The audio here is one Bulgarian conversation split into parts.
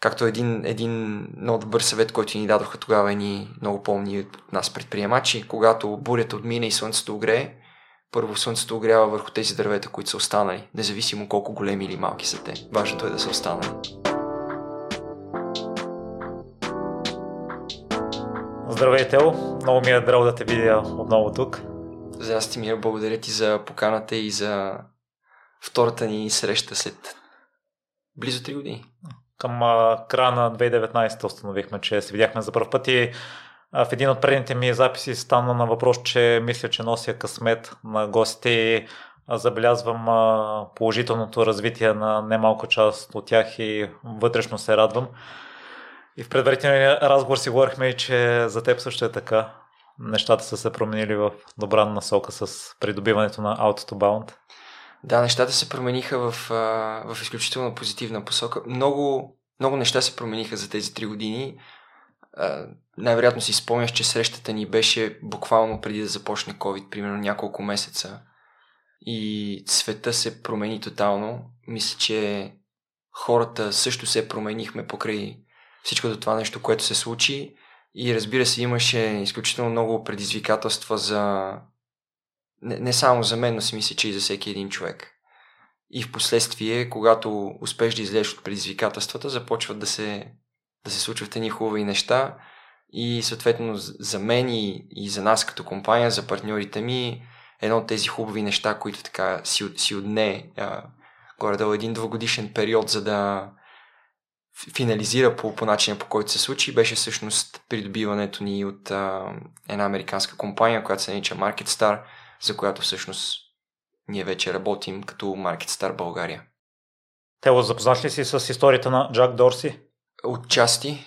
Както един, един много добър съвет, който ни дадоха тогава ни много помни от нас предприемачи, когато бурята отмине и слънцето огрее, първо слънцето огрява върху тези дървета, които са останали, независимо колко големи или малки са те. Важното е да са останали. Здравей, Тео! Много ми е драго да те видя отново тук. Здрасти, Мия. Благодаря ти за поканата и за втората ни среща след близо 3 години. Към края на 2019 установихме, че се видяхме за първ път и в един от предните ми записи стана на въпрос, че мисля, че нося късмет на гостите и забелязвам положителното развитие на немалка част от тях и вътрешно се радвам. И в предварителния разговор си говорихме, че за теб също е така. Нещата са се променили в добра насока с придобиването на Auto to Bound. Да, нещата се промениха в, в изключително позитивна посока. Много, много неща се промениха за тези три години. Най-вероятно си спомняш, че срещата ни беше буквално преди да започне COVID, примерно няколко месеца. И света се промени тотално. Мисля, че хората също се променихме покрай всичкото това нещо, което се случи. И разбира се, имаше изключително много предизвикателства за не, не само за мен, но си мисля, че и за всеки един човек. И в последствие, когато успеш да излезеш от предизвикателствата, започват да се, да се случват едни хубави неща и съответно за мен и, и за нас като компания, за партньорите ми, едно от тези хубави неща, които така си, си отне а, горе-долу един двогодишен период, за да финализира по, по начина по който се случи, беше всъщност придобиването ни от а, една американска компания, която се нарича MarketStar, за която всъщност ние вече работим като MarketStar България. Тело, запознаш ли си с историята на Джак Дорси? Отчасти.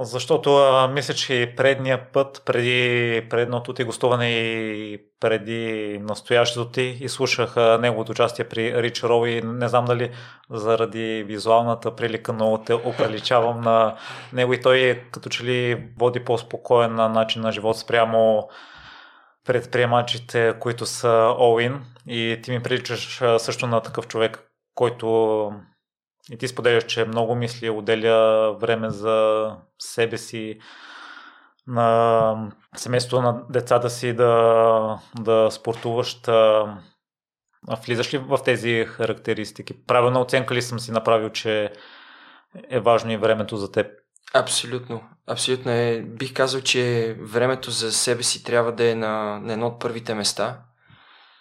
Защото а, мисля, че предния път, преди предното ти гостуване и преди настоящето ти, изслушах а, неговото участие при Рич Роу и не знам дали заради визуалната прилика, но те оприличавам на него и той като че ли води по-спокоен начин на живот спрямо предприемачите, които са all-in и ти ми приличаш също на такъв човек, който и ти споделяш, че много мисли, отделя време за себе си, на семейството на децата си да, да спортуваш. Да, влизаш ли в тези характеристики? Правилна оценка ли съм си направил, че е важно и времето за теб? Абсолютно. Абсолютно е. Бих казал, че времето за себе си трябва да е на, на едно от първите места,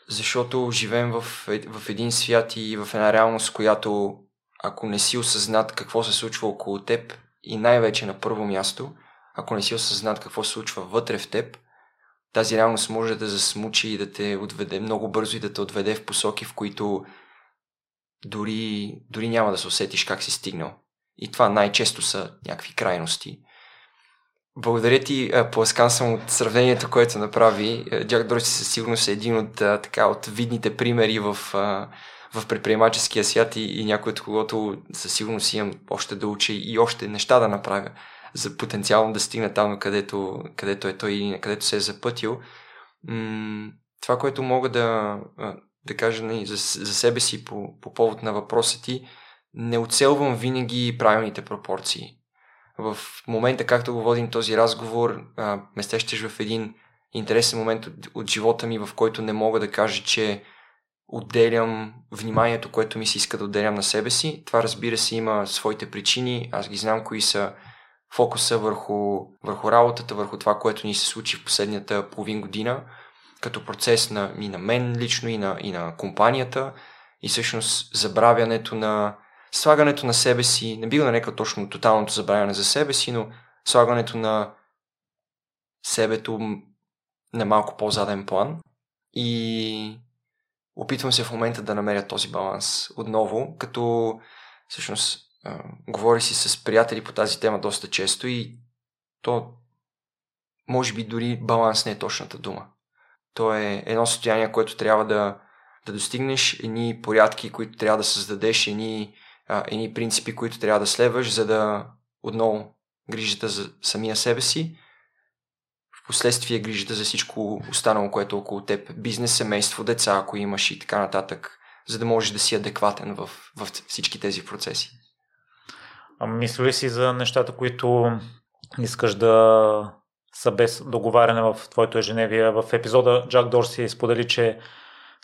защото живеем в, в един свят и в една реалност, която ако не си осъзнат какво се случва около теб и най-вече на първо място, ако не си осъзнат какво се случва вътре в теб, тази реалност може да засмучи и да те отведе много бързо и да те отведе в посоки, в които дори, дори няма да се усетиш как си стигнал. И това най-често са някакви крайности. Благодаря ти, пласкан съм от сравнението, което направи. Джак Дорси със сигурност е един от, така, от видните примери в, в предприемаческия свят и, и някой от когото със сигурност имам още да уча и още неща да направя за потенциално да стигна там, където, където е той и където се е запътил. М- това, което мога да, да кажа нали, за, за себе си по, по повод на въпроса ти, не оцелвам винаги правилните пропорции. В момента, както го водим този разговор, ме сещаш в един интересен момент от, от живота ми, в който не мога да кажа, че отделям вниманието, което ми се иска да отделям на себе си. Това разбира се има своите причини. Аз ги знам кои са фокуса върху, върху работата, върху това, което ни се случи в последната половин година, като процес на, и на мен лично, и на, и на компанията, и всъщност забравянето на слагането на себе си, не би го нарекал точно тоталното забравяне за себе си, но слагането на себето на малко по-заден план. И опитвам се в момента да намеря този баланс отново, като всъщност говори си с приятели по тази тема доста често и то може би дори баланс не е точната дума. То е едно състояние, което трябва да, да достигнеш, едни порядки, които трябва да създадеш, едни едни принципи, които трябва да следваш, за да отново грижата за самия себе си, в последствие грижата за всичко останало, което е около теб, бизнес, семейство, деца, ако имаш и така нататък, за да можеш да си адекватен в, в всички тези процеси. А мисли си за нещата, които искаш да са без договаряне в твоето ежедневие? В епизода Джак Дорси сподели, че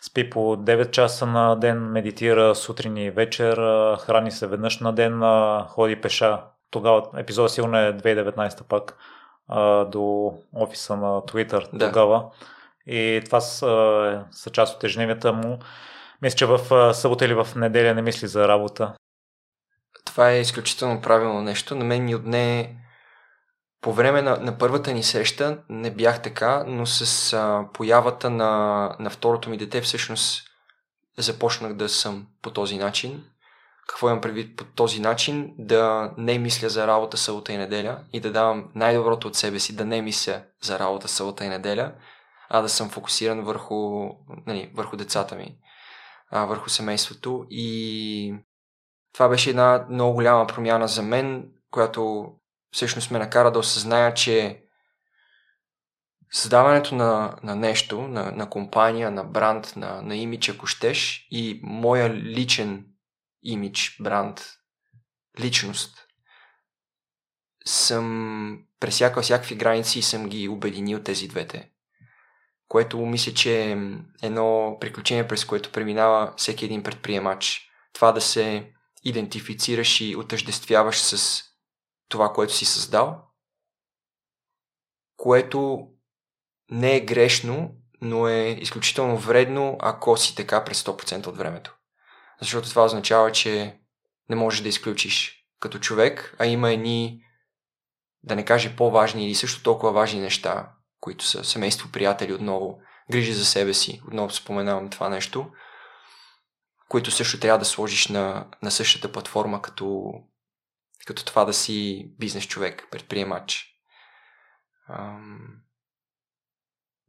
спи по 9 часа на ден, медитира сутрин и вечер, храни се веднъж на ден, ходи пеша. Тогава епизода сигурно е 2019 пак до офиса на Twitter да. тогава. И това са, са част от ежедневията му. Мисля, че в събота или в неделя не мисли за работа. Това е изключително правилно нещо. На мен ми отне по време на, на първата ни среща не бях така, но с а, появата на, на второто ми дете всъщност започнах да съм по този начин. Какво имам предвид по този начин? Да не мисля за работа събота и неделя и да давам най-доброто от себе си, да не мисля за работа събота и неделя, а да съм фокусиран върху, нали, върху децата ми, а, върху семейството. И това беше една много голяма промяна за мен, която всъщност ме накара да осъзная, че създаването на, на нещо, на, на компания, на бранд, на, на имидж, ако щеш, и моя личен имидж, бранд, личност, съм пресякал всякакви граници и съм ги обединил тези двете. Което мисля, че е едно приключение, през което преминава всеки един предприемач. Това да се идентифицираш и отъждествяваш с това, което си създал, което не е грешно, но е изключително вредно, ако си така през 100% от времето. Защото това означава, че не можеш да изключиш като човек, а има едни, да не каже по-важни или също толкова важни неща, които са семейство, приятели отново, грижи за себе си, отново споменавам това нещо, които също трябва да сложиш на, на същата платформа като, като това да си бизнес човек, предприемач. Ам...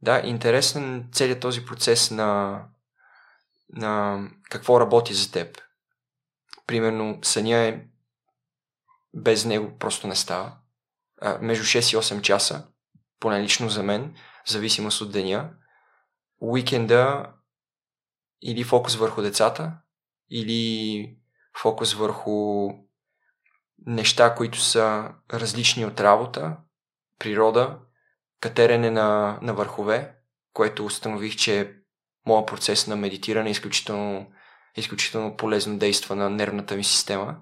Да, интересен целият този процес на, на какво работи за теб. Примерно, съня е без него просто не става. А, между 6 и 8 часа, поне лично за мен, в зависимост от деня. Уикенда или фокус върху децата, или фокус върху неща, които са различни от работа, природа, катерене на, на върхове, което установих, че моят процес на медитиране е изключително, изключително полезно действа на нервната ми система.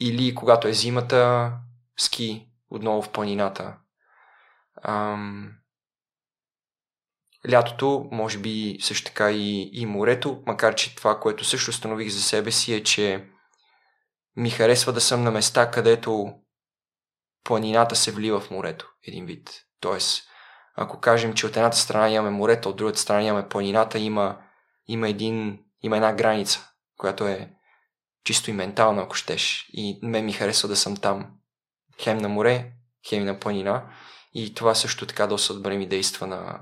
Или когато е зимата, ски, отново в планината. Ам... Лятото, може би също така и, и морето, макар че това, което също установих за себе си е, че ми харесва да съм на места, където планината се влива в морето, един вид. Тоест, ако кажем, че от едната страна имаме морето, от другата страна имаме планината, има, има, един, има една граница, която е чисто и ментална, ако щеш. И мен ми харесва да съм там. Хем на море, хем на планина. И това също така доста добре ми действа на,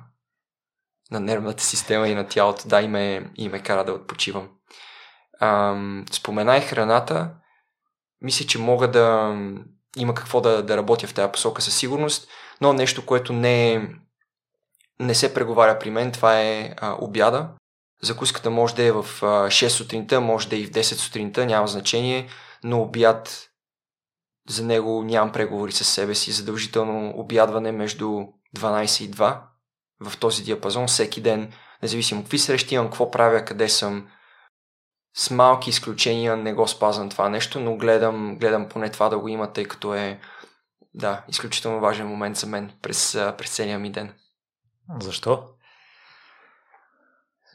на нервната система и на тялото. Да, и ме, и ме кара да отпочивам. Ам, споменай храната мисля, че мога да има какво да, да работя в тази посока със сигурност, но нещо, което не, не се преговаря при мен, това е а, обяда. Закуската може да е в а, 6 сутринта, може да е и в 10 сутринта, няма значение, но обяд за него нямам преговори с себе си. Задължително обядване между 12 и 2 в този диапазон всеки ден, независимо какви срещи имам, какво правя, къде съм, с малки изключения не го спазвам това нещо, но гледам, гледам поне това да го има, тъй като е да, изключително важен момент за мен през, през целия ми ден. Защо?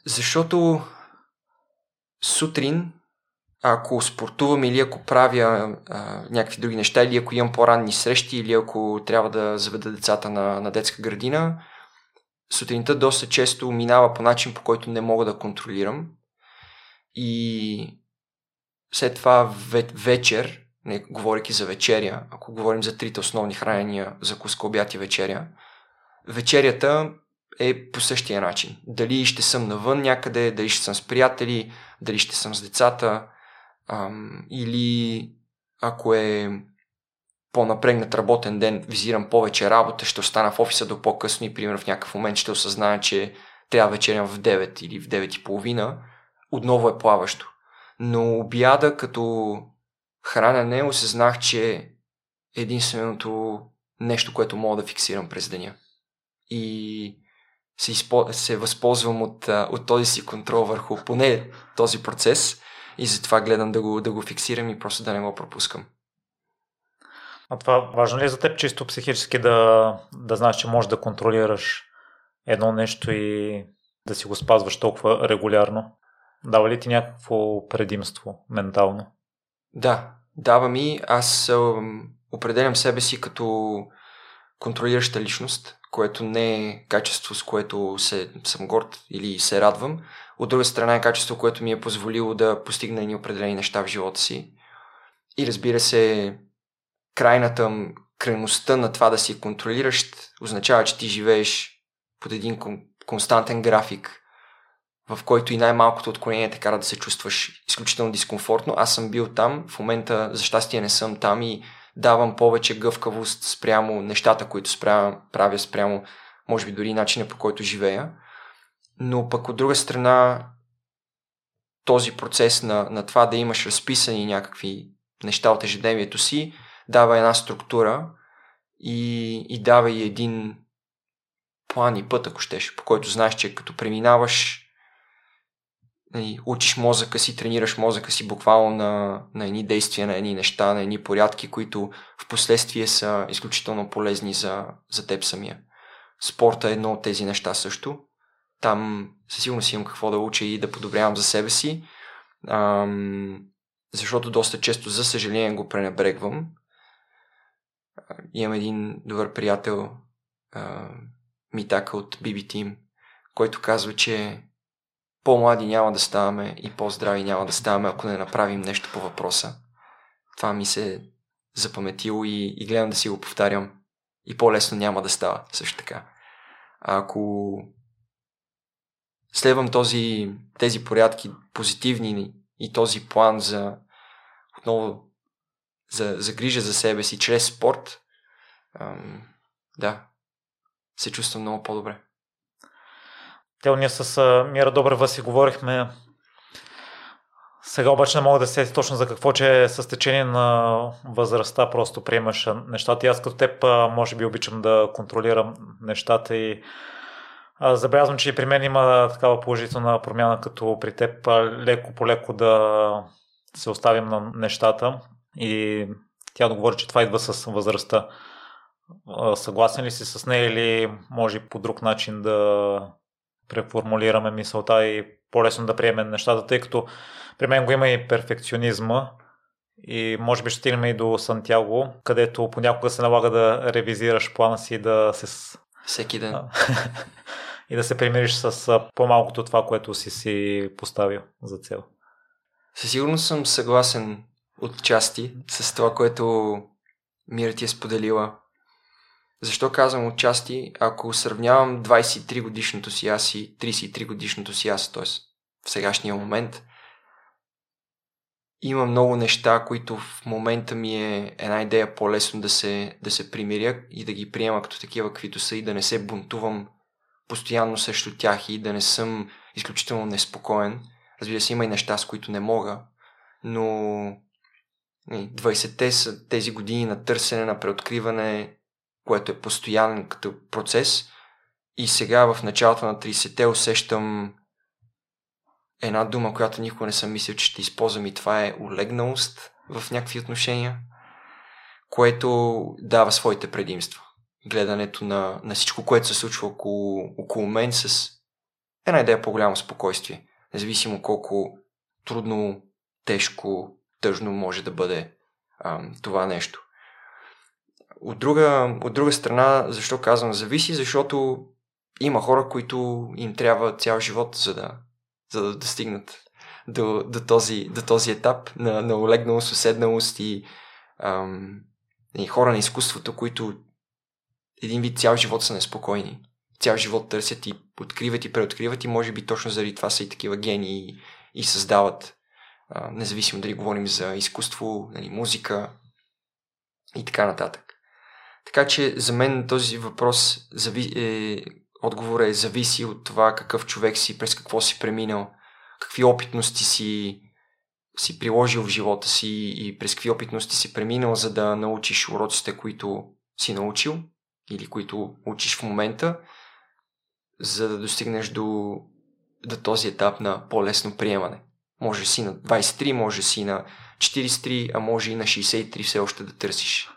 Защото сутрин, ако спортувам или ако правя а, някакви други неща, или ако имам по-ранни срещи, или ако трябва да заведа децата на, на детска градина, сутринта доста често минава по начин, по който не мога да контролирам и след това вечер, не говоряки за вечеря, ако говорим за трите основни хранения, закуска, обяд и вечеря, вечерята е по същия начин. Дали ще съм навън някъде, дали ще съм с приятели, дали ще съм с децата, ам, или ако е по-напрегнат работен ден, визирам повече работа, ще остана в офиса до по-късно и примерно в някакъв момент ще осъзная, че трябва вечерям в 9 или в 9 и половина отново е плаващо. Но обяда като хранене осъзнах, че е единственото нещо, което мога да фиксирам през деня. И се, изпо... се възползвам от, от този си контрол върху поне този процес и затова гледам да го, да го фиксирам и просто да не го пропускам. А това важно ли е за теб чисто психически да, да знаеш, че можеш да контролираш едно нещо и да си го спазваш толкова регулярно? Дава ли ти някакво предимство ментално? Да, дава ми. Аз определям себе си като контролираща личност, което не е качество, с което се, съм горд или се радвам. От друга страна е качество, което ми е позволило да постигна ни определени неща в живота си. И разбира се, крайната крайността на това да си контролиращ означава, че ти живееш под един константен график, в който и най-малкото отклонение те кара да се чувстваш изключително дискомфортно. Аз съм бил там, в момента за щастие не съм там и давам повече гъвкавост спрямо нещата, които спрямо, правя спрямо, може би дори начина по който живея. Но пък от друга страна, този процес на, на това да имаш разписани някакви неща от ежедневието си, дава една структура и, и дава и един план и път, ако щеш, по който знаеш, че като преминаваш нали, учиш мозъка си, тренираш мозъка си буквално на, на едни действия, на едни неща, на едни порядки, които в последствие са изключително полезни за, за теб самия. Спорта е едно от тези неща също. Там със сигурност имам какво да уча и да подобрявам за себе си, ам, защото доста често, за съжаление, го пренебрегвам. Имам един добър приятел, а, Митака от BB Team, който казва, че по-млади няма да ставаме и по-здрави няма да ставаме, ако не направим нещо по въпроса. Това ми се запаметило и, и гледам да си го повтарям. И по-лесно няма да става също така. Ако следвам този, тези порядки позитивни и този план за отново за, за грижа за себе си чрез спорт, ам, да, се чувствам много по-добре. Те ние с Мира Добрева си говорихме. Сега обаче не мога да се точно за какво, че с течение на възрастта просто приемаш нещата. И аз като теб може би обичам да контролирам нещата и забелязвам, че и при мен има такава положителна промяна, като при теб леко по леко да се оставим на нещата и тя да говори, че това идва с възрастта. Съгласен ли си с нея или може по друг начин да преформулираме мисълта и по-лесно да приемем нещата, тъй като при мен го има и перфекционизма и може би ще стигнем и до Сантьяго, където понякога се налага да ревизираш плана си и да се... Всеки ден. и да се примириш с по-малкото това, което си си поставил за цел. Със сигурност съм съгласен от части с това, което Мира ти е споделила защо казвам отчасти? Ако сравнявам 23 годишното си аз и 33 годишното си аз, т.е. в сегашния момент, има много неща, които в момента ми е една идея по-лесно да се, да се примиря и да ги приема като такива, каквито са и да не се бунтувам постоянно срещу тях и да не съм изключително неспокоен. Разбира се, има и неща, с които не мога, но 20-те нали, са тези години на търсене, на преоткриване, което е постоянен като процес. И сега в началото на 30-те усещам една дума, която никога не съм мислил, че ще използвам и това е олегналост в някакви отношения, което дава своите предимства. Гледането на, на всичко, което се случва около, около мен с една идея по-голямо спокойствие. Независимо колко трудно, тежко, тъжно може да бъде ам, това нещо. От друга, от друга страна, защо казвам зависи? Защото има хора, които им трябва цял живот, за да, за да достигнат до, до, този, до този етап на, на олегналост, уседналост и, и хора на изкуството, които един вид цял живот са неспокойни. Цял живот търсят и откриват и преоткриват и може би точно заради това са и такива гении и, и създават, а, независимо дали говорим за изкуство, нали, музика и така нататък. Така че за мен този въпрос зави... е... отговор е зависи от това какъв човек си, през какво си преминал, какви опитности си си приложил в живота си и през какви опитности си преминал, за да научиш уроците, които си научил или които учиш в момента, за да достигнеш до, до този етап на по-лесно приемане. Може си на 23, може си на 43, а може и на 63 все още да търсиш.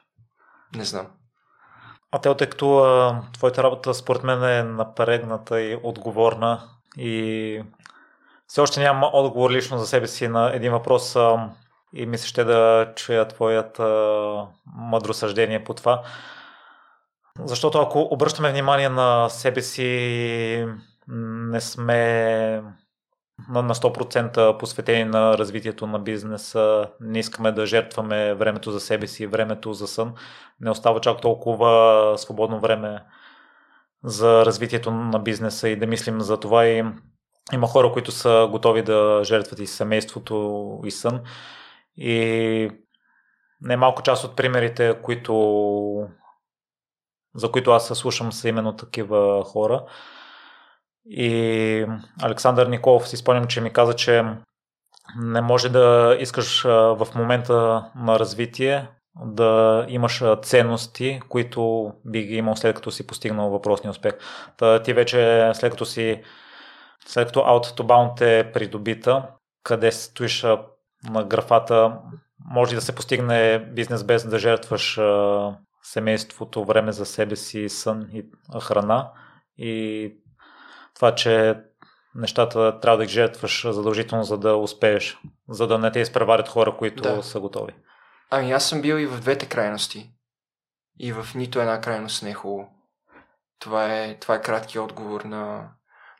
Не знам. А те, тъй като твоята работа според мен е напрегната и отговорна и все още нямам отговор лично за себе си на един въпрос и мисля ще да чуя твоят а, мъдро съждение по това. Защото ако обръщаме внимание на себе си, не сме на 100% посветени на развитието на бизнеса, не искаме да жертваме времето за себе си, времето за сън, не остава чак толкова свободно време за развитието на бизнеса и да мислим за това. И има хора, които са готови да жертват и семейството и сън. И не малко част от примерите, които за които аз се слушам са именно такива хора. И Александър Николов си спомням, че ми каза, че не може да искаш в момента на развитие да имаш ценности, които би ги имал след като си постигнал въпросния успех. Та ти вече след като си след като Out to Bound е придобита, къде стоиш на графата, може да се постигне бизнес без да жертваш семейството, време за себе си, сън и храна. И това, че нещата трябва да ги жертваш задължително, за да успееш, за да не те изпреварят хора, които да. са готови. Ами аз съм бил и в двете крайности. И в нито една крайност не е хубаво. Това е, това е кратки отговор на,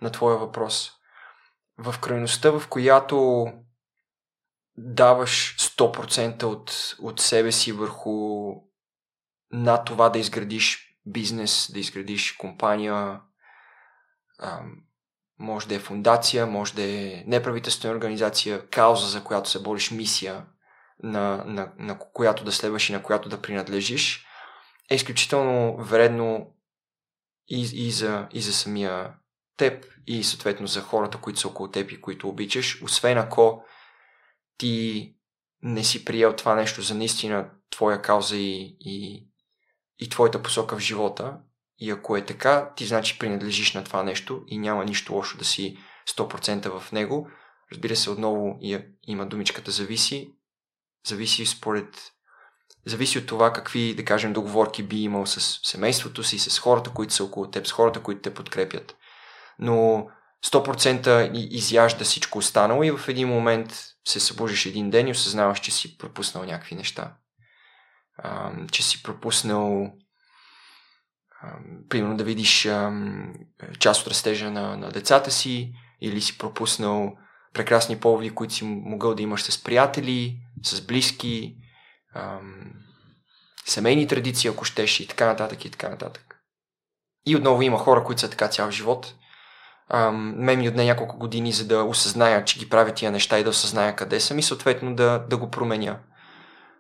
на твоя въпрос. В крайността, в която даваш 100% от, от себе си върху на това да изградиш бизнес, да изградиш компания, може да е фундация, може да е неправителствена организация, кауза, за която се бориш, мисия, на, на, на която да следваш и на която да принадлежиш, е изключително вредно и, и, за, и за самия теб, и съответно за хората, които са около теб и които обичаш, освен ако ти не си приел това нещо за наистина твоя кауза и, и, и твоята посока в живота и ако е така, ти значи принадлежиш на това нещо и няма нищо лошо да си 100% в него. Разбира се, отново има думичката зависи. Зависи според зависи от това какви, да кажем, договорки би имал с семейството си, с хората, които са около теб, с хората, които те подкрепят. Но 100% изяжда всичко останало и в един момент се събужиш един ден и осъзнаваш, че си пропуснал някакви неща. А, че си пропуснал примерно да видиш част от растежа на, на децата си или си пропуснал прекрасни поводи, които си могъл да имаш с приятели, с близки, ам, семейни традиции, ако щеш и така нататък и така нататък. И отново има хора, които са така цял живот. Ам, мен ми отне няколко години, за да осъзная, че ги правя тия неща и да осъзная къде съм и съответно да, да го променя.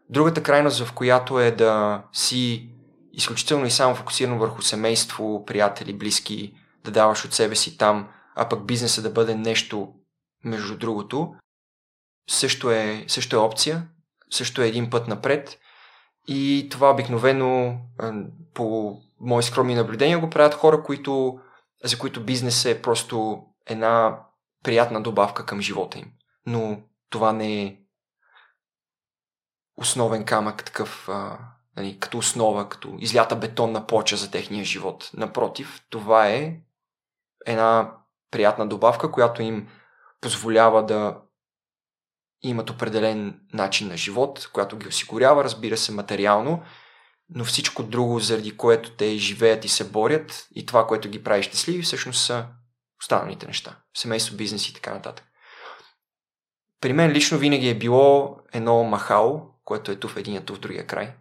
Другата крайност, в която е да си изключително и само фокусирано върху семейство, приятели, близки, да даваш от себе си там, а пък бизнеса да бъде нещо между другото, също е, също е опция, също е един път напред и това обикновено по мои скромни наблюдения го правят хора, които, за които бизнес е просто една приятна добавка към живота им. Но това не е основен камък такъв а, нали, като основа, като излята бетонна поча за техния живот. Напротив, това е една приятна добавка, която им позволява да имат определен начин на живот, която ги осигурява, разбира се, материално, но всичко друго, заради което те живеят и се борят и това, което ги прави щастливи, всъщност са останалите неща. Семейство, бизнес и така нататък. При мен лично винаги е било едно махало, което е ту в един, ту в другия край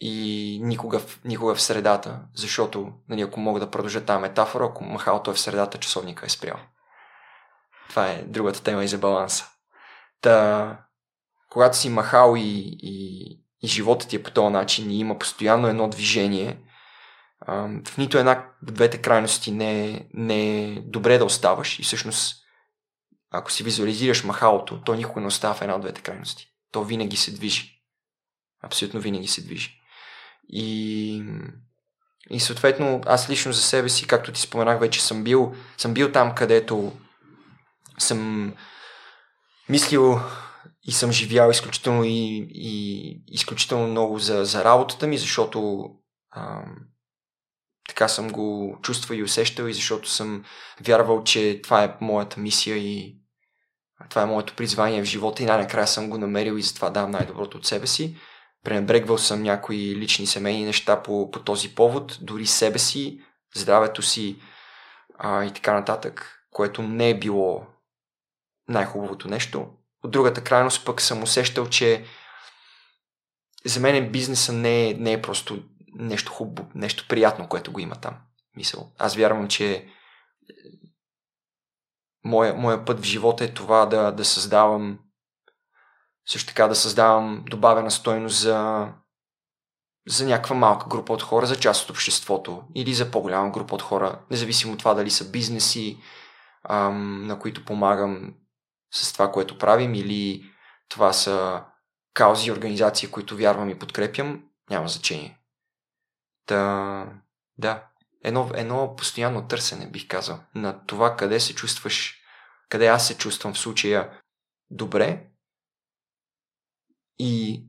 и никога, никога в средата, защото, нали, ако мога да продължа тази метафора, ако махалото е в средата, часовника е спрял. Това е другата тема и за баланса. Та, когато си махал и, и, и живота ти е по този начин и има постоянно едно движение, в нито една от двете крайности не, не е добре да оставаш и всъщност ако си визуализираш махалото, то никога не остава в една от двете крайности. То винаги се движи. Абсолютно винаги се движи. И, и съответно, аз лично за себе си, както ти споменах вече, съм бил, съм бил там, където съм мислил и съм живял изключително и, и изключително много за, за работата ми, защото а, така съм го чувствал и усещал и защото съм вярвал, че това е моята мисия и това е моето призвание в живота и най-накрая съм го намерил и затова давам най-доброто от себе си. Пренебрегвал съм някои лични семейни неща по, по този повод, дори себе си, здравето си а, и така нататък, което не е било най-хубавото нещо. От другата крайност пък съм усещал, че за мен бизнеса не е, не е просто нещо хубаво, нещо приятно, което го има там. Мисъл. Аз вярвам, че моя, моя път в живота е това да, да създавам също така да създавам добавена стойност за, за някаква малка група от хора, за част от обществото или за по-голяма група от хора, независимо от това дали са бизнеси, ам, на които помагам с това, което правим, или това са каузи и организации, които вярвам и подкрепям, няма значение. Та, да, едно, едно постоянно търсене, бих казал, на това къде се чувстваш, къде аз се чувствам в случая добре и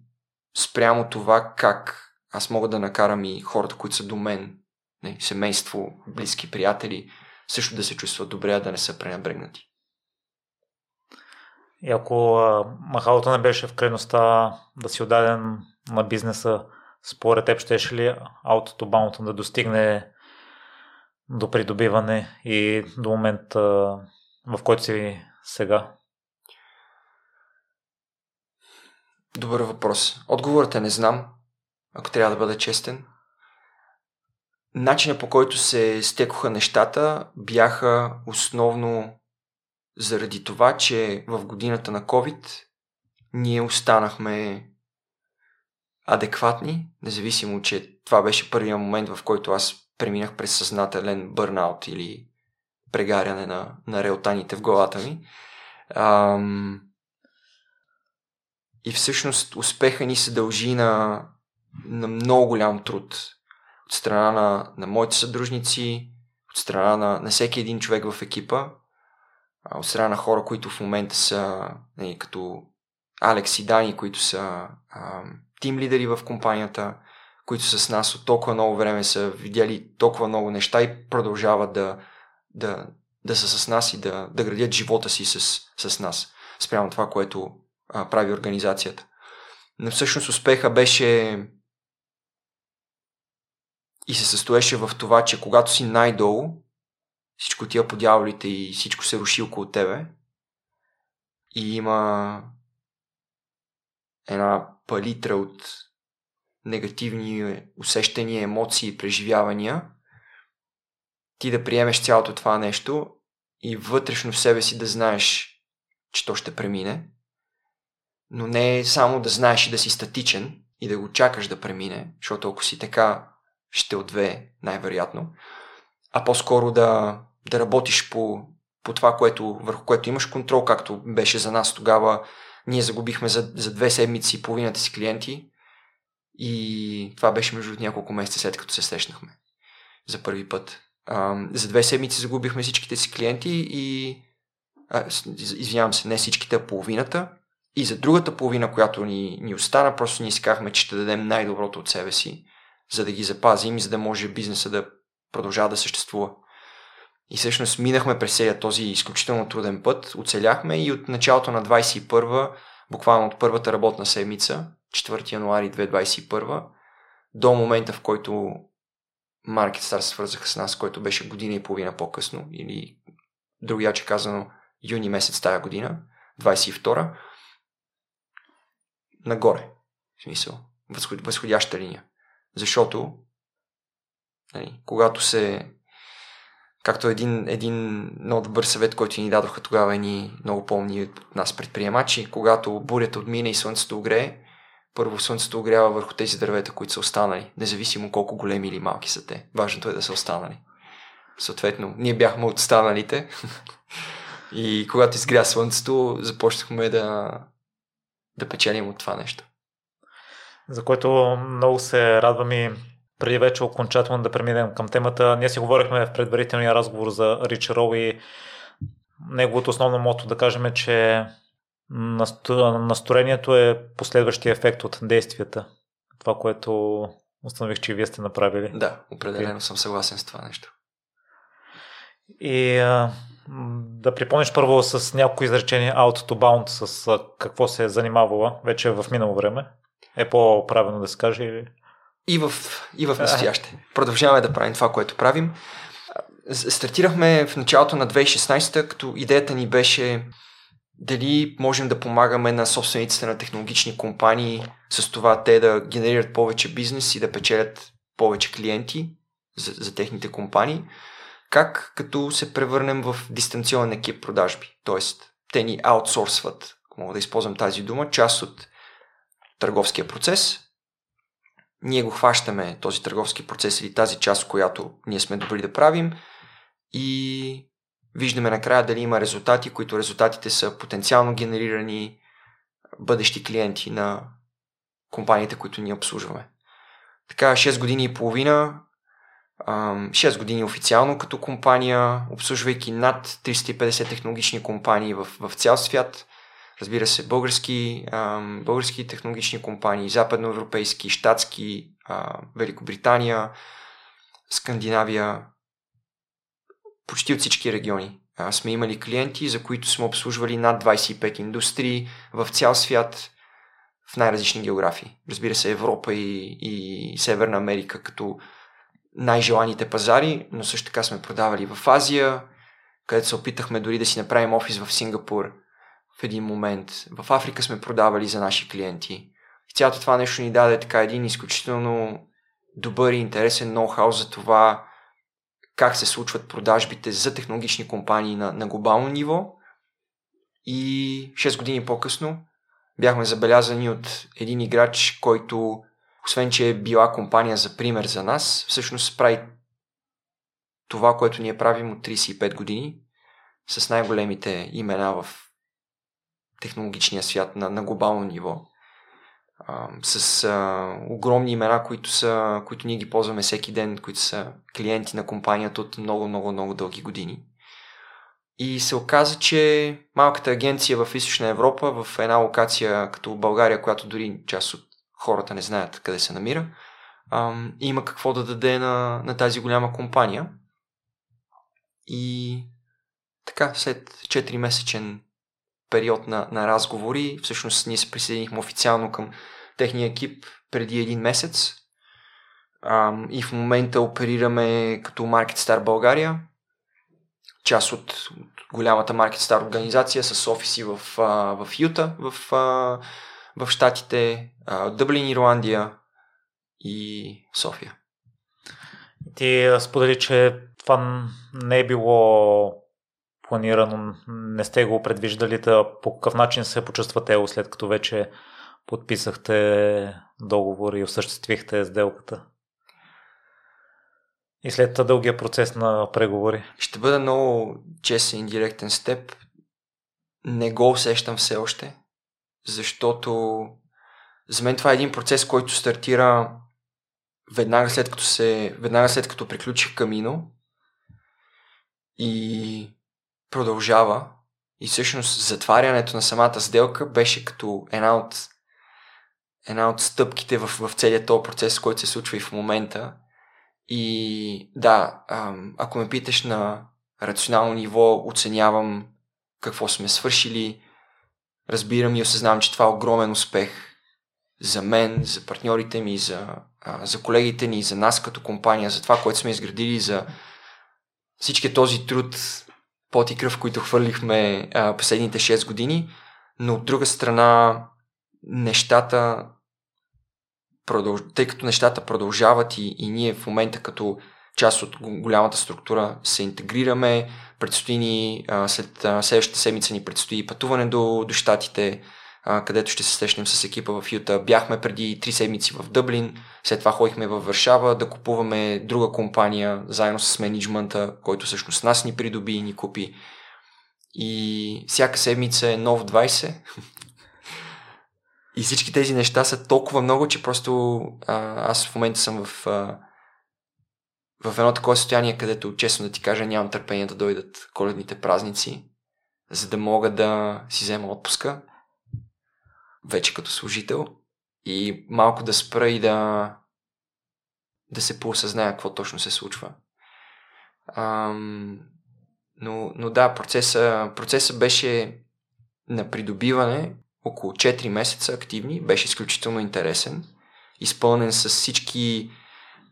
спрямо това как аз мога да накарам и хората, които са до мен, не, семейство, близки, приятели, също да се чувстват добре, да не са пренебрегнати. И ако махалото не беше в крайността да си отдаден на бизнеса, според теб щеше ли аутото бауното да достигне до придобиване и до момента, в който си сега? Добър въпрос. Отговорът е не знам, ако трябва да бъда честен. Начинът по който се стекоха нещата бяха основно заради това, че в годината на COVID ние останахме адекватни, независимо, че това беше първия момент, в който аз преминах през съзнателен бърнаут или прегаряне на, на реотаните в главата ми. Ам... И всъщност успеха ни се дължи на, на много голям труд. От страна на, на моите съдружници, от страна на, на всеки един човек в екипа, от страна на хора, които в момента са не, нали, като Алекс и Дани, които са тим лидери в компанията, които с нас от толкова много време са видяли толкова много неща и продължават да, да, да са с нас и да, да градят живота си с, с нас, спрямо това, което а, прави организацията. Но всъщност успеха беше и се състоеше в това, че когато си най-долу, всичко тия по дяволите и всичко се руши около тебе и има една палитра от негативни усещания, емоции, преживявания, ти да приемеш цялото това нещо и вътрешно в себе си да знаеш, че то ще премине, но не е само да знаеш и да си статичен и да го чакаш да премине, защото ако си така, ще отвее най-вероятно, а по-скоро да, да работиш по, по това, което, върху което имаш контрол, както беше за нас тогава ние загубихме за, за две седмици половината си клиенти и това беше между няколко месеца след като се срещнахме за първи път. А, за две седмици загубихме всичките си клиенти и а, извинявам се, не всичките, а половината. И за другата половина, която ни, ни остана, просто ние си казахме, че ще дадем най-доброто от себе си, за да ги запазим и за да може бизнеса да продължава да съществува. И всъщност минахме през целият този изключително труден път, оцеляхме и от началото на 21 буквално от първата работна седмица, 4 януари 2021, до момента в който Market Star свързаха с нас, който беше година и половина по-късно, или другияче казано юни месец тая година, 22 нагоре, в смисъл, възходяща линия. Защото, нали, когато се Както един, един много добър съвет, който ни дадоха тогава ни много помни от нас предприемачи, когато бурята отмине и слънцето огрее, първо слънцето огрява върху тези дървета, които са останали, независимо колко големи или малки са те. Важното е да са останали. Съответно, ние бяхме от останалите. И когато изгря слънцето, започнахме да, да печелим от това нещо. За което много се радвам и преди вече окончателно да преминем към темата. Ние си говорихме в предварителния разговор за Рич Роу и неговото основно мото да кажем е, че настроението е последващия ефект от действията. Това, което установих, че и вие сте направили. Да, определено okay. съм съгласен с това нещо. И а, да припомниш първо с някои изречения out to bound, с какво се е занимавала вече в минало време. Е по-правилно да се каже или... И в, и в настояще. Продължаваме да правим това, което правим. Стартирахме в началото на 2016, като идеята ни беше дали можем да помагаме на собствениците на технологични компании с това те да генерират повече бизнес и да печелят повече клиенти за, за техните компании. Как като се превърнем в дистанционен екип продажби? Тоест, те ни аутсорсват, ако мога да използвам тази дума, част от търговския процес. Ние го хващаме този търговски процес или тази част, която ние сме добри да правим и виждаме накрая дали има резултати, които резултатите са потенциално генерирани бъдещи клиенти на компаниите, които ние обслужваме. Така, 6 години и половина, 6 години официално като компания, обслужвайки над 350 технологични компании в, в цял свят. Разбира се, български, български технологични компании, западноевропейски, щатски, Великобритания, Скандинавия, почти от всички региони. Сме имали клиенти, за които сме обслужвали над 25 индустрии в цял свят в най-различни географии. Разбира се, Европа и, и Северна Америка като най-желаните пазари, но също така сме продавали в Азия, където се опитахме дори да си направим офис в Сингапур в един момент. В Африка сме продавали за наши клиенти. И цялото това нещо ни даде така един изключително добър и интересен ноу-хау за това как се случват продажбите за технологични компании на, на глобално ниво. И 6 години по-късно бяхме забелязани от един играч, който, освен че е била компания за пример за нас, всъщност прави това, което ние правим от 35 години, с най-големите имена в технологичния свят на, на глобално ниво а, с а, огромни имена, които, са, които ние ги ползваме всеки ден, които са клиенти на компанията от много, много, много дълги години. И се оказа, че малката агенция в Източна Европа, в една локация като България, която дори част от хората не знаят къде се намира, а, има какво да даде на, на тази голяма компания. И така, след 4-месечен период на, на разговори. Всъщност ние се присъединихме официално към техния екип преди един месец а, и в момента оперираме като Market Star България, част от, от голямата Market Star организация с офиси в, а, в Юта, в, а, в Штатите, Дъблин, Ирландия и София. Ти сподели, че това не е било планирано, не сте го предвиждали, да по какъв начин се почувствате след като вече подписахте договор и осъществихте сделката? И след дългия процес на преговори? Ще бъда много честен и директен с теб. Не го усещам все още, защото за мен това е един процес, който стартира веднага след като, се, веднага след като приключих Камино и продължава и всъщност затварянето на самата сделка беше като една от, една от стъпките в, в целият този процес, който се случва и в момента. И да, ако ме питаш на рационално ниво, оценявам какво сме свършили, разбирам и осъзнавам, че това е огромен успех за мен, за партньорите ми, за, за колегите ни, за нас като компания, за това, което сме изградили, за всички този труд, пот и кръв, които хвърлихме а, последните 6 години, но от друга страна нещата продълж... тъй като нещата продължават и, и ние в момента като част от голямата структура се интегрираме, предстои ни, след следващата седмица ни предстои пътуване до, до щатите, а, където ще се срещнем с екипа в Юта. Бяхме преди 3 седмици в Дъблин, след това ходихме в Варшава да купуваме друга компания, заедно с менеджмента, който всъщност нас ни придоби и ни купи. и всяка седмица е нов 20. и всички тези неща са толкова много, че просто а, аз в момента съм в, а, в едно такова състояние, където, честно да ти кажа, нямам търпение да дойдат коледните празници, за да мога да си взема отпуска, вече като служител, и малко да спра и да да се поосъзная какво точно се случва. Ам, но, но да, процеса, процеса беше на придобиване около 4 месеца активни, беше изключително интересен, изпълнен с всички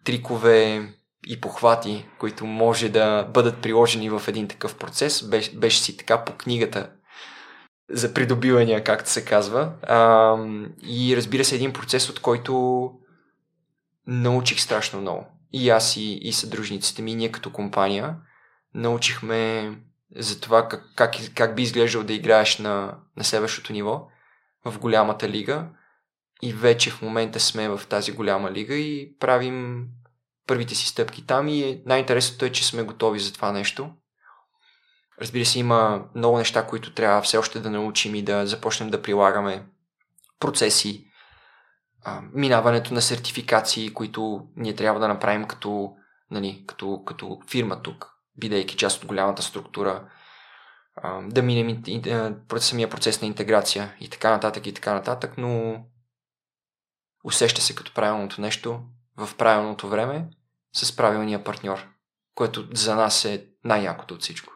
трикове и похвати, които може да бъдат приложени в един такъв процес. Беше, беше си така по книгата за придобивания, както се казва. А, и разбира се, един процес, от който научих страшно много. И аз и, и съдружниците ми, ние като компания, научихме за това как, как, как би изглеждал да играеш на, на следващото ниво в голямата лига. И вече в момента сме в тази голяма лига и правим първите си стъпки там и най-интересното е, че сме готови за това нещо. Разбира се, има много неща, които трябва все още да научим и да започнем да прилагаме процеси, минаването на сертификации, които ние трябва да направим като, нали, като, като фирма тук, бидейки част от голямата структура, да минем самия процес на интеграция и така нататък и така нататък, но усеща се като правилното нещо в правилното време с правилния партньор, което за нас е най-якото от всичко.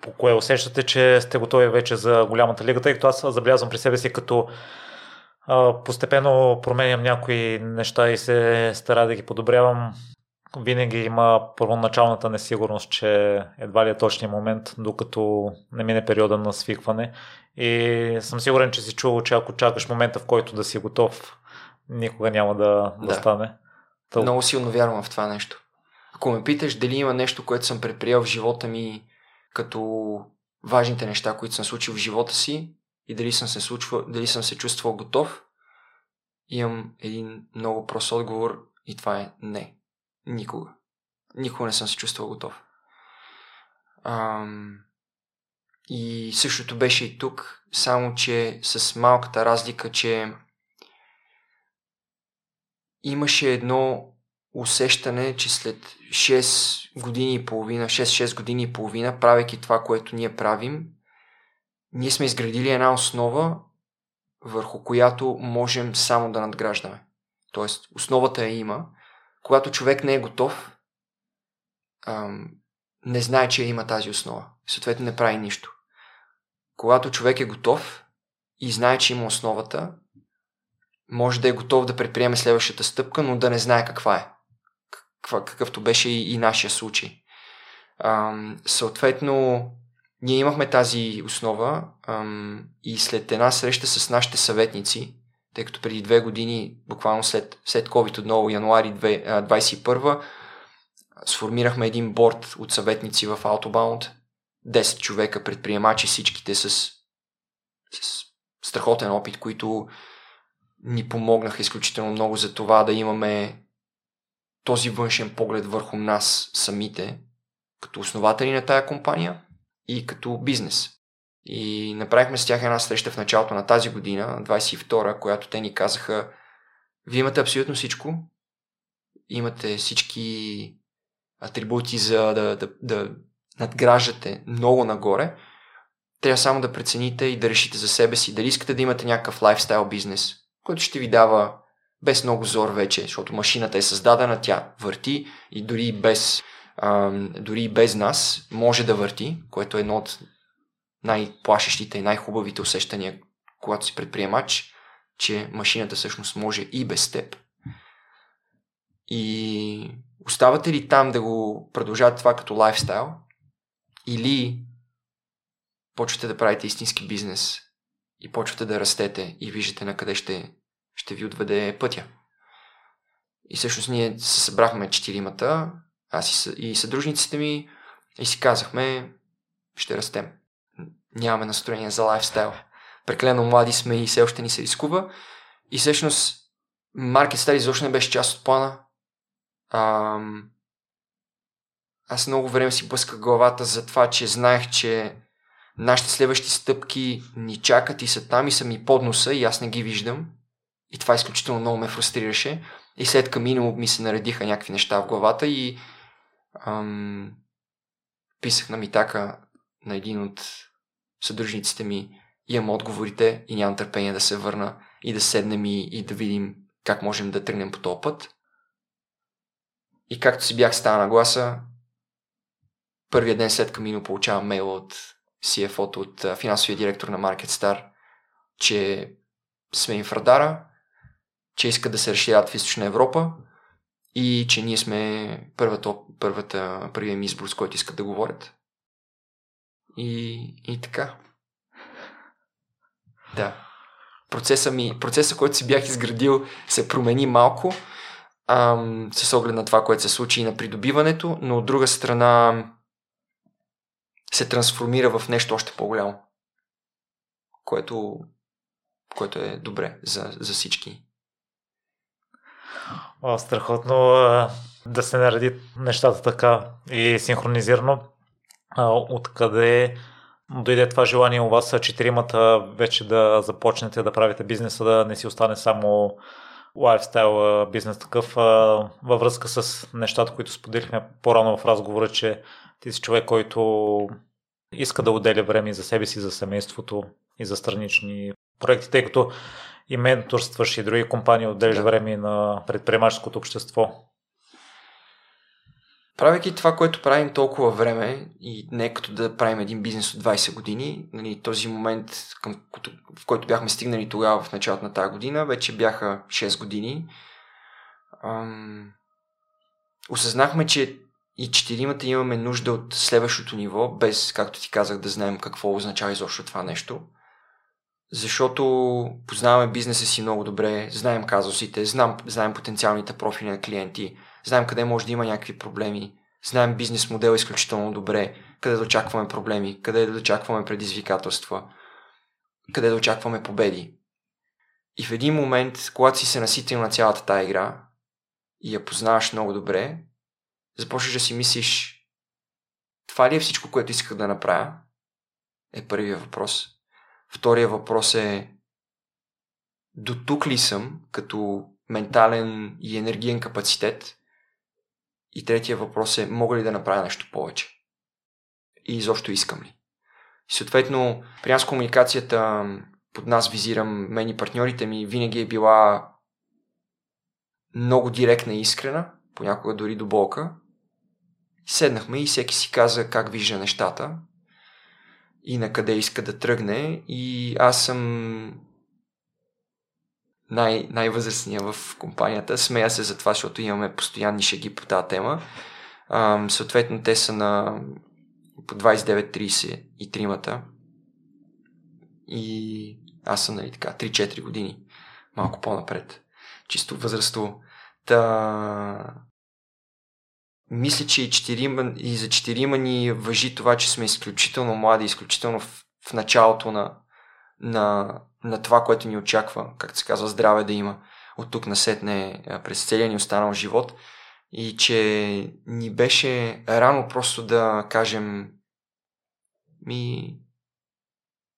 По кое усещате, че сте готови вече за голямата лига, тъй като аз забелязвам при себе си като постепенно променям някои неща и се стара да ги подобрявам. Винаги има първоначалната несигурност, че едва ли е точният момент, докато не мине периода на свикване. И съм сигурен, че си чувал, че ако чакаш момента, в който да си готов, никога няма да, да. да стане. Тъл... Много силно вярвам в това нещо. Ако ме питаш дали има нещо, което съм предприел в живота ми като важните неща, които съм случил в живота си, и дали съм се, случва, дали съм се чувствал готов, имам един много прост отговор и това е не. Никога. Никога не съм се чувствал готов. Ам... И същото беше и тук, само че с малката разлика, че имаше едно усещане, че след 6 години и половина, 6-6 години и половина, правейки това, което ние правим, ние сме изградили една основа, върху която можем само да надграждаме. Тоест, основата я има. Когато човек не е готов, ам, не знае, че има тази основа. Съответно, не прави нищо. Когато човек е готов и знае, че има основата, може да е готов да предприеме следващата стъпка, но да не знае каква е. Каква, какъвто беше и, и нашия случай. Ам, съответно, ние имахме тази основа ам, и след една среща с нашите съветници, тъй като преди две години, буквално след, след COVID отново, януари 2021, сформирахме един борт от съветници в Autobound, 10 човека предприемачи, всичките с, с страхотен опит, които ни помогнаха изключително много за това да имаме този външен поглед върху нас самите, като основатели на тая компания и като бизнес. И направихме с тях една среща в началото на тази година, 22-а, която те ни казаха, вие имате абсолютно всичко, имате всички атрибути за да, да, да надграждате много нагоре, трябва само да прецените и да решите за себе си дали искате да имате някакъв лайфстайл бизнес, който ще ви дава без много зор вече, защото машината е създадена, тя върти и дори без а, дори без нас, може да върти, което е едно от най-плашещите и най-хубавите усещания, когато си предприемач, че машината всъщност може и без теб. И оставате ли там да го продължавате това като лайфстайл или почвате да правите истински бизнес и почвате да растете и виждате на къде ще, ще ви отведе пътя. И всъщност ние се събрахме четиримата, аз и, и съдружниците ми и си казахме, ще растем. Нямаме настроение за лайфстайл. Преклено млади сме и все още ни се рискува. И всъщност Market Study изобщо не беше част от плана. Ам... аз много време си блъсках главата за това, че знаех, че нашите следващи стъпки ни чакат и са там и са ми под носа и аз не ги виждам. И това изключително много ме фрустрираше. И след камино ми се наредиха някакви неща в главата и ам, писах на Митака на един от съдружниците ми, имам отговорите и нямам търпение да се върна и да седнем и, и да видим как можем да тръгнем по този път. И както си бях стана на гласа, първия ден след камино получавам мейл от CFO-то, от финансовия директор на MarketStar, че сме в радара, че искат да се разширят в Източна Европа и че ние сме първата, първата, първия ми избор, с който искат да говорят. И, и така. Да. Процеса ми, процеса, който си бях изградил, се промени малко ам, с оглед на това, което се случи и на придобиването, но от друга страна се трансформира в нещо още по-голямо, което, което е добре за, за всички. О, страхотно да се нареди нещата така и синхронизирано. Откъде дойде това желание у вас четиримата вече да започнете да правите бизнеса, да не си остане само лайфстайл бизнес такъв във връзка с нещата, които споделихме по-рано в разговора, че ти си човек, който иска да отделя време за себе си, за семейството и за странични проекти, тъй като и менторстваш и други компании, отделяш да. време на предприемаческото общество. Правейки това, което правим толкова време и не като да правим един бизнес от 20 години, нали, този момент, към, в който бяхме стигнали тогава в началото на тази година, вече бяха 6 години. Ам... Осъзнахме, че и четиримата имаме нужда от следващото ниво, без, както ти казах, да знаем какво означава изобщо това нещо. Защото познаваме бизнеса си много добре, знаем казусите, знам, знаем потенциалните профили на клиенти, знаем къде може да има някакви проблеми, знаем бизнес модел изключително добре, къде да очакваме проблеми, къде да очакваме предизвикателства, къде да очакваме победи. И в един момент, когато си се наситил на цялата тази игра и я познаваш много добре, започваш да си мислиш, това ли е всичко, което исках да направя? Е първият въпрос. Втория въпрос е, до тук ли съм като ментален и енергиен капацитет? И третия въпрос е, мога ли да направя нещо повече? И изобщо искам ли? И съответно, при нас комуникацията под нас визирам мен и партньорите ми винаги е била много директна и искрена, понякога дори до болка. Седнахме и всеки си каза как вижда нещата и на къде иска да тръгне. И аз съм най- най-възрастния в компанията. Смея се за това, защото имаме постоянни шеги по тази тема. А, съответно, те са на по 29-30 и тримата. И аз съм, нали така, 3-4 години. Малко по-напред. Чисто възрастово. Та, мисля, че и, четирима, и за четирима ни въжи това, че сме изключително млади, изключително в, в началото на, на, на това, което ни очаква, както се казва, здраве да има. От тук насетне през целия ни останал живот. И че ни беше рано просто да кажем ми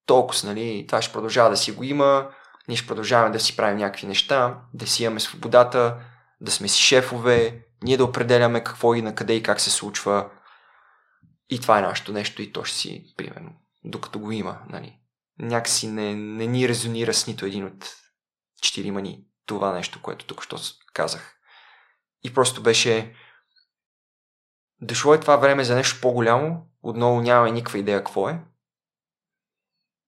толкова, нали, това ще продължава да си го има, ние ще продължаваме да си правим някакви неща, да си имаме свободата, да сме си шефове, ние да определяме какво и на къде и как се случва. И това е нашето нещо и то ще си, примерно, докато го има, нали. Някакси не, не ни резонира с нито един от четирима ни това нещо, което тук що казах. И просто беше дошло е това време за нещо по-голямо, отново нямаме никаква идея какво е.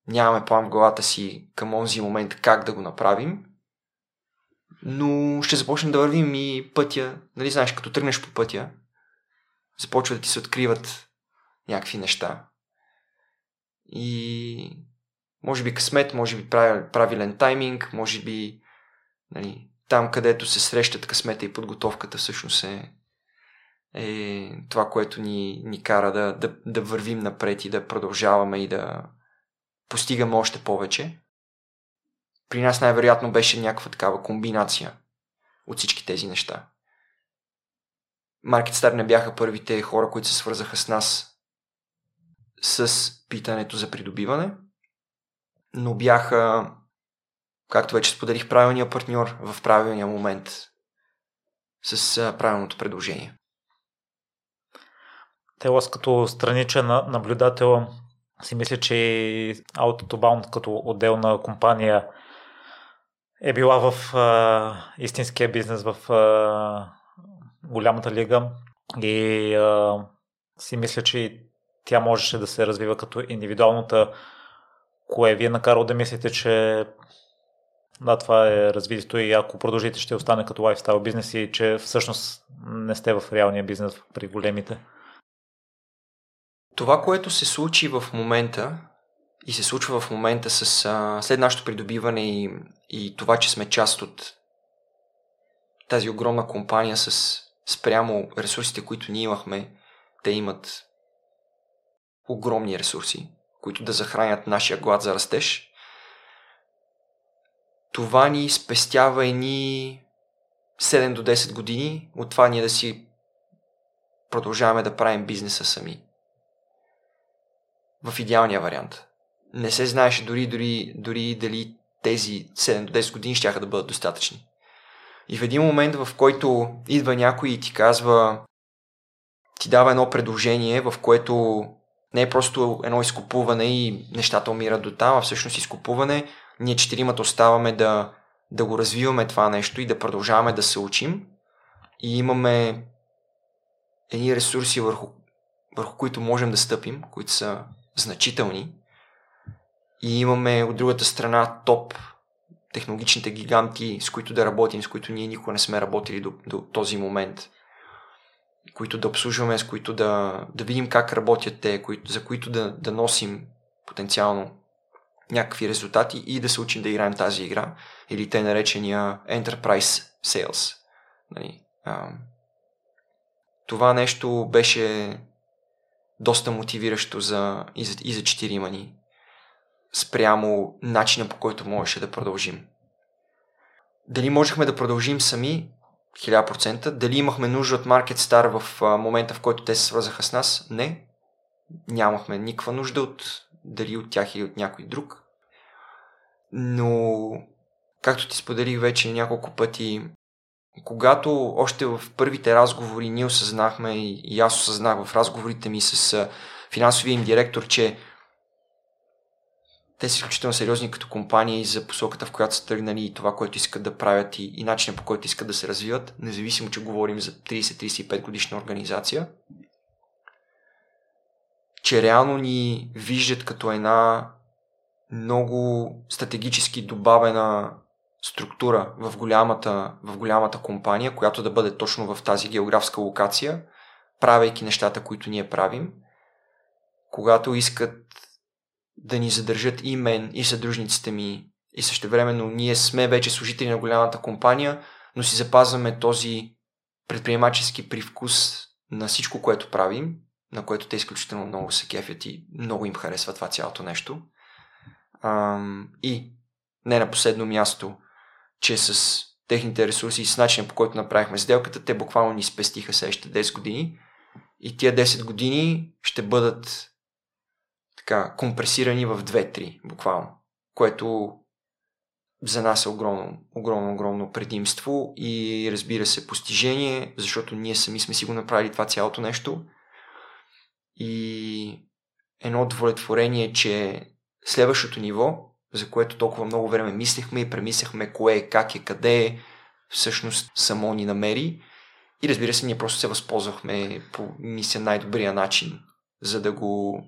Нямаме план в главата си към онзи момент как да го направим но ще започнем да вървим и пътя, нали знаеш, като тръгнеш по пътя, започва да ти се откриват някакви неща. И може би късмет, може би правилен тайминг, може би нали, там, където се срещат късмета и подготовката, всъщност е, е това, което ни, ни кара да, да, да вървим напред и да продължаваме и да постигаме още повече. При нас най-вероятно беше някаква такава комбинация от всички тези неща. MarketStar не бяха първите хора, които се свързаха с нас с питането за придобиване, но бяха, както вече споделих, правилния партньор в правилния момент с правилното предложение. Телас като страничен наблюдател си мисля, че Autobound като отделна компания е била в а, истинския бизнес, в а, голямата лига и а, си мисля, че тя можеше да се развива като индивидуалната, кое ви е накарало да мислите, че да, това е развитието и ако продължите ще остане като лайфстайл бизнес и че всъщност не сте в реалния бизнес при големите? Това, което се случи в момента и се случва в момента с, а, след нашето придобиване и, и това, че сме част от тази огромна компания с спрямо ресурсите, които ние имахме, те имат огромни ресурси, които да захранят нашия глад за растеж. Това ни спестява едни 7 до 10 години от това ние да си продължаваме да правим бизнеса сами. В идеалния вариант. Не се знаеше дори, дори, дори дали тези 7 до 10 години ще да бъдат достатъчни. И в един момент, в който идва някой и ти казва, ти дава едно предложение, в което не е просто едно изкупуване и нещата умират до там, а всъщност изкупуване, ние четиримата оставаме да, да го развиваме това нещо и да продължаваме да се учим и имаме едни ресурси върху, върху които можем да стъпим, които са значителни и имаме от другата страна топ технологичните гиганти, с които да работим, с които ние никога не сме работили до, до този момент, които да обслужваме, с които да, да видим как работят те, които, за които да, да носим потенциално някакви резултати и да се учим да играем тази игра, или те наречения Enterprise Sales. Нали, а, това нещо беше доста мотивиращо за, и, за, и за четирима спрямо начина по който можеше да продължим. Дали можехме да продължим сами? 1000%. Дали имахме нужда от Market Star в момента, в който те се свързаха с нас? Не. Нямахме никаква нужда от дали от тях или от някой друг. Но, както ти споделих вече няколко пъти, когато още в първите разговори ние осъзнахме и аз осъзнах в разговорите ми с финансовия им директор, че те са изключително сериозни като компания и за посоката, в която са тръгнали и това, което искат да правят и, и начина по който искат да се развиват, независимо, че говорим за 30-35 годишна организация, че реално ни виждат като една много стратегически добавена структура в голямата, в голямата компания, която да бъде точно в тази географска локация, правейки нещата, които ние правим. Когато искат да ни задържат и мен, и съдружниците ми, и същевременно ние сме вече служители на голямата компания, но си запазваме този предприемачески привкус на всичко, което правим, на което те изключително много се кефят и много им харесва това цялото нещо. Ам, и не на последно място, че с техните ресурси и с начина по който направихме сделката, те буквално ни спестиха следващите 10 години. И тия 10 години ще бъдат така, компресирани в 2-3, буквално. Което за нас е огромно, огромно, огромно предимство и разбира се постижение, защото ние сами сме си го направили това цялото нещо. И едно удовлетворение, че следващото ниво, за което толкова много време мислихме и премисляхме кое е, как е, къде е, всъщност само ни намери. И разбира се, ние просто се възползвахме по, мисля, най-добрия начин, за да го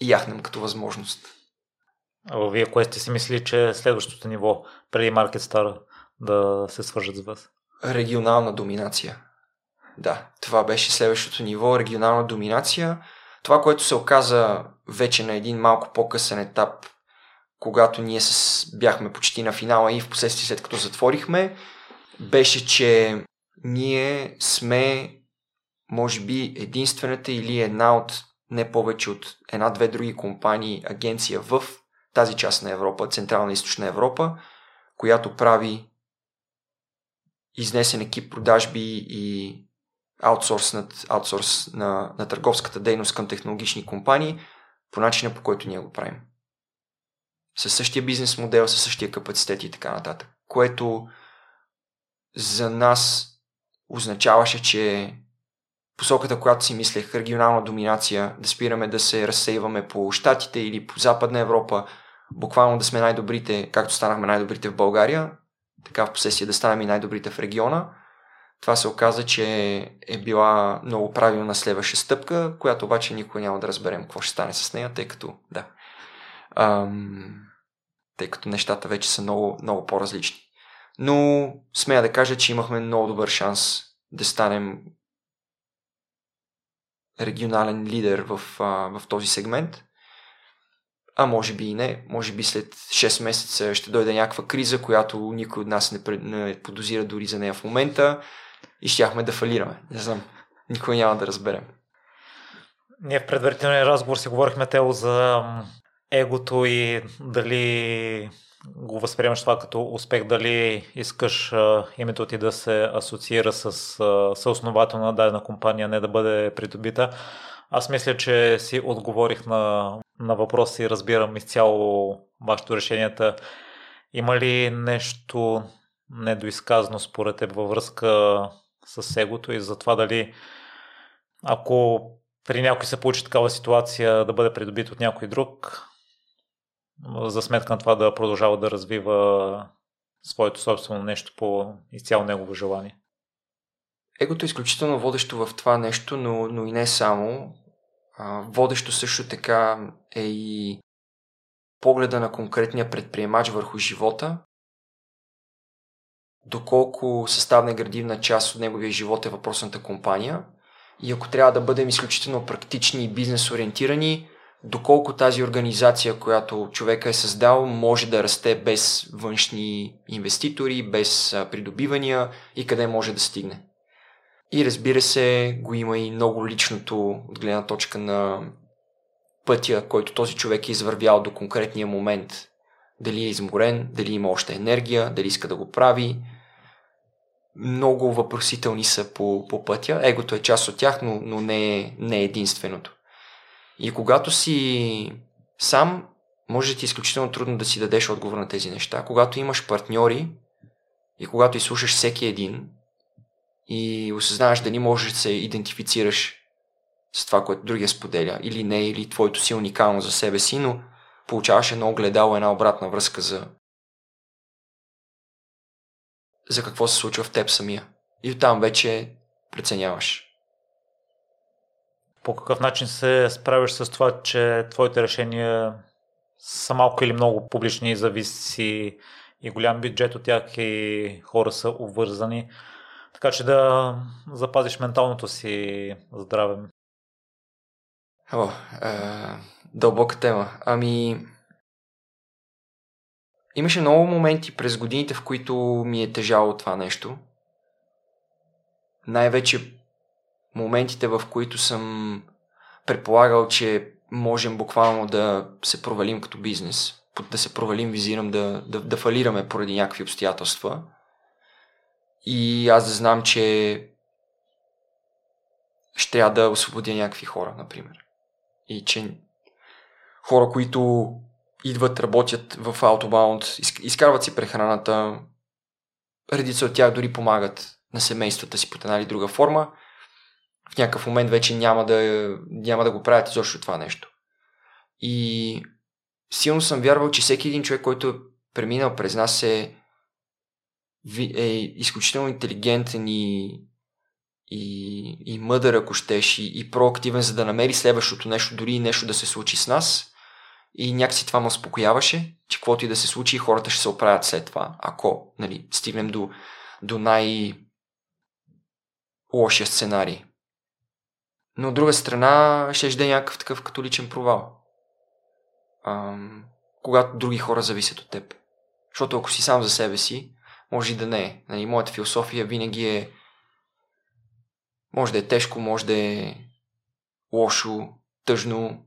яхнем като възможност. А вие кое сте си мислили, че е следващото ниво преди Market Star да се свържат с вас? Регионална доминация. Да, това беше следващото ниво, регионална доминация. Това, което се оказа вече на един малко по-късен етап, когато ние с... бяхме почти на финала и в последствие след като затворихме, беше, че ние сме може би единствената или една от не повече от една-две други компании, агенция в тази част на Европа, Централна и Източна Европа, която прави изнесен екип продажби и аутсорс, над, аутсорс на, на търговската дейност към технологични компании по начина по който ние го правим. Със същия бизнес модел, със същия капацитет и така нататък. Което за нас означаваше, че посоката, която си мислех, регионална доминация, да спираме да се разсейваме по Штатите или по Западна Европа, буквално да сме най-добрите, както станахме най-добрите в България, така в посесия да станем и най-добрите в региона. Това се оказа, че е била много правилна следваща стъпка, която обаче никой няма да разберем какво ще стане с нея, тъй като, да, ам, тъй като нещата вече са много, много по-различни. Но смея да кажа, че имахме много добър шанс да станем регионален лидер в, в този сегмент. А може би и не. Може би след 6 месеца ще дойде някаква криза, която никой от нас не, не подозира дори за нея в момента и щяхме да фалираме. Не знам. Никой няма да разберем. Ние в предварителния разговор си говорихме тело за егото и дали го възприемаш това като успех, дали искаш а, името ти да се асоциира с съосновател на дадена компания, не да бъде придобита. Аз мисля, че си отговорих на, на въпроса и разбирам изцяло вашето решенията. Има ли нещо недоизказано според теб във връзка с егото и за това дали ако при някой се получи такава ситуация да бъде придобит от някой друг, за сметка на това да продължава да развива своето собствено нещо по изцяло негово желание. Егото е изключително водещо в това нещо, но, но и не само. А, водещо също така е и погледа на конкретния предприемач върху живота, доколко съставна градивна част от неговия живот е въпросната компания и ако трябва да бъдем изключително практични и бизнес ориентирани, доколко тази организация, която човека е създал, може да расте без външни инвеститори, без придобивания и къде може да стигне. И разбира се, го има и много личното от гледна точка на пътя, който този човек е извървял до конкретния момент. Дали е изморен, дали има още енергия, дали иска да го прави. Много въпросителни са по, по пътя. Егото е част от тях, но, но не, е, не е единственото. И когато си сам, може ти е изключително трудно да си дадеш отговор на тези неща. Когато имаш партньори и когато изслушаш всеки един и осъзнаваш дали можеш да се идентифицираш с това, което другия споделя, или не, или твоето си уникално за себе си, но получаваш едно огледало, една обратна връзка за за какво се случва в теб самия. И оттам вече преценяваш по какъв начин се справиш с това, че твоите решения са малко или много публични, зависи и голям бюджет от тях и хора са обвързани, така че да запазиш менталното си здраве. О, е, дълбока тема. Ами, имаше много моменти през годините, в които ми е тежало това нещо. Най-вече моментите, в които съм предполагал, че можем буквално да се провалим като бизнес. Да се провалим, визирам да, да, да фалираме поради някакви обстоятелства. И аз да знам, че ще трябва да освободя някакви хора, например. И че хора, които идват, работят в Outbound, изкарват си прехраната, редица от тях дори помагат на семействата си под една или друга форма в някакъв момент вече няма да, няма да го правят изобщо това нещо. И силно съм вярвал, че всеки един човек, който е преминал през нас е, е изключително интелигентен и, и, и мъдър, ако щеш, и, и проактивен, за да намери следващото нещо, дори и нещо да се случи с нас. И някакси това ме успокояваше, че каквото и да се случи, хората ще се оправят след това, ако нали, стигнем до, до най- лошия сценарий. Но от друга страна, ще да е някакъв такъв като личен провал. Ам, когато други хора зависят от теб. Защото ако си сам за себе си, може и да не е. Нали, моята философия винаги е може да е тежко, може да е лошо, тъжно,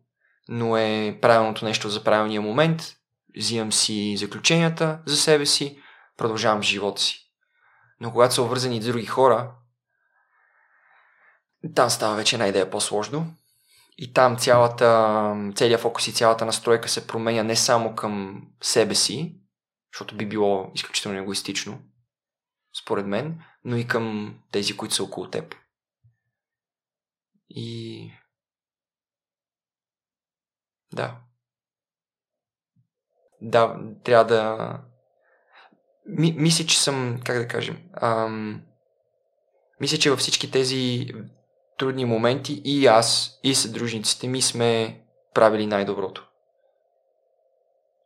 но е правилното нещо за правилния момент. Взимам си заключенията за себе си, продължавам живота си. Но когато са обвързани с други хора, Там става вече една идея по-сложно. И там цялата, целият фокус и цялата настройка се променя не само към себе си, защото би било изключително егоистично, според мен, но и към тези, които са около теб. И да. Да, трябва да... Ми, мисля, че съм, как да кажем, ам... мисля, че във всички тези трудни моменти и аз, и съдружниците ми сме правили най-доброто.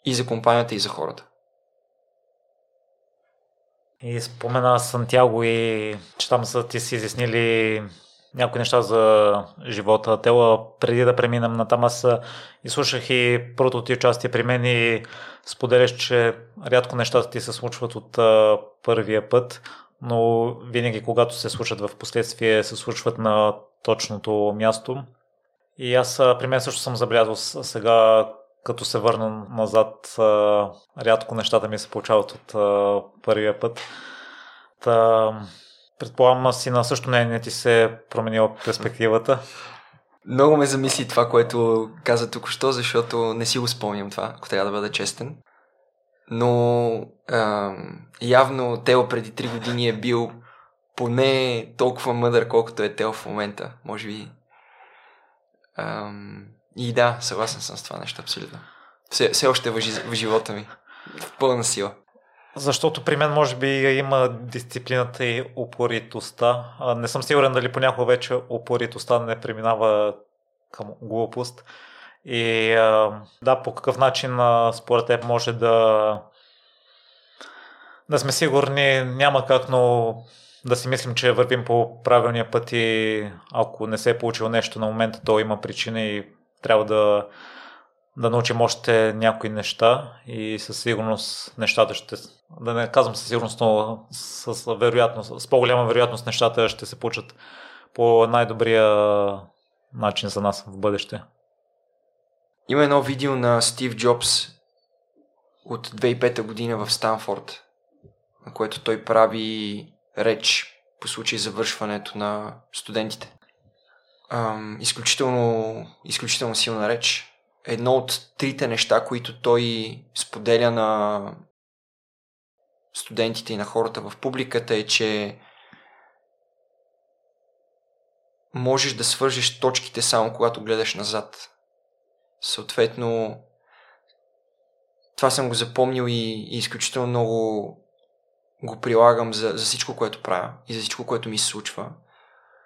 И за компанията, и за хората. И спомена Сантяго и че там са ти си изяснили някои неща за живота. Тела, преди да преминем на там, аз изслушах и първото ти участие при мен и споделяш, че рядко нещата ти се случват от а, първия път, но винаги когато се случват в последствие, се случват на точното място. И аз при мен също съм забелязал сега, като се върна назад, рядко нещата ми се получават от първия път. Та, Предполагам, си на също не ти се е променила перспективата. Много ме замисли това, което каза тук що, защото не си го спомням това, ако трябва да бъда честен. Но а, явно Тео преди 3 години е бил поне толкова мъдър, колкото е Тео в момента. Може би. А, и да, съгласен съм с това нещо, абсолютно. Все, все още въжи в живота ми. В пълна сила. Защото при мен може би има дисциплината и упоритостта. Не съм сигурен дали понякога вече упоритостта не преминава към глупост. И да, по какъв начин според теб може да да сме сигурни, няма как, но да си мислим, че вървим по правилния път и ако не се е получило нещо на момента, то има причина и трябва да да научим още някои неща и със сигурност нещата ще, да не казвам със сигурност, но с, вероятност, с по-голяма вероятност нещата ще се получат по най-добрия начин за нас в бъдеще. Има едно видео на Стив Джобс от 2005 година в Станфорд, на което той прави реч по случай завършването на студентите. Ам, изключително, изключително силна реч едно от трите неща, които той споделя на студентите и на хората в публиката е, че можеш да свържеш точките само когато гледаш назад. Съответно, това съм го запомнил и, и изключително много го прилагам за, за всичко, което правя и за всичко, което ми се случва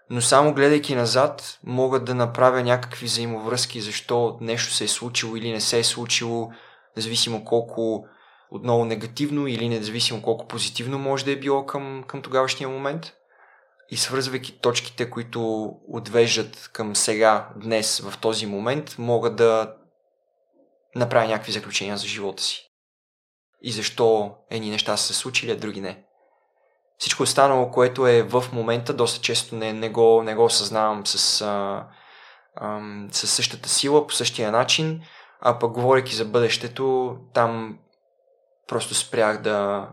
но само гледайки назад мога да направя някакви взаимовръзки, защо нещо се е случило или не се е случило, независимо колко отново негативно или независимо колко позитивно може да е било към, към тогавашния момент. И свързвайки точките, които отвеждат към сега, днес, в този момент, мога да направя някакви заключения за живота си. И защо едни неща са се случили, а други не. Всичко останало, което е в момента, доста често не, не, го, не го осъзнавам с, а, а, с същата сила, по същия начин, а пък говоряки за бъдещето, там просто спрях да,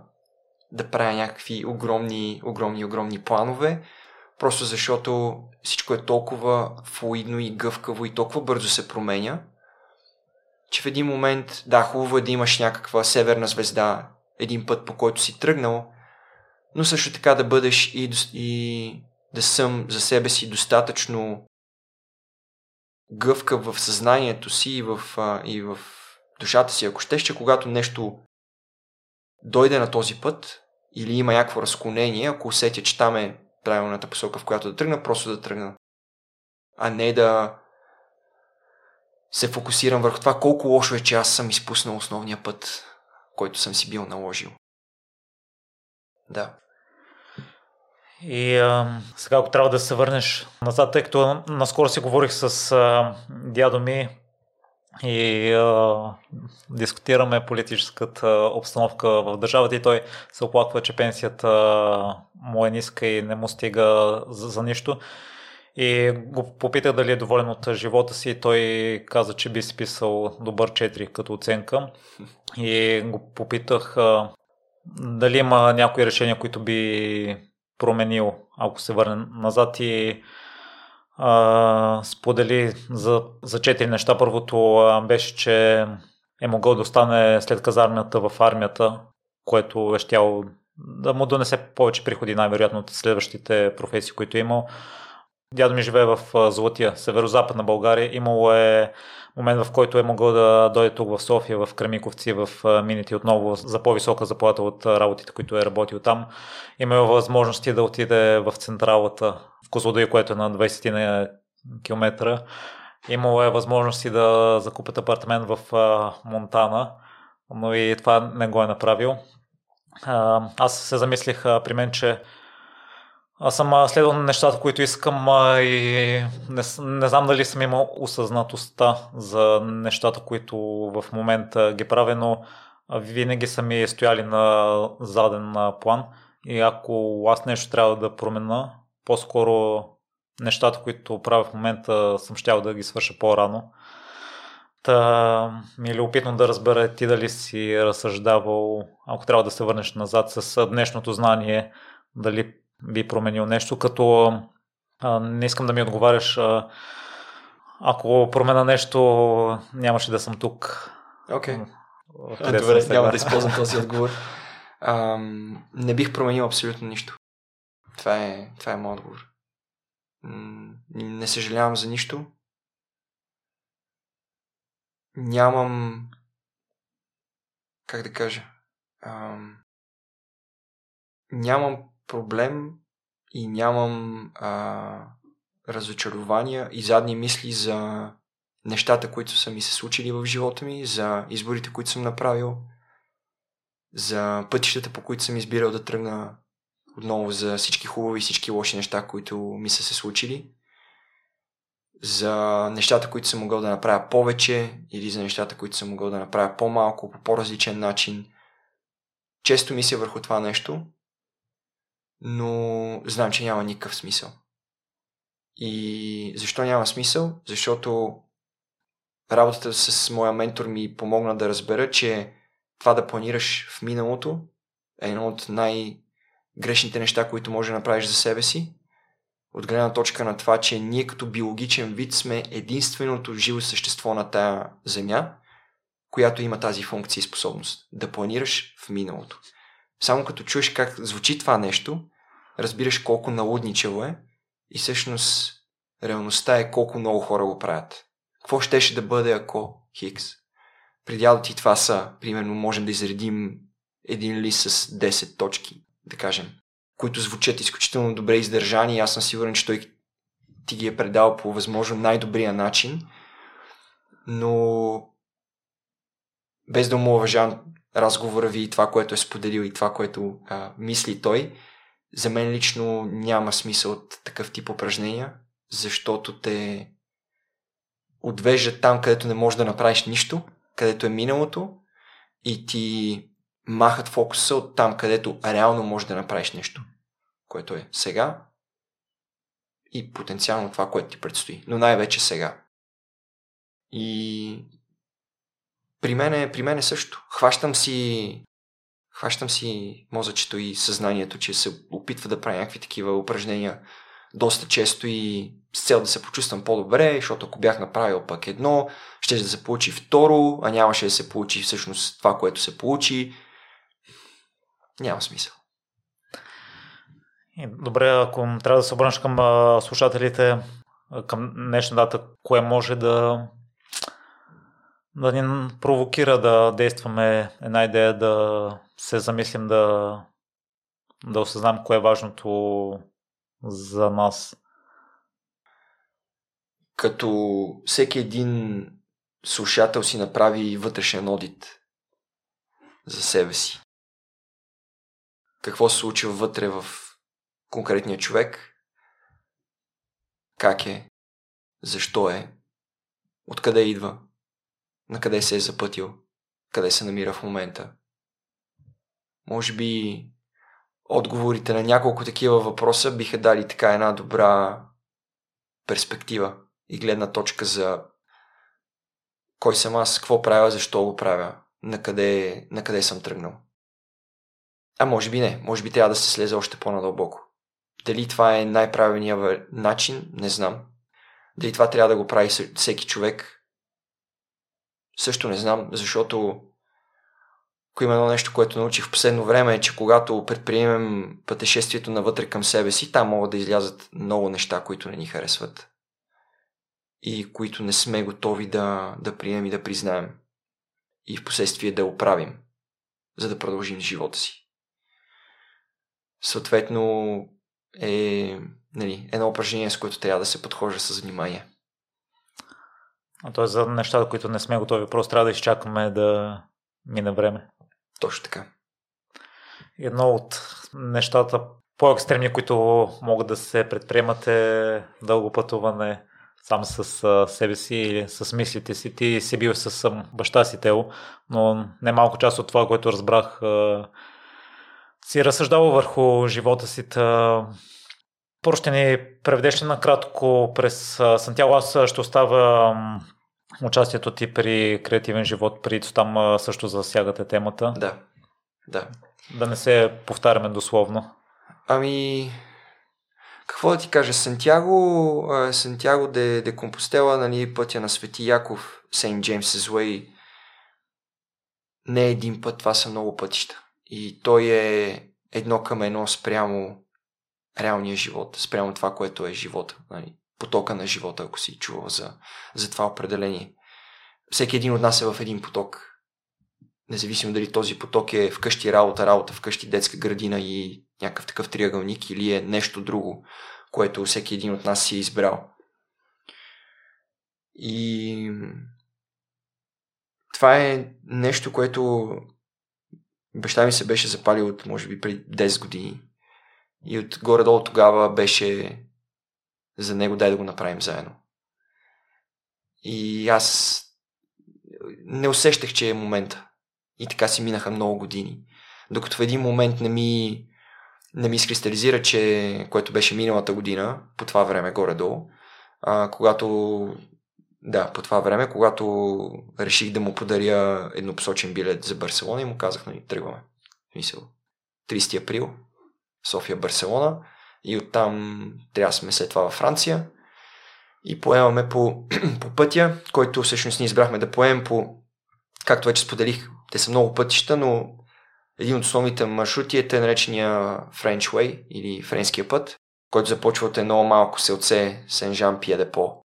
да правя някакви огромни, огромни, огромни планове, просто защото всичко е толкова флуидно и гъвкаво и толкова бързо се променя, че в един момент, да, хубаво е да имаш някаква северна звезда един път, по който си тръгнал, но също така да бъдеш и, и да съм за себе си достатъчно гъвкав в съзнанието си и в, а, и в душата си, ако щеш, че когато нещо дойде на този път или има някакво разклонение, ако усетя, че там е правилната посока, в която да тръгна, просто да тръгна. А не да се фокусирам върху това колко лошо е, че аз съм изпуснал основния път, който съм си бил наложил. Да. И а, сега, ако трябва да се върнеш назад, тъй като наскоро си говорих с а, дядо ми и а, дискутираме политическата обстановка в държавата и той се оплаква, че пенсията му е ниска и не му стига за, за нищо. И го попитах дали е доволен от живота си и той каза, че би си писал добър 4 като оценка. И го попитах а, дали има някои решения, които би променил, ако се върне назад и а, сподели за, за четири неща. Първото а, беше, че е могъл да остане след казармията в армията, което е щяло да му донесе повече приходи, най-вероятно от следващите професии, които е имал. Дядо ми живее в Златия, северо-западна България. Имало е момент, в който е могъл да дойде тук в София, в Кремиковци, в мините отново за по-висока заплата от работите, които е работил там. Има възможности да отиде в централата, в Козлодой, което е на 20 на километра. Имало е възможности да закупят апартамент в Монтана, но и това не го е направил. Аз се замислих при мен, че аз съм следвал нещата, които искам и не, не знам дали съм имал осъзнатостта за нещата, които в момента ги правя, но винаги са ми стояли на заден план и ако аз нещо трябва да променя, по-скоро нещата, които правя в момента съм щял да ги свърша по-рано. Та ми е любопитно да разбера ти дали си разсъждавал, ако трябва да се върнеш назад с днешното знание, дали би променил нещо, като а, не искам да ми отговаряш, а, ако промена нещо, нямаше да съм тук. Окей. Okay. Добре, няма да използвам този отговор. А, не бих променил абсолютно нищо. Това е, това е моят отговор. Не съжалявам за нищо. Нямам. Как да кажа? Ам... Нямам проблем и нямам а, разочарования и задни мисли за нещата, които са ми се случили в живота ми, за изборите, които съм направил, за пътищата, по които съм избирал да тръгна отново за всички хубави и всички лоши неща, които ми са се случили, за нещата, които съм могъл да направя повече или за нещата, които съм могъл да направя по-малко, по по-различен начин. Често мисля върху това нещо но знам, че няма никакъв смисъл. И защо няма смисъл? Защото работата с моя ментор ми помогна да разбера, че това да планираш в миналото е едно от най-грешните неща, които може да направиш за себе си. От гледна точка на това, че ние като биологичен вид сме единственото живо същество на тая земя, която има тази функция и способност да планираш в миналото. Само като чуеш как звучи това нещо, разбираш колко налудничево е и всъщност реалността е колко много хора го правят. Какво щеше да бъде ако Хикс? Предяло ти това са, примерно, можем да изредим един лист с 10 точки, да кажем, които звучат изключително добре издържани и аз съм сигурен, че той ти ги е предал по възможно най-добрия начин, но без да му уважавам разговора ви и това, което е споделил и това, което а, мисли той, за мен лично няма смисъл от такъв тип упражнения, защото те отвеждат там, където не можеш да направиш нищо, където е миналото и ти махат фокуса от там, където реално можеш да направиш нещо, което е сега и потенциално това, което ти предстои, но най-вече сега. И при мен, при мен е също. Хващам си хващам си мозъчето и съзнанието, че се опитва да прави някакви такива упражнения доста често и с цел да се почувствам по-добре, защото ако бях направил пък едно, ще да се получи второ, а нямаше да се получи всъщност това, което се получи. Няма смисъл. Добре, ако трябва да се обърнеш към слушателите към днешна дата, кое може да да ни провокира да действаме една идея да се замислим да, да осъзнам кое е важното за нас. Като всеки един слушател си направи вътрешен одит за себе си. Какво се случва вътре в конкретния човек? Как е? Защо е? Откъде идва? На къде се е запътил? Къде се намира в момента? Може би отговорите на няколко такива въпроса биха дали така една добра перспектива и гледна точка за кой съм аз, какво правя, защо го правя, на къде, на къде съм тръгнал. А може би не, може би трябва да се слезе още по-надълбоко. Дали това е най-правилният начин, не знам. Дали това трябва да го прави всеки човек, също не знам, защото ако има едно нещо, което научих в последно време е, че когато предприемем пътешествието навътре към себе си, там могат да излязат много неща, които не ни харесват и които не сме готови да, да приемем и да признаем и в последствие да оправим, за да продължим живота си. Съответно е нали, едно упражнение, с което трябва да се подхожа с внимание. А е за нещата, които не сме готови, просто трябва да изчакаме да мине време. Точно така. Едно от нещата по-екстремни, които могат да се предприемат е дълго пътуване сам с себе си или с мислите си. Ти си бил с баща си Тео, но немалко част от това, което разбрах, си разсъждава върху живота си. Първо ще ни преведеш накратко през Сантьяго? Аз ще оставя участието ти при креативен живот, при там също засягате темата. Да, да. Да не се повтаряме дословно. Ами, какво да ти кажа? Сантьяго, Сантьяго де, де Компостела, нали, пътя на Свети Яков, Сейнт Джеймс Уей, не един път, това са много пътища. И той е едно към едно спрямо реалния живот, спрямо това, което е живота. Нали? Потока на живота, ако си чувал за, за това определение. Всеки един от нас е в един поток. Независимо дали този поток е вкъщи работа, работа вкъщи детска градина и някакъв такъв триъгълник или е нещо друго, което всеки един от нас си е избрал. И това е нещо, което баща ми се беше запалил от, може би, преди 10 години. И от горе-долу тогава беше за него дай да го направим заедно. И аз не усещах, че е момента. И така си минаха много години. Докато в един момент не ми, не ми изкристализира, че, което беше миналата година, по това време горе-долу, а, когато да, по това време, когато реших да му подаря еднопосочен билет за Барселона и му казах, нали, тръгваме. Мисъл, 30 април, София, Барселона и оттам трябва да сме след това във Франция и поемаме по, по пътя, който всъщност ние избрахме да поемем по, както вече споделих, те са много пътища, но един от основните маршрути е те наречения French Way или френския път, който започва от едно малко селце Сен-Жан Пиедепо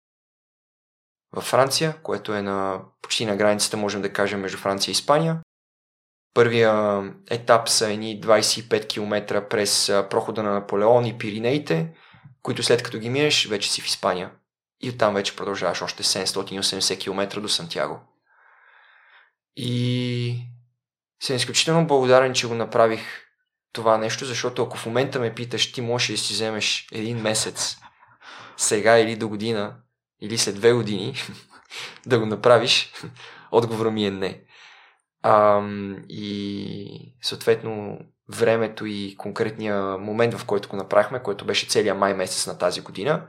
във Франция, което е на, почти на границата, можем да кажем, между Франция и Испания. Първия етап са едни 25 км през прохода на Наполеон и Пиринеите, които след като ги минеш, вече си в Испания. И оттам вече продължаваш още 780 км до Сантьяго. И съм изключително благодарен, че го направих това нещо, защото ако в момента ме питаш, ти можеш да си вземеш един месец сега или до година, или след две години да го направиш, отговорът ми е не. А, и съответно времето и конкретния момент, в който го направихме, който беше целият май месец на тази година,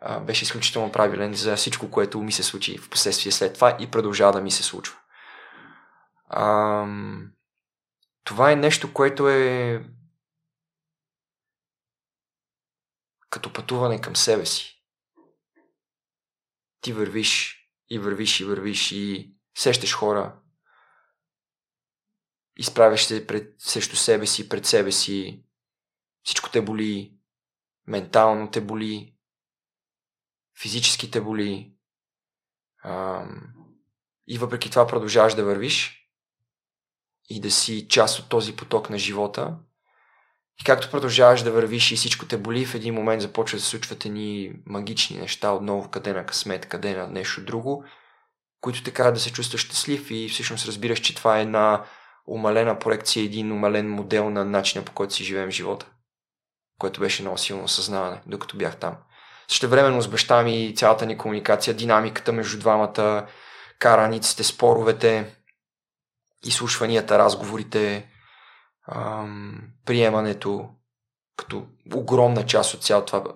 а, беше изключително правилен за всичко, което ми се случи в последствие след това и продължава да ми се случва. А, това е нещо, което е като пътуване към себе си. Ти вървиш и вървиш и вървиш и сещаш хора, изправяш се пред, срещу себе си, пред себе си, всичко те боли, ментално те боли, физически те боли, а, и въпреки това продължаваш да вървиш и да си част от този поток на живота. И както продължаваш да вървиш и всичко те боли, в един момент започват да се случват едни магични неща, отново къде на късмет, къде на нещо друго, които те карат да се чувстваш щастлив и всъщност разбираш, че това е една умалена проекция, един умален модел на начина по който си живеем живота, което беше много силно осъзнаване, докато бях там. Също времено с баща ми цялата ни комуникация, динамиката между двамата, караниците, споровете, изслушванията, разговорите, ам, приемането като огромна част от цялото това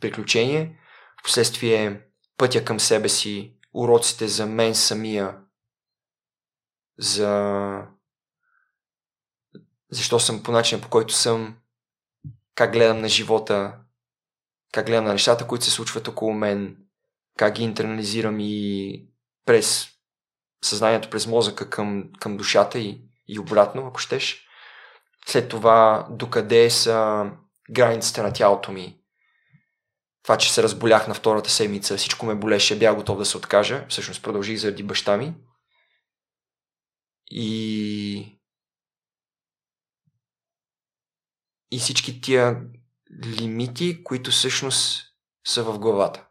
приключение. Впоследствие пътя към себе си, уроците за мен самия, за защо съм по начина по който съм, как гледам на живота, как гледам на нещата, които се случват около мен, как ги интернализирам и през съзнанието, през мозъка към, към душата и, и обратно, ако щеш. След това, докъде са границите на тялото ми. Това, че се разболях на втората седмица, всичко ме болеше, бях готов да се откажа. Всъщност продължих заради баща ми. И и всички тия лимити, които всъщност са в главата.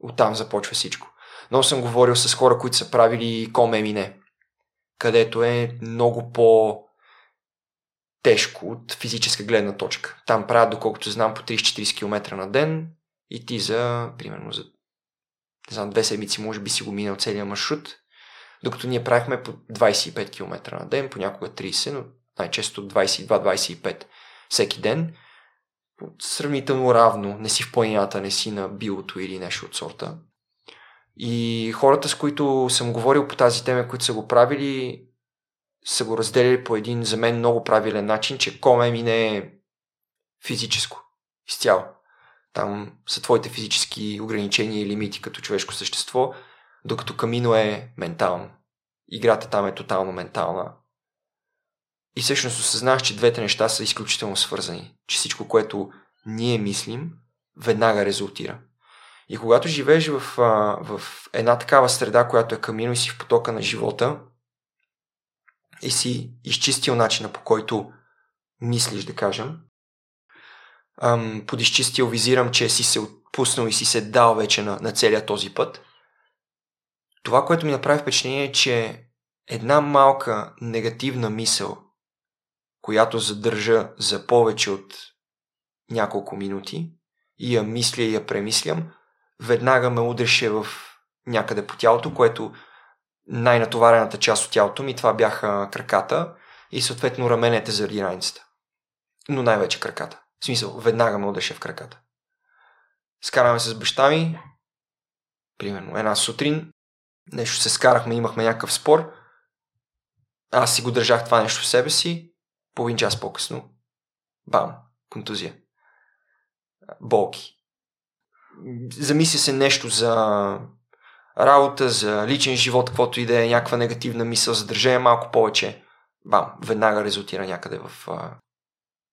Оттам започва всичко. Но съм говорил с хора, които са правили комемине, където е много по тежко от физическа гледна точка. Там правят, доколкото знам, по 30-40 км на ден и ти за, примерно, за не знам, две седмици може би си го минал целият маршрут, докато ние правихме по 25 км на ден, понякога 30, но най-често 22-25 всеки ден, сравнително равно, не си в планината, не си на билото или нещо от сорта. И хората, с които съм говорил по тази тема, които са го правили, са го разделили по един за мен много правилен начин, че коме ми не е физическо. Изцяло. Там са твоите физически ограничения и лимити като човешко същество, докато камино е ментално. Играта там е тотално ментална. И всъщност осъзнах, че двете неща са изключително свързани. Че всичко, което ние мислим, веднага резултира. И когато живееш в, в една такава среда, която е камино и си в потока на живота, и си изчистил начина по който мислиш, да кажем, ам, подизчистил визирам, че си се отпуснал и си се дал вече на, на целия този път, това, което ми направи впечатление е, че една малка негативна мисъл, която задържа за повече от няколко минути. И я мисля и я премислям, веднага ме удреше в някъде по тялото, което най-натоварената част от тялото ми, това бяха краката и съответно раменете заради раницата. Но най-вече краката. В смисъл, веднага ме удреше в краката. Скараме се с баща ми, примерно една сутрин, нещо се скарахме, имахме някакъв спор, аз си го държах това нещо в себе си, половин час по-късно, бам, контузия. Болки. Замисля се нещо за работа, за личен живот, каквото и да е някаква негативна мисъл, задържение малко повече, бам, веднага резултира някъде в,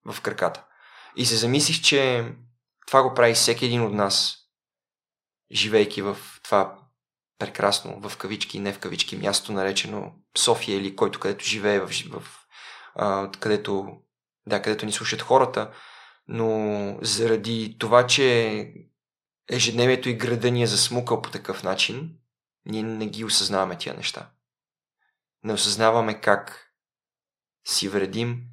в краката. И се замислих, че това го прави всеки един от нас, живейки в това прекрасно, в кавички не в кавички, място наречено София или който където живее, в, в, където, да, където ни слушат хората, но заради това, че ежедневието и града ни е засмукал по такъв начин, ние не ги осъзнаваме тия неща. Не осъзнаваме как си вредим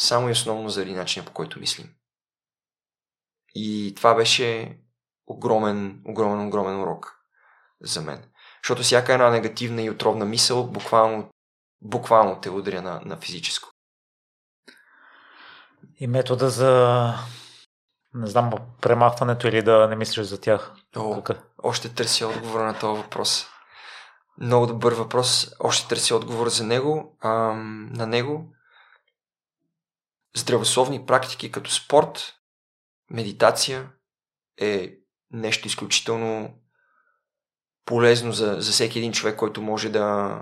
само и основно заради начина по който мислим. И това беше огромен, огромен, огромен урок за мен. Защото всяка една негативна и отровна мисъл буквално, буквално те удря на, на физическо. И метода за не знам, премахването или да не мислиш за тях? О, още търся отговор на този въпрос. Много добър въпрос. Още търся отговор за него, ам, на него. Здравословни практики като спорт, медитация е нещо изключително полезно за, за всеки един човек, който може да,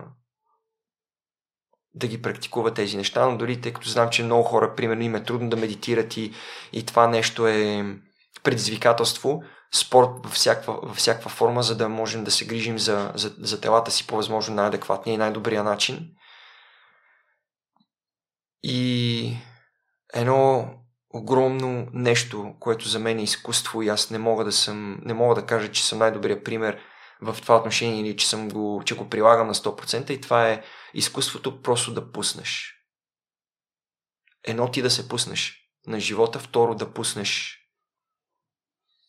да ги практикува тези неща, но дори тъй като знам, че много хора, примерно, им е трудно да медитират и, и това нещо е предизвикателство, спорт във всякаква, във всякаква форма, за да можем да се грижим за, за, за телата си по възможно най-адекватния и най-добрия начин. И едно огромно нещо, което за мен е изкуство и аз не мога да съм, не мога да кажа, че съм най-добрият пример в това отношение или че, съм го, че го прилагам на 100% и това е изкуството просто да пуснеш. Едно ти да се пуснеш на живота, второ да пуснеш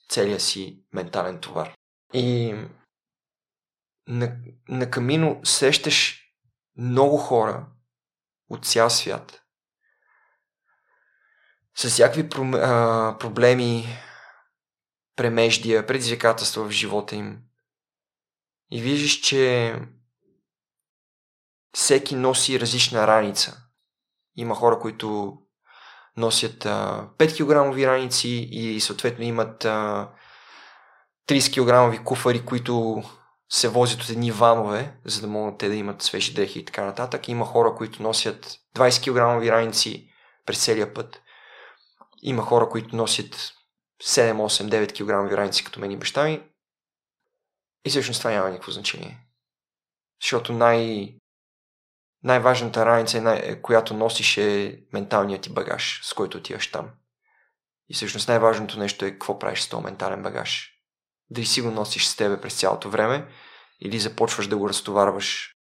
целия си ментален товар. И на, на камино срещаш много хора от цял свят с всякакви проблеми, премеждия, предизвикателства в живота им. И виждаш, че всеки носи различна раница. Има хора, които носят а, 5 кг раници и съответно имат а, 30 кг куфари, които се возят от едни ванове, за да могат те да имат свежи дрехи и така нататък. Има хора, които носят 20 кг раници през целия път. Има хора, които носят 7, 8, 9 кг раници, като мен и баща ми. И всъщност това няма никакво значение. Защото най- най-важната раница, е най- която носиш е менталният ти багаж, с който отиваш там. И всъщност най-важното нещо е какво правиш с този ментален багаж. Дали си го носиш с тебе през цялото време или започваш да го разтоварваш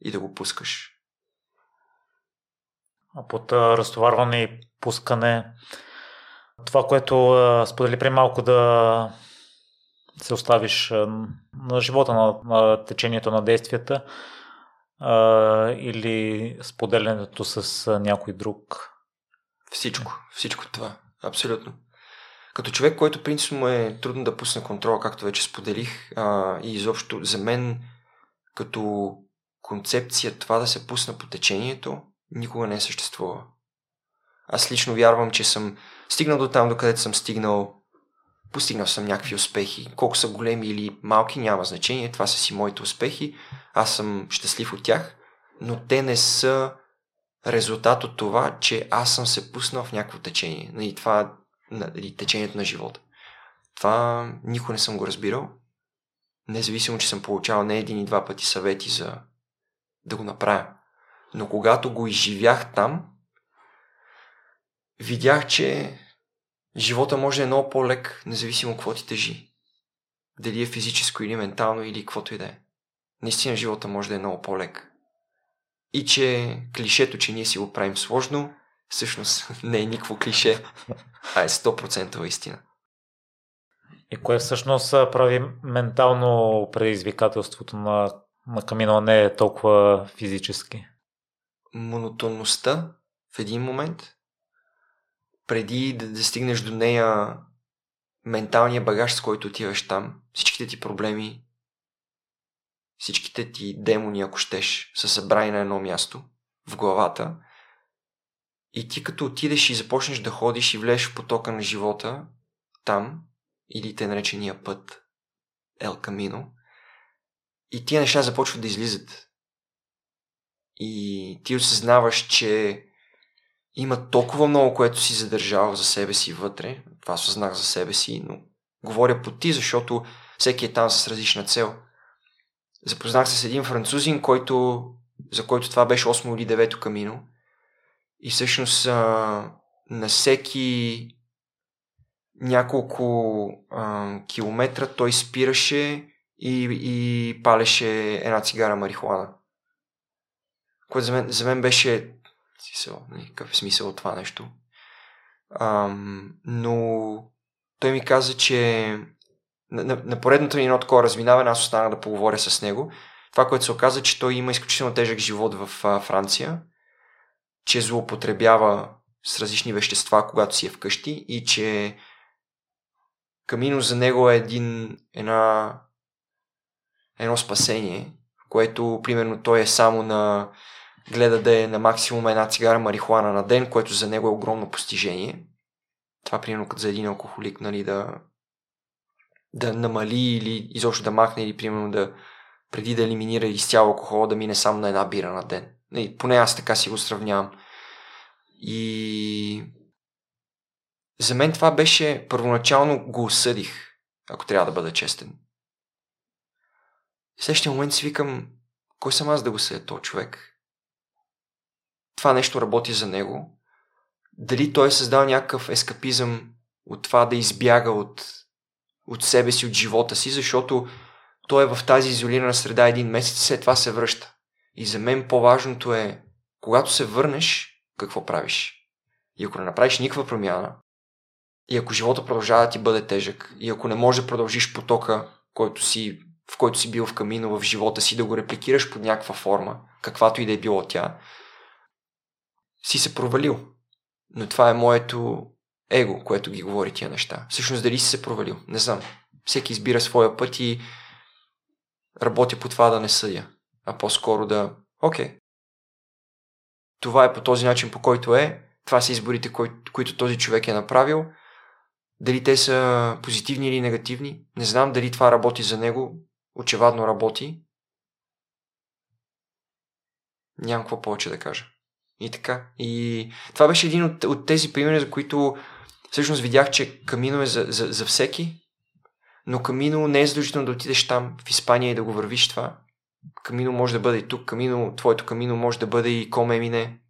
и да го пускаш. А под разтоварване и пускане, това, което а, сподели при малко да се оставиш на живота, на, на течението на действията а, или споделянето с някой друг. Всичко, всичко това. Абсолютно. Като човек, който принципно е трудно да пусне контрола, както вече споделих, а, и изобщо за мен като концепция това да се пусна по течението никога не е съществува. Аз лично вярвам, че съм стигнал до там, докъдето съм стигнал, постигнал съм някакви успехи. Колко са големи или малки, няма значение. Това са си моите успехи. Аз съм щастлив от тях, но те не са резултат от това, че аз съм се пуснал в някакво течение. И нали, това нали, течението на живота. Това никога не съм го разбирал. Независимо, че съм получавал не един и два пъти съвети за да го направя. Но когато го изживях там, видях, че живота може да е много по-лек, независимо какво ти тежи. Дали е физическо или ментално или каквото и да е. Наистина живота може да е много по-лек. И че клишето, че ние си го правим сложно, всъщност не е никакво клише, а е 100% истина. И кое всъщност прави ментално предизвикателството на, на камино, не е толкова физически? Монотонността в един момент, преди да, да стигнеш до нея менталния багаж, с който отиваш там, всичките ти проблеми, всичките ти демони, ако щеш, са събрани на едно място в главата и ти като отидеш и започнеш да ходиш и влезеш в потока на живота, там, или те наречения път, Ел Камино, и тия неща започват да излизат. И ти осъзнаваш, че има толкова много, което си задържал за себе си вътре. Това осъзнах за себе си, но говоря по ти, защото всеки е там с различна цел. Запознах се с един французин, който, за който това беше 8 или 9 камино – и всъщност а, на всеки няколко а, километра той спираше и, и палеше една цигара марихуана. Което за мен, за мен беше смисъл, нали, какъв е смисъл от това нещо. А, но той ми каза, че на, на, на поредното ни едно такова разминаване аз останах да поговоря с него. Това, което се оказа, че той има изключително тежък живот в а, Франция че злоупотребява с различни вещества, когато си е вкъщи и че камино за него е един, една, едно спасение, което примерно той е само на гледа да е на максимум една цигара марихуана на ден, което за него е огромно постижение. Това примерно като за един алкохолик, нали, да, да намали или изобщо да махне или примерно да преди да елиминира изцяло алкохола да мине само на една бира на ден. И поне аз така си го сравнявам. И за мен това беше, първоначално го осъдих, ако трябва да бъда честен. В следващия момент си викам, кой съм аз да го съдя този човек? Това нещо работи за него. Дали той е създал някакъв ескапизъм от това да избяга от, от себе си, от живота си, защото той е в тази изолирана среда един месец и след това се връща. И за мен по-важното е, когато се върнеш, какво правиш? И ако не направиш никаква промяна, и ако живота продължава да ти бъде тежък, и ако не можеш да продължиш потока, който си, в който си бил в камино в живота си, да го репликираш под някаква форма, каквато и да е било тя, си се провалил. Но това е моето его, което ги говори тия неща. Всъщност дали си се провалил? Не знам. Всеки избира своя път и работя по това да не съдя, а по-скоро да, окей, това е по този начин, по който е, това са изборите, кои, които този човек е направил. Дали те са позитивни или негативни, не знам дали това работи за него, очевадно работи. Нямам какво повече да кажа. И така. И това беше един от, от тези примери, за които всъщност видях, че Камино е за, за, за всеки, но Камино не е задължително да отидеш там в Испания и да го вървиш това. Камино може да бъде и тук, камино, твоето камино може да бъде и Комемине,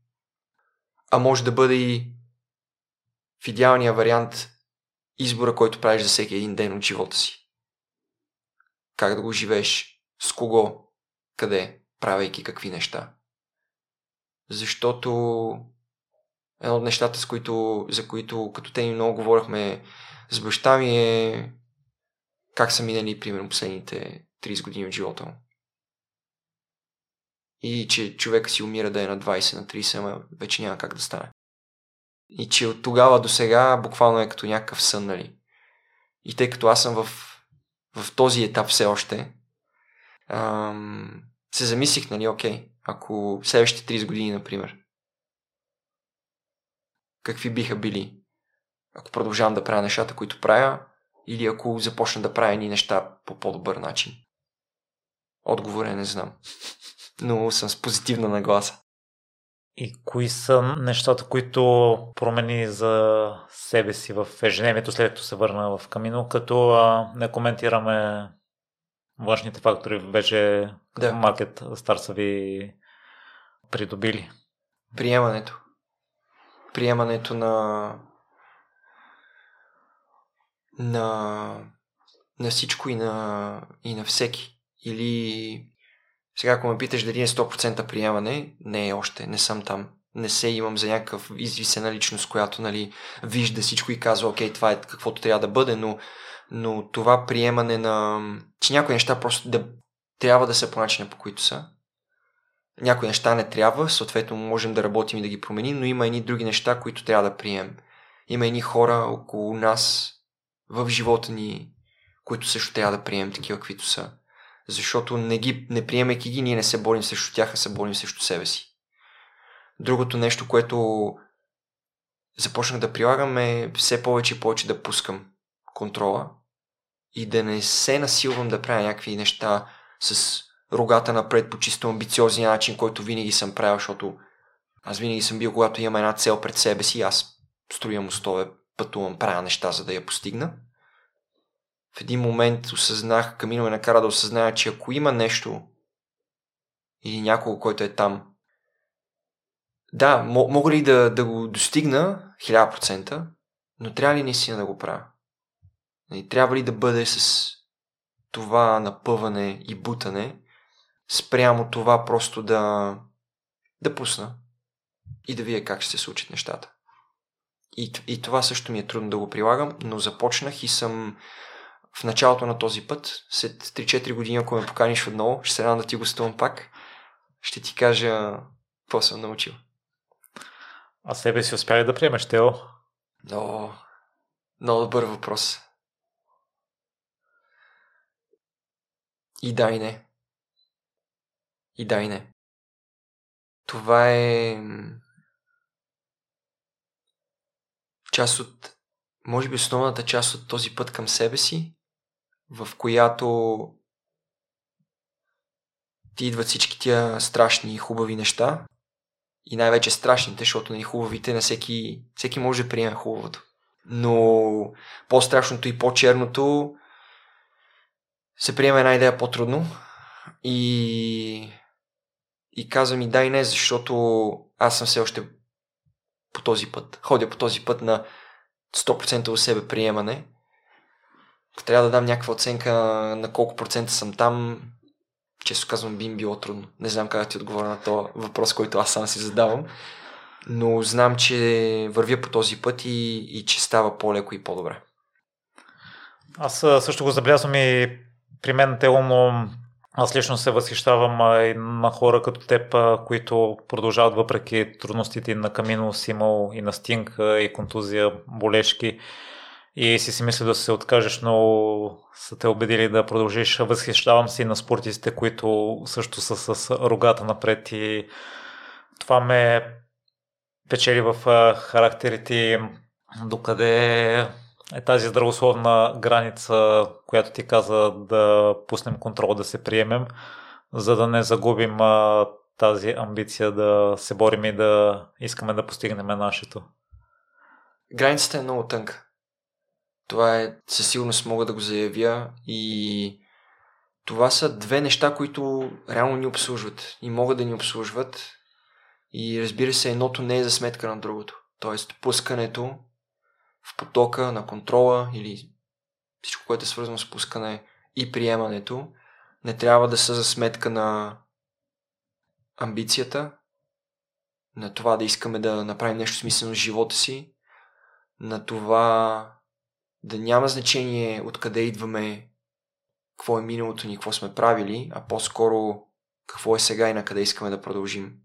а може да бъде и в идеалния вариант избора, който правиш за всеки един ден от живота си. Как да го живееш, с кого, къде, правейки какви неща. Защото едно от нещата, с които, за които като те ни много говорихме с баща ми е как са минали, примерно, последните 30 години от живота му и че човека си умира да е на 20, на 30, ама вече няма как да стане. И че от тогава до сега буквално е като някакъв сън, нали? И тъй като аз съм в, в този етап все още, ам, се замислих, нали, окей, ако следващите 30 години, например, какви биха били, ако продължавам да правя нещата, които правя, или ако започна да правя ни неща по по-добър начин. Отговор е не знам но съм с позитивна нагласа. И кои са нещата, които промени за себе си в ежедневието, след като се върна в Камино, като не коментираме външните фактори, вече да. маркет стар са ви придобили? Приемането. Приемането на на, на всичко и на, и на всеки. Или сега, ако ме питаш дали е 100% приемане, не е още, не съм там. Не се имам за някакъв извисена личност, която нали, вижда всичко и казва, окей, това е каквото трябва да бъде, но, но това приемане на... че някои неща просто да, трябва да са по начина по които са. Някои неща не трябва, съответно можем да работим и да ги променим, но има едни други неща, които трябва да приемем. Има едни хора около нас в живота ни, които също трябва да приемем такива, каквито са защото не, ги, не приемайки ги, ние не се борим срещу тях, а се борим срещу себе си. Другото нещо, което започнах да прилагам е все повече и повече да пускам контрола и да не се насилвам да правя някакви неща с рогата напред по чисто амбициозния начин, който винаги съм правил, защото аз винаги съм бил, когато имам една цел пред себе си, аз строя мостове, пътувам, правя неща, за да я постигна в един момент осъзнах, Камино ме накара да осъзная, че ако има нещо или някого, който е там, да, мога ли да, да го достигна 1000%, но трябва ли наистина да го правя? И нали, трябва ли да бъде с това напъване и бутане, спрямо това просто да, да пусна и да видя как ще се случат нещата. И, и това също ми е трудно да го прилагам, но започнах и съм в началото на този път, след 3-4 години, ако ме поканиш отново, ще се радвам да ти гостувам пак. Ще ти кажа какво съм научил. А себе си успя ли да приемеш, Тео? Много, много добър въпрос. И да и не. И да и не. Това е част от, може би основната част от този път към себе си в която ти идват всички тия страшни и хубави неща и най-вече страшните, защото на нали, хубавите на всеки, всеки може да приеме хубавото. Но по-страшното и по-черното се приема една идея по-трудно и, и казвам и да и не, защото аз съм все още по този път. Ходя по този път на 100% у себе приемане трябва да дам някаква оценка на колко процента съм там, често казвам, би им било трудно. Не знам как да ти отговоря на този въпрос, който аз сам си задавам, но знам, че вървя по този път и, и че става по-леко и по-добре. Аз също го забелязвам и при мен те аз лично се възхищавам и на хора като теб, които продължават въпреки трудностите на Камино имал и на стинг, и контузия, болешки. И си си мисли да се откажеш, но са те убедили да продължиш. Възхищавам си на спортистите, които също са с рогата напред. И това ме печели в характерите докъде е тази здравословна граница, която ти каза да пуснем контрол, да се приемем, за да не загубим а, тази амбиция да се борим и да искаме да постигнем нашето. Границата е много тънка. Това е, със сигурност мога да го заявя и това са две неща, които реално ни обслужват и могат да ни обслужват. И разбира се, едното не е за сметка на другото. Тоест, пускането в потока на контрола или всичко, което е свързано с пускане и приемането, не трябва да са за сметка на амбицията, на това да искаме да направим нещо смислено в живота си, на това да няма значение откъде идваме, какво е миналото ни, какво сме правили, а по-скоро какво е сега и на къде искаме да продължим.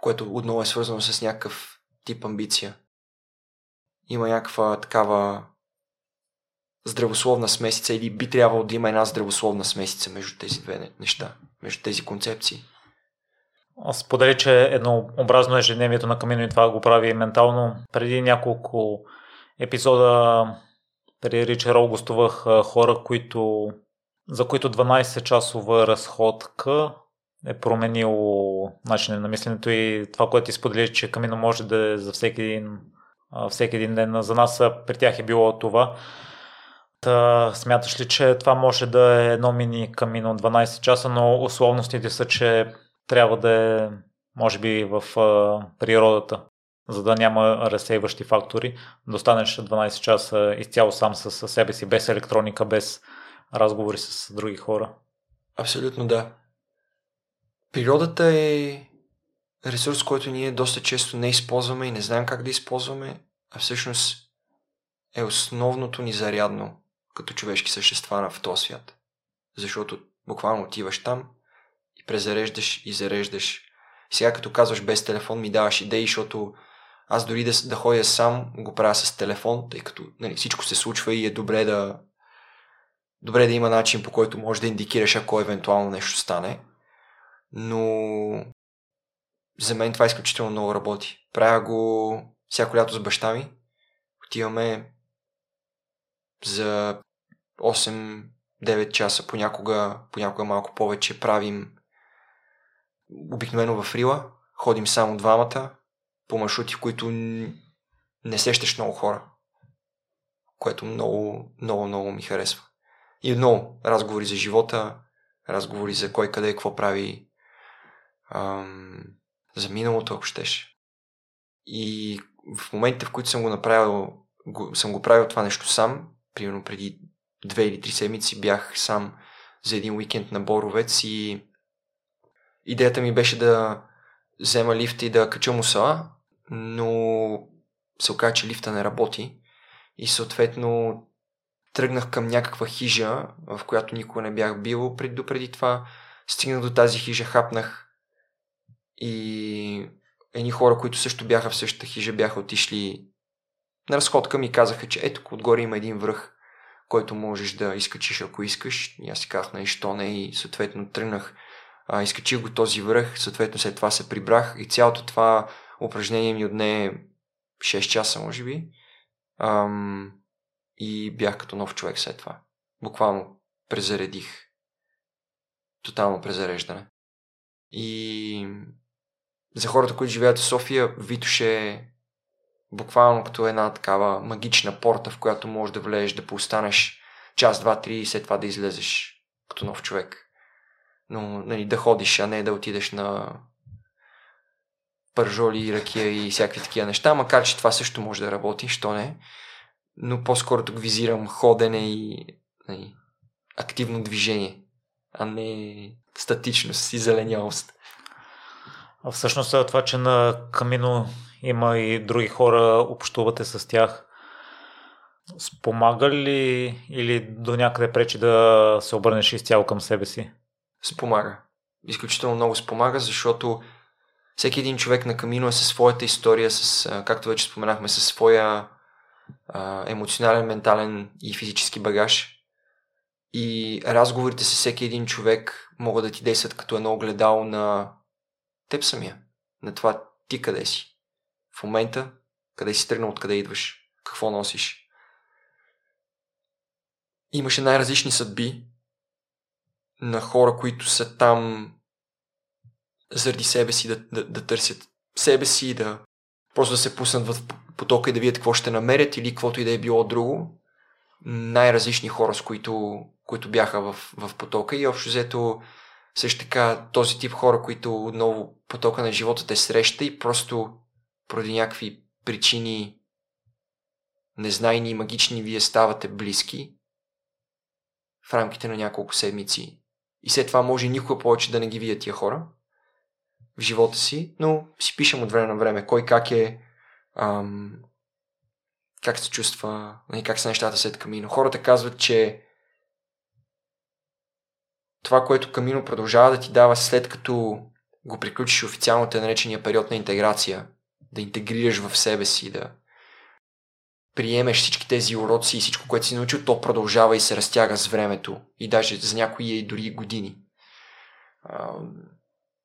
Което отново е свързано с някакъв тип амбиция. Има някаква такава здравословна смесица или би трябвало да има една здравословна смесица между тези две неща, между тези концепции. Аз сподели, че еднообразно ежедневието на Камино и това го прави ментално. Преди няколко епизода при Ричарол гостувах хора, които, за които 12-часова разходка е променило начина на мисленето и това, което ти сподели, че Камино може да е за всеки един, всеки един ден. За нас при тях е било това. Та, смяташ ли, че това може да е едно мини камино 12 часа, но условностите са, че трябва да е, може би, в природата, за да няма разсейващи фактори, да останеш 12 часа изцяло сам с себе си, без електроника, без разговори с други хора. Абсолютно да. Природата е ресурс, който ние доста често не използваме и не знаем как да използваме, а всъщност е основното ни зарядно като човешки същества в този свят. Защото буквално отиваш там и презареждаш и зареждаш. Сега като казваш без телефон ми даваш идеи, защото аз дори да, да ходя сам го правя с телефон, тъй като нали, всичко се случва и е добре да добре да има начин по който може да индикираш ако евентуално нещо стане. Но за мен това изключително много работи. Правя го всяко лято с баща ми. Отиваме за 8-9 часа, понякога, понякога малко повече правим обикновено в Рила. Ходим само двамата по маршрути, в които не сещаш много хора. Което много, много, много ми харесва. И отново, разговори за живота, разговори за кой къде какво прави, ам, за миналото, ако щеш. И в моментите, в които съм го направил, го, съм го правил това нещо сам, примерно преди две или три седмици бях сам за един уикенд на Боровец и идеята ми беше да взема лифта и да кача мусала, но се оказа, че лифта не работи и съответно тръгнах към някаква хижа, в която никога не бях бил преди, допреди това. Стигнах до тази хижа, хапнах и едни хора, които също бяха в същата хижа, бяха отишли на разходка ми казаха, че ето отгоре има един връх който можеш да изкачиш ако искаш. И аз си казах, нали, що не и съответно тръгнах, а, изкачих го този връх, съответно след това се прибрах и цялото това упражнение ми отне 6 часа, може би. Ам, и бях като нов човек след това. Буквално презаредих. Тотално презареждане. И за хората, които живеят в София, Витоше буквално като една такава магична порта, в която можеш да влезеш, да поостанеш час, два, три и след това да излезеш като нов човек. Но нали, да ходиш, а не да отидеш на пържоли, ракия и всякакви такива неща, макар че това също може да работи, що не. Но по-скоро тук визирам ходене и нали, активно движение, а не статичност и зеленялост. Всъщност това, че на Камино има и други хора, общувате с тях. Спомага ли или до някъде пречи да се обърнеш изцяло към себе си? Спомага. Изключително много спомага, защото всеки един човек на камино е със своята история, с, както вече споменахме, със своя емоционален, ментален и физически багаж. И разговорите с всеки един човек могат да ти действат като едно огледало на теб самия, на това ти къде си в момента, къде си тръгнал, откъде идваш, какво носиш. имаше най-различни съдби на хора, които са там заради себе си да, да, да търсят себе си, да просто да се пуснат в потока и да видят какво ще намерят или каквото и да е било друго. Най-различни хора, с които, които бяха в, в потока и общо взето също така този тип хора, които отново потока на живота те среща и просто поради някакви причини незнайни и магични вие ставате близки в рамките на няколко седмици. И след това може никога повече да не ги видят тия хора в живота си, но си пишем от време на време кой как е, ам, как се чувства, нали, как са нещата след Камино. Хората казват, че това, което Камино продължава да ти дава след като го приключиш официално те наречения период на интеграция, да интегрираш в себе си, да приемеш всички тези уроци и всичко, което си научил, то продължава и се разтяга с времето и даже за някои и дори години.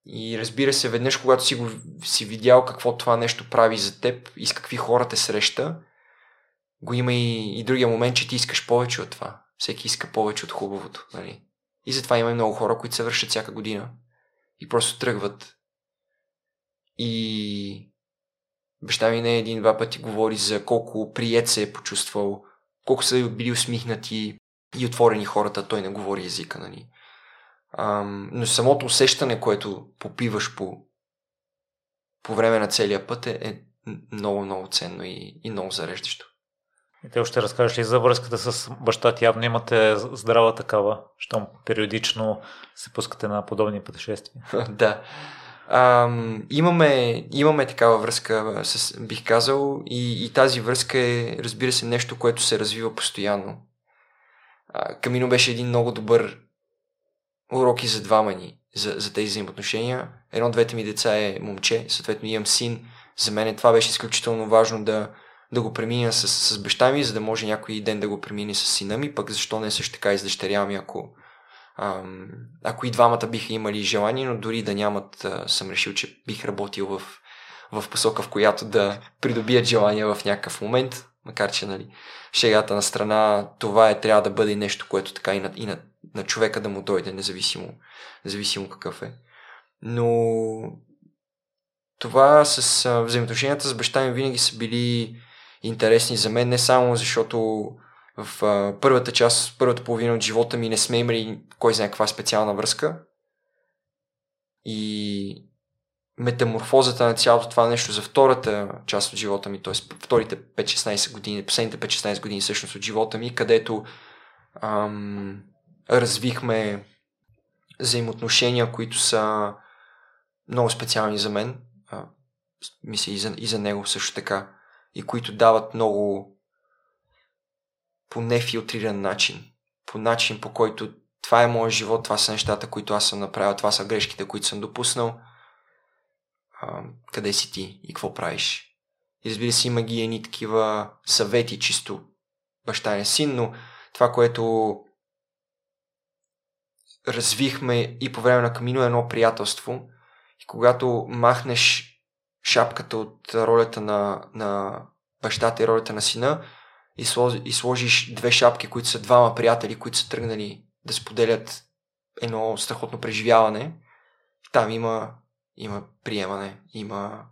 И разбира се, веднъж, когато си, го, си видял какво това нещо прави за теб и с какви хора те среща, го има и, и другия момент, че ти искаш повече от това. Всеки иска повече от хубавото. Нали? И затова има и много хора, които се вършат всяка година и просто тръгват. И баща ми не един-два пъти говори за колко прият се е почувствал, колко са били усмихнати и отворени хората, той не говори езика, нали. Ам, но самото усещане, което попиваш по, по време на целия път е, е много, много ценно и, и много зареждащо. Те още разкажеш ли за връзката с баща ти? Явно имате здрава такава, щом периодично се пускате на подобни пътешествия. да. А, имаме, имаме такава връзка, с, бих казал, и, и тази връзка е, разбира се, нещо, което се развива постоянно. А, Камино беше един много добър урок и за двама ни, за, за тези взаимоотношения. Едно от двете ми деца е момче, съответно имам син. За мен това беше изключително важно да, да го премина с, с баща ми, за да може някой ден да го премини с сина ми, пък защо не също така и с дъщеря ми, ако, ам, ако и двамата биха имали желание, но дори да нямат, а, съм решил, че бих работил в, в посока, в която да придобият желание в някакъв момент, макар че, нали, шегата на страна, това е, трябва да бъде нещо, което така и на, и на, на човека да му дойде, независимо, независимо какъв е. Но това с а, взаимоотношенията с баща ми винаги са били интересни за мен, не само защото в а, първата част, първата половина от живота ми не сме имали кой знае каква специална връзка. И метаморфозата на цялото това нещо за втората част от живота ми, т.е. вторите 5-16 години, последните 5-16 години всъщност от живота ми, където ам, развихме взаимоотношения, които са много специални за мен, а, мисля и за, и за него също така, и които дават много по нефилтриран начин. По начин, по който това е моят живот, това са нещата, които аз съм направил, това са грешките, които съм допуснал. А, къде си ти и какво правиш? И се, има ги едни такива съвети, чисто баща е син, но това, което развихме и по време на камино е едно приятелство. И когато махнеш шапката от ролята на, на бащата и ролята на сина, и, сложи, и сложиш две шапки, които са двама приятели, които са тръгнали да споделят едно страхотно преживяване, там има, има приемане, има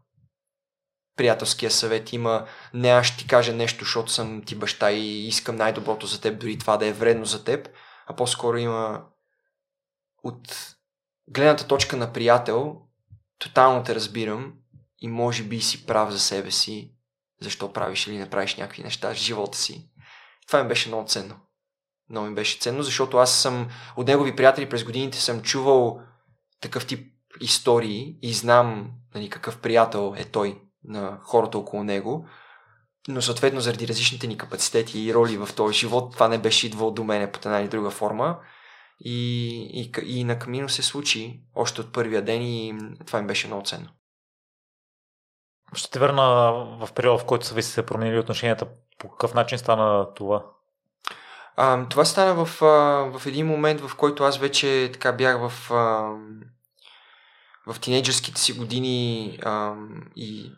приятелския съвет, има не аз ще ти кажа нещо, защото съм ти баща и искам най-доброто за теб, дори това да е вредно за теб, а по-скоро има от гледната точка на приятел, тотално те разбирам и може би си прав за себе си защо правиш или не правиш някакви неща в живота си. Това ми беше много ценно. Много ми беше ценно, защото аз съм от негови приятели през годините съм чувал такъв тип истории и знам нали, какъв приятел е той на хората около него, но съответно заради различните ни капацитети и роли в този живот, това не беше идвало до мене под една или друга форма. И, и, и на Камино се случи още от първия ден и това ми беше много ценно. Ще те върна в периода, в който са ви се променили отношенията. По какъв начин стана това? А, това стана в, в един момент, в който аз вече така бях в, а, в тинейджърските си години а, и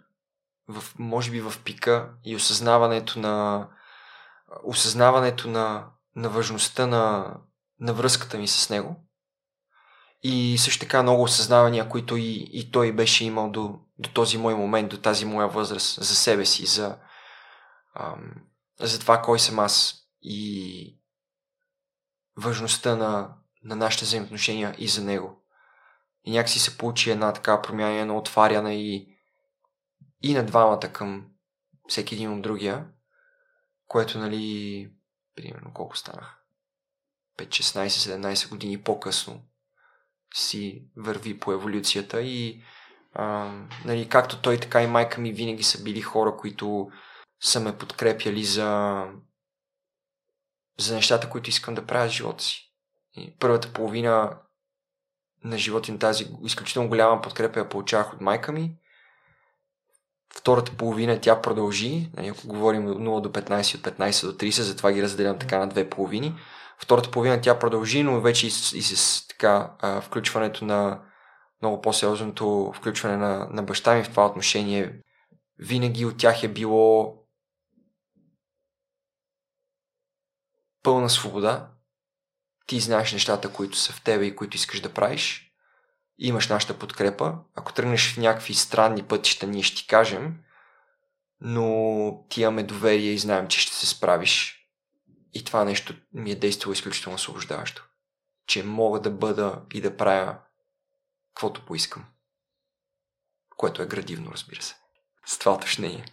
в, може би в пика и осъзнаването на осъзнаването на, на важността на, на връзката ми с него. И също така много осъзнавания, които и, и той беше имал до, до този мой момент, до тази моя възраст, за себе си, за, ам, за това кой съм аз и важността на, на нашите взаимоотношения и за него. И някакси се получи една така промяна, едно отваряне и, и на двамата към всеки един от другия, което, нали, примерно колко станах? 5, 16, 17 години по-късно си върви по еволюцията и нали, както той, така и майка ми винаги са били хора, които са ме подкрепяли за, за нещата, които искам да правя в живота си. И първата половина на живота на тази изключително голяма подкрепа я получавах от майка ми. Втората половина тя продължи, нали, ако говорим от 0 до 15, от 15 до 30, затова ги разделям така на две половини. Втората половина тя продължи, но вече и с, и с така, а, включването на много по-сериозното включване на, на баща ми в това отношение, винаги от тях е било пълна свобода. Ти знаеш нещата, които са в тебе и които искаш да правиш. Имаш нашата подкрепа. Ако тръгнеш в някакви странни пътища, ние ще ти кажем, но ти имаме доверие и знаем, че ще се справиш. И това нещо ми е действало изключително освобождаващо. Че мога да бъда и да правя каквото поискам. Което е градивно, разбира се. С това уточнение.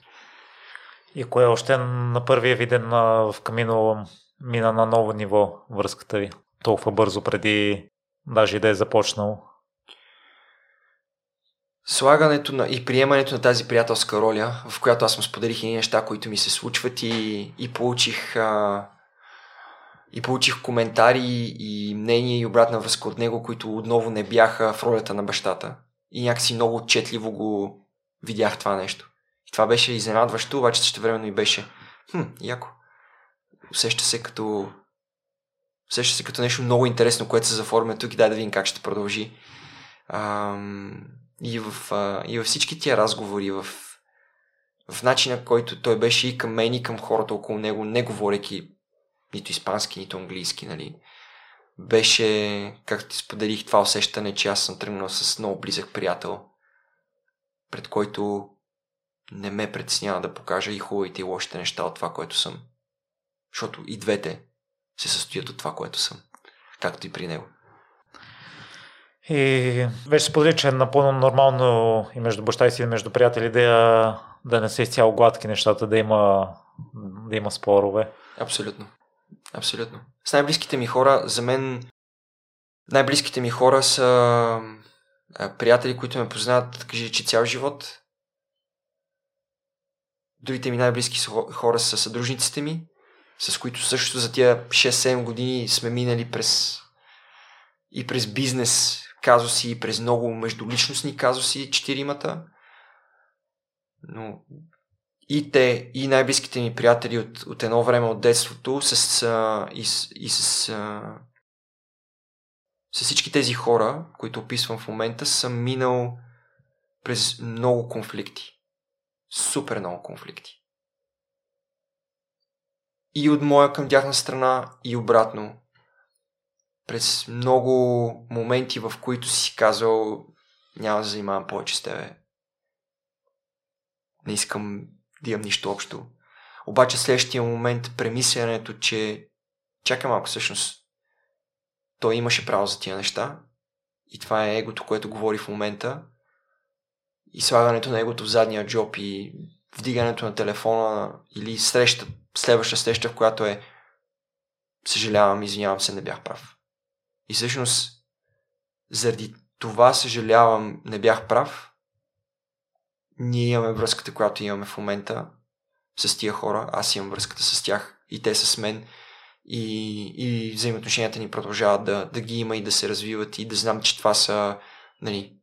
И кое още на първия виден в Камино мина на ново ниво връзката ви? Толкова бързо преди даже и да е започнал. Слагането на, и приемането на тази приятелска роля, в която аз му споделих и неща, които ми се случват и, и получих а, и получих коментари и мнения и обратна връзка от него, които отново не бяха в ролята на бащата. И някакси много отчетливо го видях това нещо. И това беше изненадващо, обаче също времено и беше хм, яко. Усеща се като усеща се като нещо много интересно, което се заформя тук и дай да видим как ще продължи. Ам, и, в, а, и във всички тия разговори, в, в начина, който той беше и към мен, и към хората около него, не говорейки нито испански, нито английски, нали. Беше, както ти споделих, това усещане, че аз съм тръгнал с много близък приятел, пред който не ме притеснява да покажа и хубавите и лошите неща от това, което съм. Защото и двете се състоят от това, което съм. Както и при него. И вече сподели, че е напълно нормално и между баща и си, и между приятели да, да не са изцяло гладки нещата, да има, да има спорове. Абсолютно. Абсолютно. С най-близките ми хора, за мен най-близките ми хора са приятели, които ме познават, кажи, че цял живот. Другите ми най-близки хора са съдружниците ми, с които също за тия 6-7 години сме минали през и през бизнес казуси, и през много междуличностни казуси, четиримата. Но и те, и най-близките ми приятели от, от едно време от детството с, а, и, и с, а, с всички тези хора, които описвам в момента, съм минал през много конфликти. Супер много конфликти. И от моя към тяхна страна, и обратно. През много моменти, в които си казал, няма да занимавам повече с тебе. Не искам да имам нищо общо. Обаче следващия момент премисленето, че чакай малко всъщност, той имаше право за тия неща и това е егото, което говори в момента и слагането на егото в задния джоб и вдигането на телефона или среща, следваща среща, в която е съжалявам, извинявам се, не бях прав. И всъщност заради това съжалявам, не бях прав, ние имаме връзката, която имаме в момента с тия хора, аз имам връзката с тях и те с мен. И, и взаимоотношенията ни продължават да, да ги има и да се развиват. И да знам, че това са нали,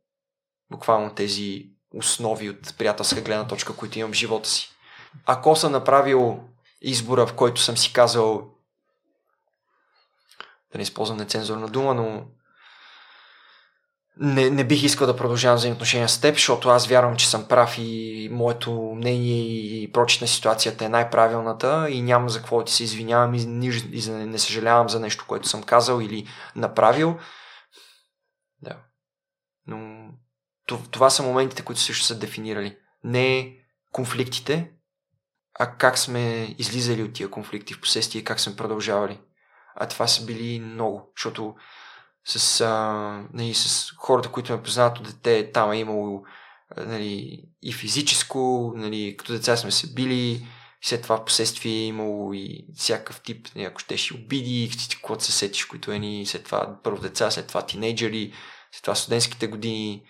буквално тези основи от приятелска гледна точка, които имам в живота си. Ако съм направил избора, в който съм си казал да не използвам нецензурна дума, но не, не бих искал да продължавам взаимоотношения с теб, защото аз вярвам, че съм прав и моето мнение и прочит на ситуацията е най-правилната и няма за какво ти се извинявам и, и за, не съжалявам за нещо, което съм казал или направил. Да. Но това са моментите, които също са дефинирали. Не конфликтите, а как сме излизали от тия конфликти в последствие и как сме продължавали. А това са били много, защото с, а, нали, с хората, които ме познават от дете, там е имало нали, и физическо, нали, като деца сме се били, след това в последствие е имало и всякакъв тип, нали, ако щеше обиди, каквото се сетиш, които е ни, след това първо деца, след това тинейджери, след това студентските години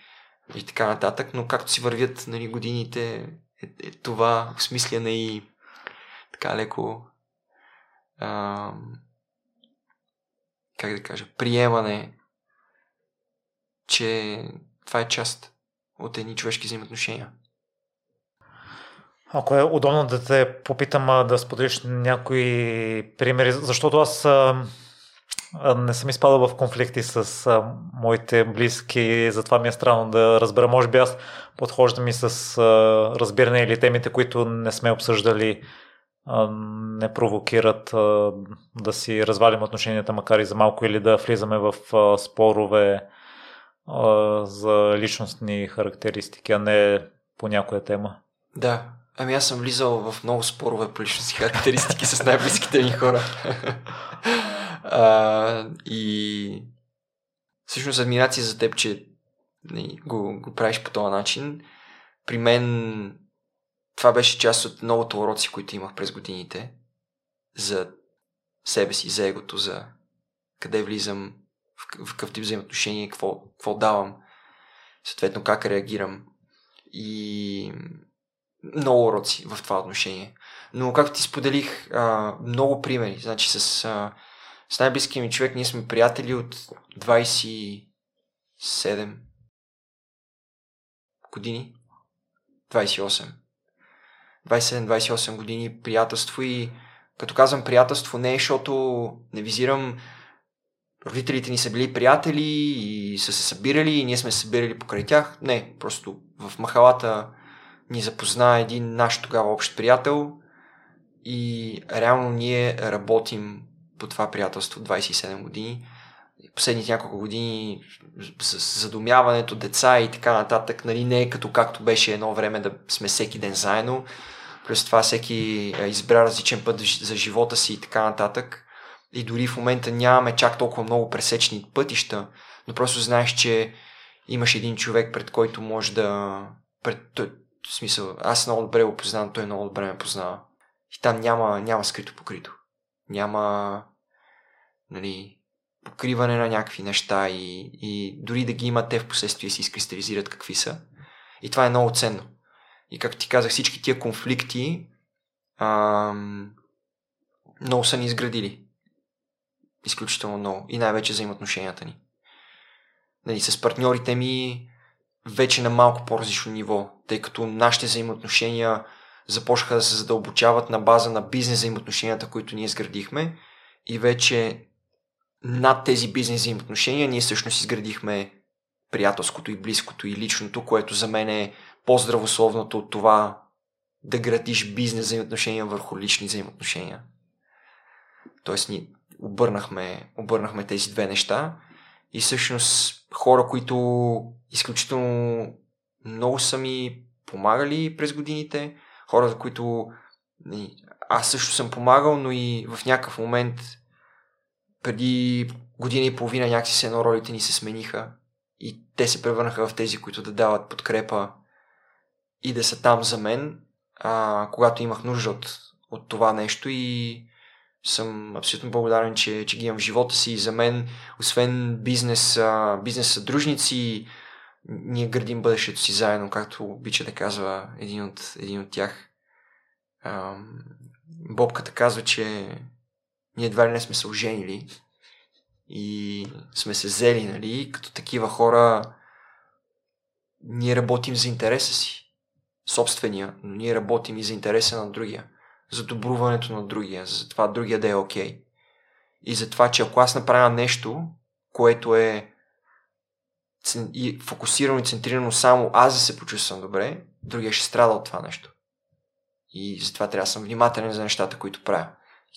и така нататък, но както си вървят нали, годините, е, е това осмисляне и така леко а, как да кажа, приемане, че това е част от едни човешки взаимоотношения. Ако е удобно да те попитам да споделиш някои примери, защото аз не съм изпадал в конфликти с а, моите близки, затова ми е странно да разбера. Може би аз подхождам и с а, разбиране или темите, които не сме обсъждали не провокират да си развалим отношенията, макар и за малко, или да влизаме в спорове за личностни характеристики, а не по някоя тема. Да, ами аз съм влизал в много спорове по личностни характеристики с най-близките ми хора. а, и всъщност адмирация за теб, че нали, го, го правиш по този начин. При мен това беше част от многото уроци, които имах през годините за себе си, за егото, за къде влизам, в, какъв тип взаимоотношение, какво, какво давам, съответно как реагирам. И много уроци в това отношение. Но както ти споделих, а, много примери. Значи с, а, с най-близкия ми човек ние сме приятели от 27 години. 28. 27-28 години приятелство и като казвам приятелство не е, защото не визирам родителите ни са били приятели и са се събирали и ние сме се събирали покрай тях. Не, просто в махалата ни запозна един наш тогава общ приятел и реално ние работим по това приятелство 27 години. Последните няколко години с задумяването, деца и така нататък, нали, не е като както беше едно време да сме всеки ден заедно. През това всеки избра различен път за живота си и така нататък. И дори в момента нямаме чак толкова много пресечни пътища, но просто знаеш, че имаш един човек, пред който може да... Пред... В смисъл, аз много добре го познавам, той много добре ме познава. И там няма, няма скрито покрито. Няма нали, покриване на някакви неща и, и дори да ги има те в последствие си изкристализират какви са. И това е много ценно. И както ти казах, всички тия конфликти а, много са ни изградили. Изключително много. И най-вече взаимоотношенията ни. Нали, с партньорите ми вече на малко по-различно ниво, тъй като нашите взаимоотношения започнаха да се задълбочават на база на бизнес взаимоотношенията, които ние изградихме и вече над тези бизнес взаимоотношения ние всъщност изградихме приятелското и близкото и личното, което за мен е по-здравословното от това да градиш бизнес взаимоотношения върху лични взаимоотношения. Тоест, ние обърнахме, обърнахме тези две неща и всъщност хора, които изключително много са ми помагали през годините, хора, за които нали, аз също съм помагал, но и в някакъв момент преди година и половина някакси се едно ролите ни се смениха и те се превърнаха в тези, които да дават подкрепа и да са там за мен, а, когато имах нужда от, от това нещо и съм абсолютно благодарен, че, че ги имам в живота си. И за мен, освен бизнес, а, бизнес съдружници, ние градим бъдещето си заедно, както обича да казва един от, един от тях. А, Бобката казва, че ние едва ли не сме се оженили и сме се взели, нали, като такива хора ние работим за интереса си собствения, но ние работим и за интереса на другия, за добруването на другия, за това другия да е окей. Okay. И за това, че ако аз направя нещо, което е фокусирано и центрирано само аз да се почувствам добре, другия ще страда от това нещо. И затова трябва да съм внимателен за нещата, които правя.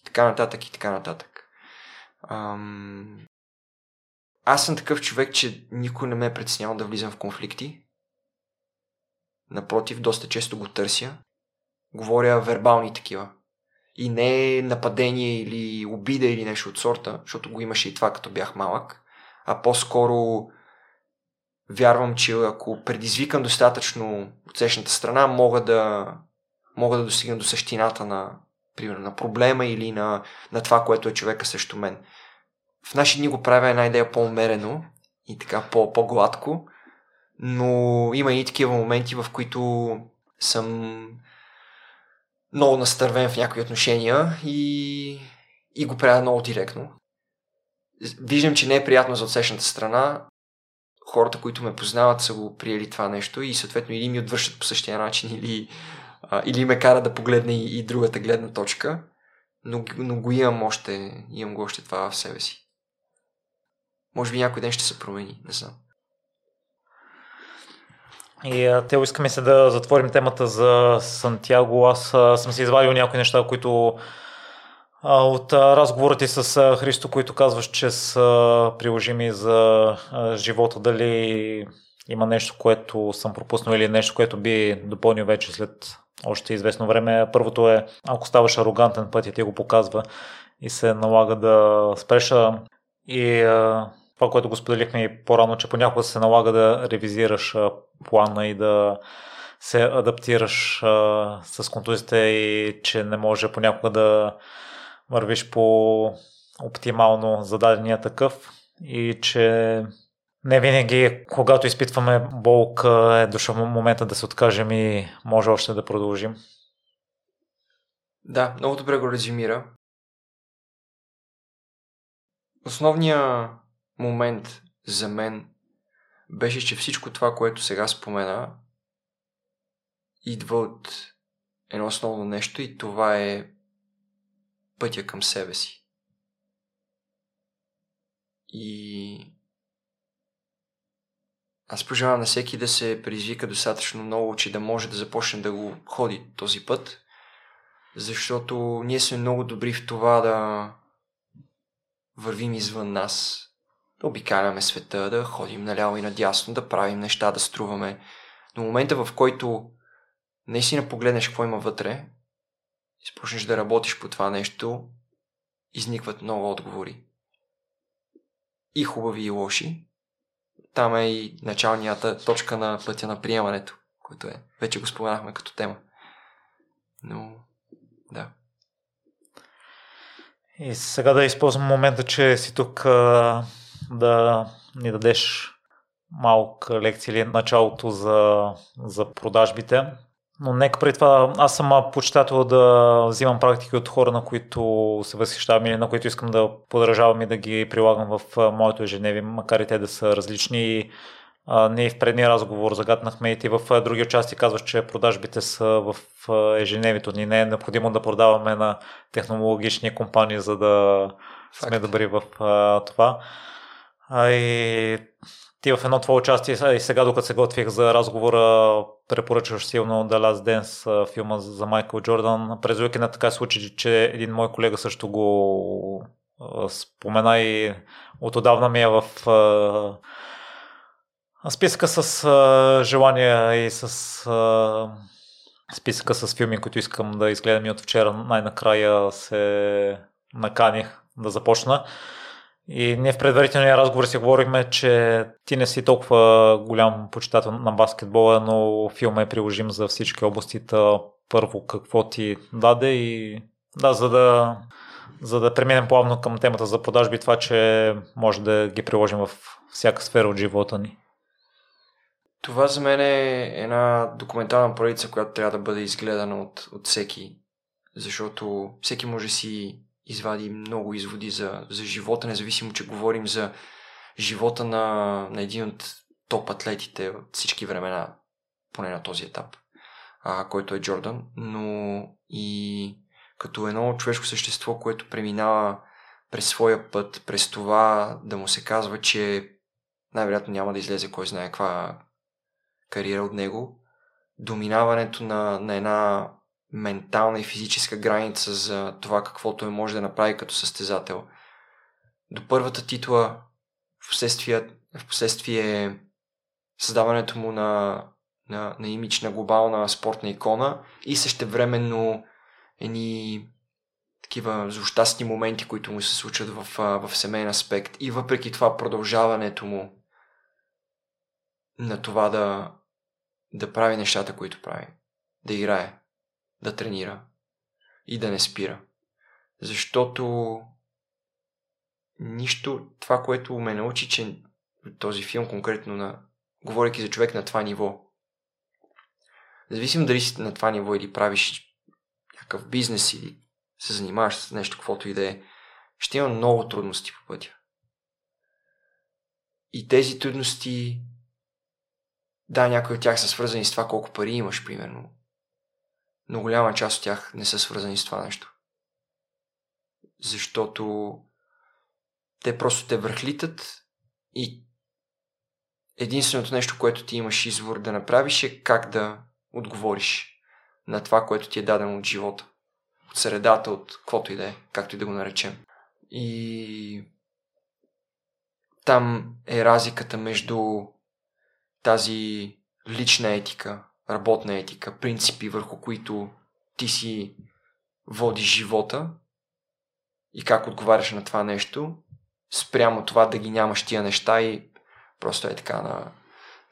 И така нататък, и така нататък. Ам... Аз съм такъв човек, че никой не ме е притеснявал да влизам в конфликти. Напротив, доста често го търся. Говоря вербални такива. И не нападение или обида или нещо от сорта, защото го имаше и това като бях малък, а по-скоро вярвам, че ако предизвикам достатъчно отсечната страна, мога да, мога да достигна до същината на, примерно, на проблема или на, на това, което е човека срещу мен. В наши дни го правя една идея по-умерено и така по, по-гладко, но има и такива моменти, в които съм много настървен в някои отношения и, и го правя много директно. Виждам, че не е приятно за отсечната страна. Хората, които ме познават, са го приели това нещо и съответно или ми отвършат по същия начин, или, а, или ме кара да погледне и, и другата гледна точка. Но, но го имам още, имам го още това в себе си. Може би някой ден ще се промени, не знам. И те искаме се да затворим темата за Сантьяго. Аз съм си извадил някои неща, които от разговорите с Христо, които казваш, че са приложими за живота. Дали има нещо, което съм пропуснал или нещо, което би допълнил вече след още известно време. Първото е, ако ставаш арогантен път и ти го показва и се налага да спреша и това, което го споделихме и по-рано, че понякога се налага да ревизираш плана и да се адаптираш а, с контузите и че не може понякога да вървиш по оптимално зададения такъв и че не винаги, когато изпитваме болка, е дошъл момента да се откажем и може още да продължим. Да, много добре го резюмира. Основният момент за мен беше, че всичко това, което сега спомена, идва от едно основно нещо и това е пътя към себе си. И аз пожелавам на всеки да се предизвика достатъчно много, че да може да започне да го ходи този път, защото ние сме много добри в това да вървим извън нас, да обикаляме света, да ходим наляво и надясно, да правим неща, да струваме. Но момента, в който наистина погледнеш какво има вътре и започнеш да работиш по това нещо, изникват много отговори. И хубави, и лоши. Там е и началната точка на пътя на приемането, което е. Вече го споменахме като тема. Но, да. И сега да използвам момента, че си тук да ни дадеш малка лекция или началото за, за продажбите. Но нека преди това, аз съм почитател да взимам практики от хора, на които се възхищавам или на които искам да подражавам и да ги прилагам в моето ежедневие, макар и те да са различни. Ние в предния разговор загаднахме и ти в други части казваш, че продажбите са в ежедневието ни. Не е необходимо да продаваме на технологични компании, за да Факт. сме добри в това. А и ти в едно твое участие и сега, докато се готвих за разговора, препоръчваш силно The Last Dance, филма за Майкъл Джордан. През уикенда така случи, че един мой колега също го спомена и от отдавна ми е в списъка с желания и с списъка с филми, които искам да изгледам и от вчера най-накрая се наканих да започна. И ние в предварителния разговор си говорихме, че ти не си толкова голям почитател на баскетбола, но филма е приложим за всички области. Първо какво ти даде и да, за да, за да преминем плавно към темата за продажби, това, че може да ги приложим в всяка сфера от живота ни. Това за мен е една документална поредица, която трябва да бъде изгледана от, от всеки, защото всеки може си извади много изводи за, за живота, независимо, че говорим за живота на, на един от топ атлетите от всички времена, поне на този етап, а, който е Джордан, но и като едно човешко същество, което преминава през своя път, през това да му се казва, че най-вероятно няма да излезе кой знае каква кариера от него. Доминаването на, на една ментална и физическа граница за това каквото е може да направи като състезател. До първата титла, в последствие, в последствие създаването му на, на, на имидж на глобална спортна икона и същевременно едни такива злощастни моменти, които му се случват в, в семейен аспект и въпреки това продължаването му на това да, да прави нещата, които прави. Да играе, да тренира и да не спира. Защото нищо, това, което ме научи, че този филм конкретно на, говоряки за човек на това ниво, независимо дали си на това ниво или правиш някакъв бизнес или се занимаваш с нещо, каквото и да е, ще има много трудности по пътя. И тези трудности, да, някои от тях са свързани с това колко пари имаш, примерно. Но голяма част от тях не са свързани с това нещо. Защото те просто те върхлитат и единственото нещо, което ти имаш извор да направиш е как да отговориш на това, което ти е дадено от живота от средата, от каквото и да е, както и да го наречем. И там е разликата между тази лична етика, работна етика, принципи, върху които ти си водиш живота и как отговаряш на това нещо, спрямо това да ги нямаш тия неща и просто е така на,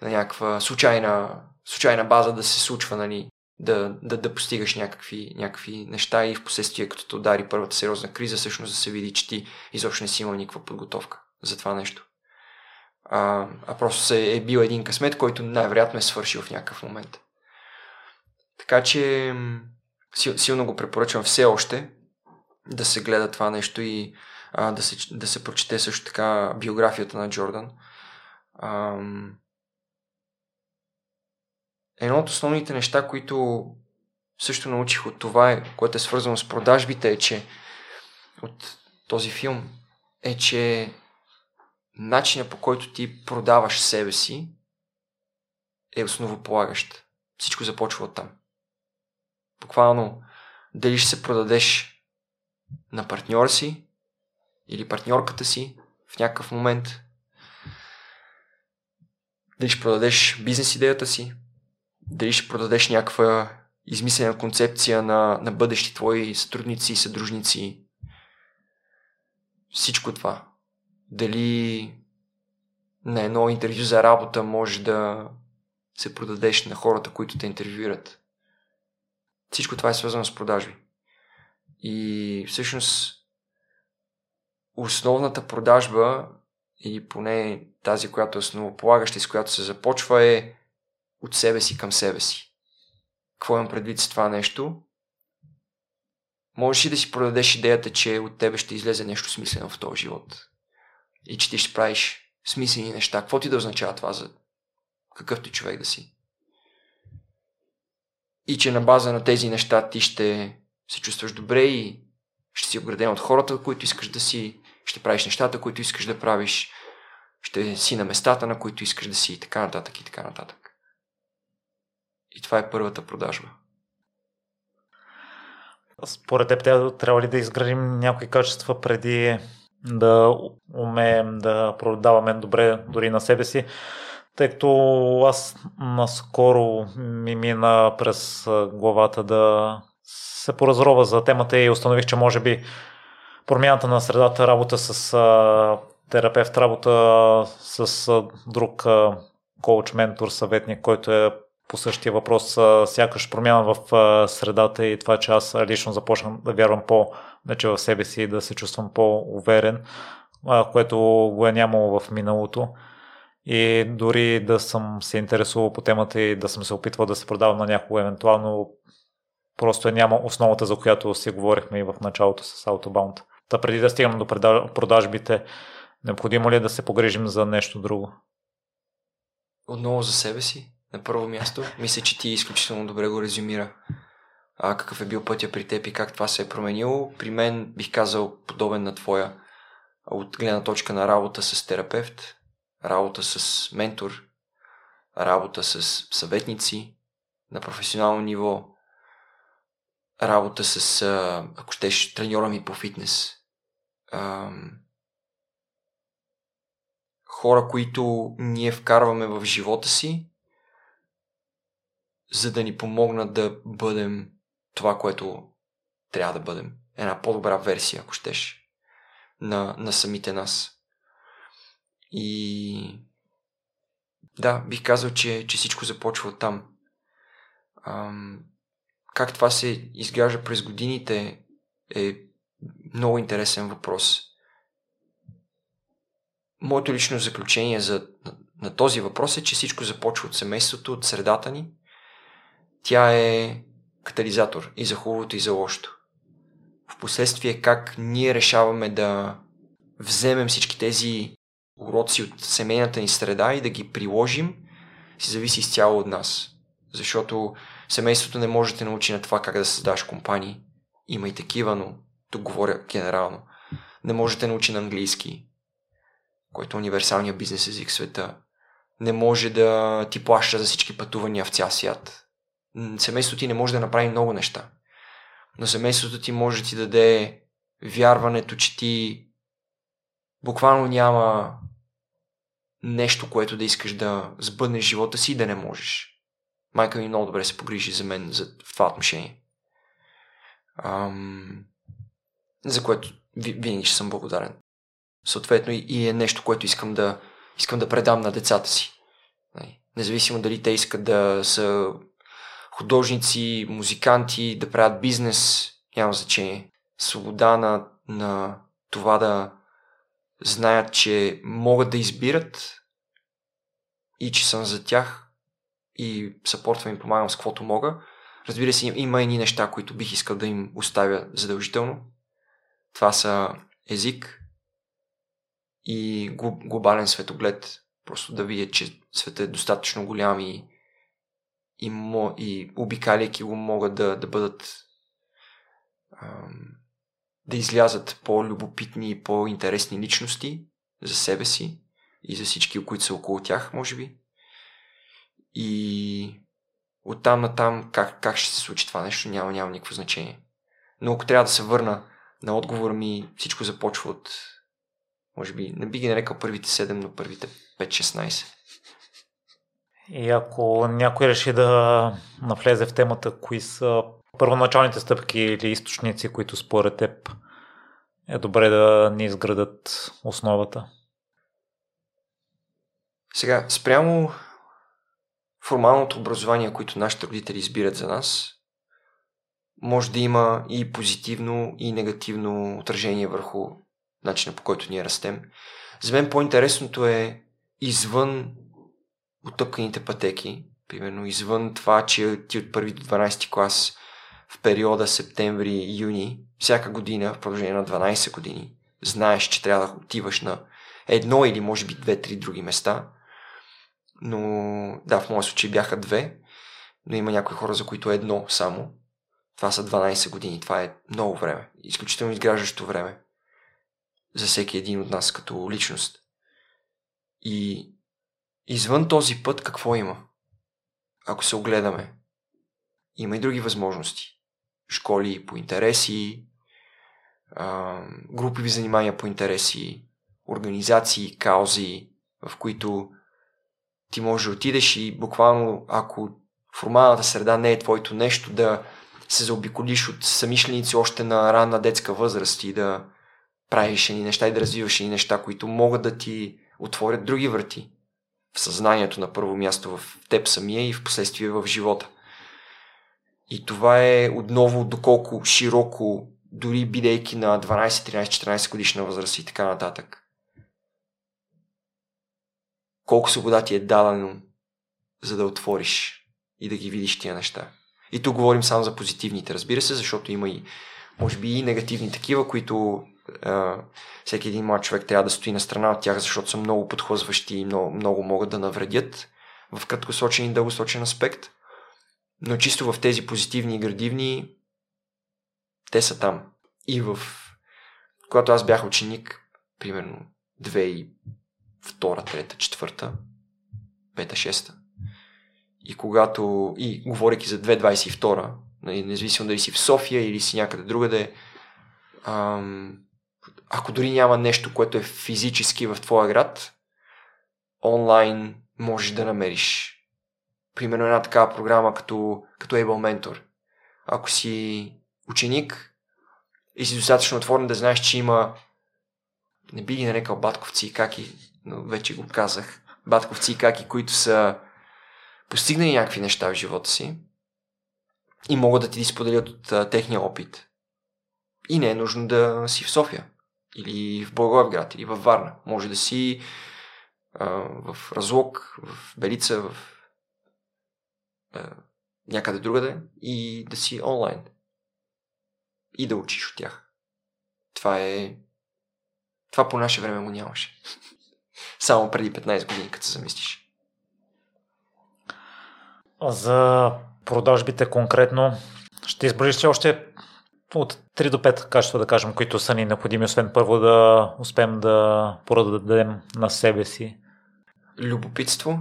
на някаква случайна, случайна база да се случва, нали, да, да, да постигаш някакви, някакви неща и в последствие, като те удари първата сериозна криза, всъщност да се види, че ти изобщо не си имал никаква подготовка за това нещо. А, а просто се е бил един късмет, който най-вероятно е свършил в някакъв момент. Така че силно го препоръчвам все още да се гледа това нещо и а, да, се, да се прочете също така биографията на Джордан. Ам, едно от основните неща, които също научих от това, което е свързано с продажбите, е, че от този филм е, че начинът по който ти продаваш себе си е основополагащ. Всичко започва от там. Буквално, дали ще се продадеш на партньора си или партньорката си в някакъв момент, дали ще продадеш бизнес идеята си, дали ще продадеш някаква измислена концепция на, на бъдещи твои сътрудници и съдружници. Всичко това. Дали на едно интервю за работа можеш да се продадеш на хората, които те интервюират. Всичко това е свързано с продажби. И всъщност основната продажба, или поне тази, която е основополагаща и с която се започва е от себе си към себе си. Какво имам предвид с това нещо? Можеш ли да си продадеш идеята, че от тебе ще излезе нещо смислено в този живот? И че ти ще правиш смислени неща. Какво ти да означава това за какъв ти човек да си? И че на база на тези неща ти ще се чувстваш добре и ще си ограден от хората, които искаш да си, ще правиш нещата, които искаш да правиш, ще си на местата, на които искаш да си и така нататък и така нататък. И това е първата продажба. Според теб трябва ли да изградим някои качества преди да умеем да продаваме добре дори на себе си? Тъй като аз наскоро ми мина през главата да се поразрова за темата и установих, че може би промяната на средата, работа с а, терапевт, работа с а, друг а, коуч, ментор, съветник, който е по същия въпрос, сякаш промяна в средата и това, че аз лично започнах да вярвам по вече в себе си и да се чувствам по-уверен, което го е нямало в миналото. И дори да съм се интересувал по темата и да съм се опитвал да се продавам на някого евентуално, просто няма основата, за която си говорихме и в началото с Autobound. Та преди да стигнем до продажбите, необходимо ли е да се погрижим за нещо друго? Отново за себе си? на първо място. Мисля, че ти изключително добре го резюмира. А, какъв е бил пътя при теб и как това се е променило. При мен бих казал подобен на твоя от гледна точка на работа с терапевт, работа с ментор, работа с съветници на професионално ниво, работа с, ако щеш, треньора ми по фитнес. Хора, които ние вкарваме в живота си, за да ни помогнат да бъдем това, което трябва да бъдем. Една по-добра версия, ако щеш, на, на самите нас. И да, бих казал, че, че всичко започва от там. Ам, как това се изгражда през годините е много интересен въпрос. Моето лично заключение за, на, на този въпрос е, че всичко започва от семейството, от средата ни. Тя е катализатор и за хубавото, и за лошото. Впоследствие как ние решаваме да вземем всички тези уроци от семейната ни среда и да ги приложим, си зависи изцяло от нас. Защото семейството не може да те научи на това как да създаш компании. Има и такива, но тук говоря генерално. Не може да те научи на английски, който е универсалният бизнес език в света. Не може да ти плаща за всички пътувания в цял свят. Семейството ти не може да направи много неща. Но семейството ти може да ти даде вярването, че ти буквално няма нещо, което да искаш да сбъднеш живота си и да не можеш. Майка ми много добре се погрижи за мен за, това отношение. Ам, за което винаги ще съм благодарен. Съответно и е нещо, което искам да, искам да предам на децата си. Нали, независимо дали те искат да са художници, музиканти, да правят бизнес, няма значение. Свобода на, на това да знаят, че могат да избират и че съм за тях и съпортвам и помагам с каквото мога. Разбира се, има и неща, които бих искал да им оставя задължително. Това са език и глобален светоглед. Просто да видя, че светът е достатъчно голям и, и, и обикаляйки го могат да, да бъдат ам, да излязат по-любопитни и по-интересни личности за себе си и за всички, които са около тях, може би. И оттам на там как, как ще се случи това нещо, няма, няма никакво значение. Но ако трябва да се върна на отговор ми, всичко започва от, може би, не би ги нарекал първите 7, но първите 5-16. И ако някой реши да навлезе в темата, кои са първоначалните стъпки или източници, които според теб е добре да ни изградат основата? Сега, спрямо формалното образование, което нашите родители избират за нас, може да има и позитивно, и негативно отражение върху начина по който ние растем. За мен по-интересното е извън отъпканите пътеки, примерно извън това, че ти от първи до 12 клас в периода септември-юни, всяка година, в продължение на 12 години, знаеш, че трябва да отиваш на едно или може би две-три други места – но да, в моя случай бяха две, но има някои хора, за които е едно само. Това са 12 години, това е много време, изключително изграждащо време за всеки един от нас като личност. И извън този път какво има? Ако се огледаме, има и други възможности. Школи по интереси, групови занимания по интереси, организации, каузи, в които ти можеш да отидеш и буквално, ако формалната среда не е твоето нещо, да се заобиколиш от самишленици още на ранна детска възраст и да правиш ни неща и да развиваш ни неща, които могат да ти отворят други врати в съзнанието на първо място в теб самия и в последствие в живота. И това е отново доколко широко, дори бидейки на 12, 13, 14 годишна възраст и така нататък колко свобода ти е дадено, за да отвориш и да ги видиш тия неща. И тук говорим само за позитивните, разбира се, защото има и, може би, и негативни такива, които а, всеки един млад човек трябва да стои на страна от тях, защото са много подхлъзващи и много, много могат да навредят в краткосрочен и дългосрочен аспект. Но чисто в тези позитивни и градивни, те са там. И в... Когато аз бях ученик, примерно втора, трета, четвърта, пета, шеста. И когато, и говоряки за 2022, нали, независимо дали си в София или си някъде другаде, ам, ако дори няма нещо, което е физически в твоя град, онлайн можеш да намериш. Примерно една такава програма като, като Able Mentor. Ако си ученик и си достатъчно отворен да знаеш, че има не би ги нарекал батковци и каки, но вече го казах, батковци и каки, които са постигнали някакви неща в живота си и могат да ти споделят от а, техния опит. И не е нужно да си в София или в Благоевград или във Варна. Може да си а, в Разлог, в Белица, в някъде другаде и да си онлайн. И да учиш от тях. Това е... Това по наше време му нямаше. Само преди 15 години, като се замислиш. За продажбите конкретно, ще изброиш ли още от 3 до 5 качества, да кажем, които са ни необходими, освен първо да успеем да продадем на себе си? Любопитство,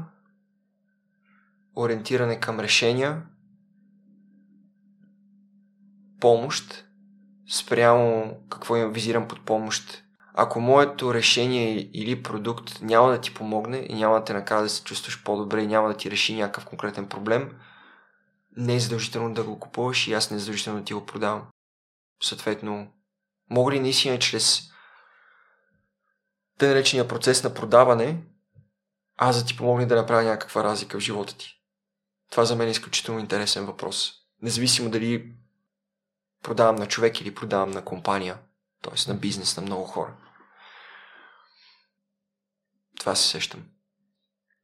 ориентиране към решения, помощ, спрямо какво им визирам под помощ. Ако моето решение или продукт няма да ти помогне и няма да те накара да се чувстваш по-добре и няма да ти реши някакъв конкретен проблем, не е задължително да го купуваш и аз не е задължително да ти го продавам. Съответно, мога ли наистина чрез тъй наречения процес на продаване, аз да ти помогне да направя някаква разлика в живота ти? Това за мен е изключително интересен въпрос. Независимо дали продавам на човек или продавам на компания, т.е. на бизнес на много хора. Това се сещам.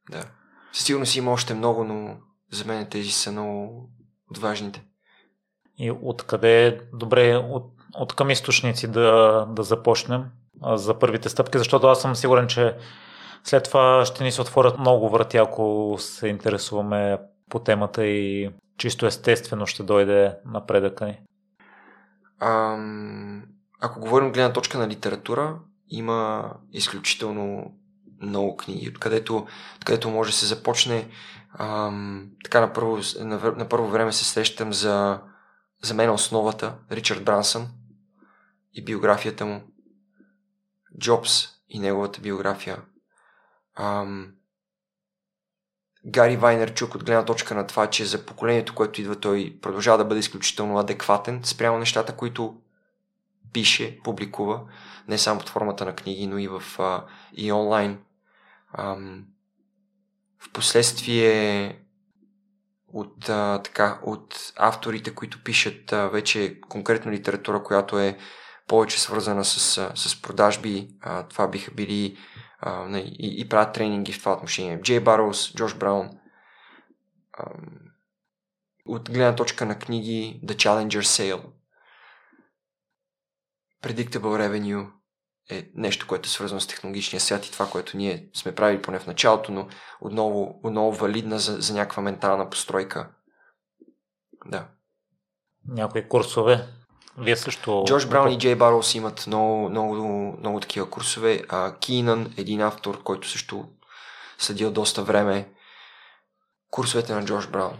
Да. Със сигурност има още много, но за мен тези са много важните. И откъде е добре, от, от към източници да, да започнем за първите стъпки, защото аз съм сигурен, че след това ще ни се отворят много врати, ако се интересуваме по темата и чисто естествено ще дойде напредъка ни. Ам, ако говорим гледна точка на литература, има изключително много книги, откъдето, откъдето може да се започне. Ам, така на първо, на, на първо време се срещам за, за мен основата, Ричард Брансън и биографията му, Джобс и неговата биография. Ам, Гари Вайнерчук от гледна точка на това, че за поколението, което идва, той продължава да бъде изключително адекватен спрямо нещата, които пише, публикува, не само под формата на книги, но и, в, а, и онлайн. Ам, впоследствие от, а, така, от авторите, които пишат а, вече конкретно литература, която е повече свързана с, с продажби, а, това биха били а, не, и, и правят тренинги в това отношение. Джей Бароус, Джош Браун. А, от гледна точка на книги The Challenger Sale. Predictable Revenue е нещо, което е свързано с технологичния свят и това, което ние сме правили поне в началото, но отново, отново валидна за, за някаква ментална постройка. Да. Някои курсове вие също... Джош Браун и Джей Бароус имат много, много, много такива курсове. А, Кинан, един автор, който също следил доста време. Курсовете на Джош Браун.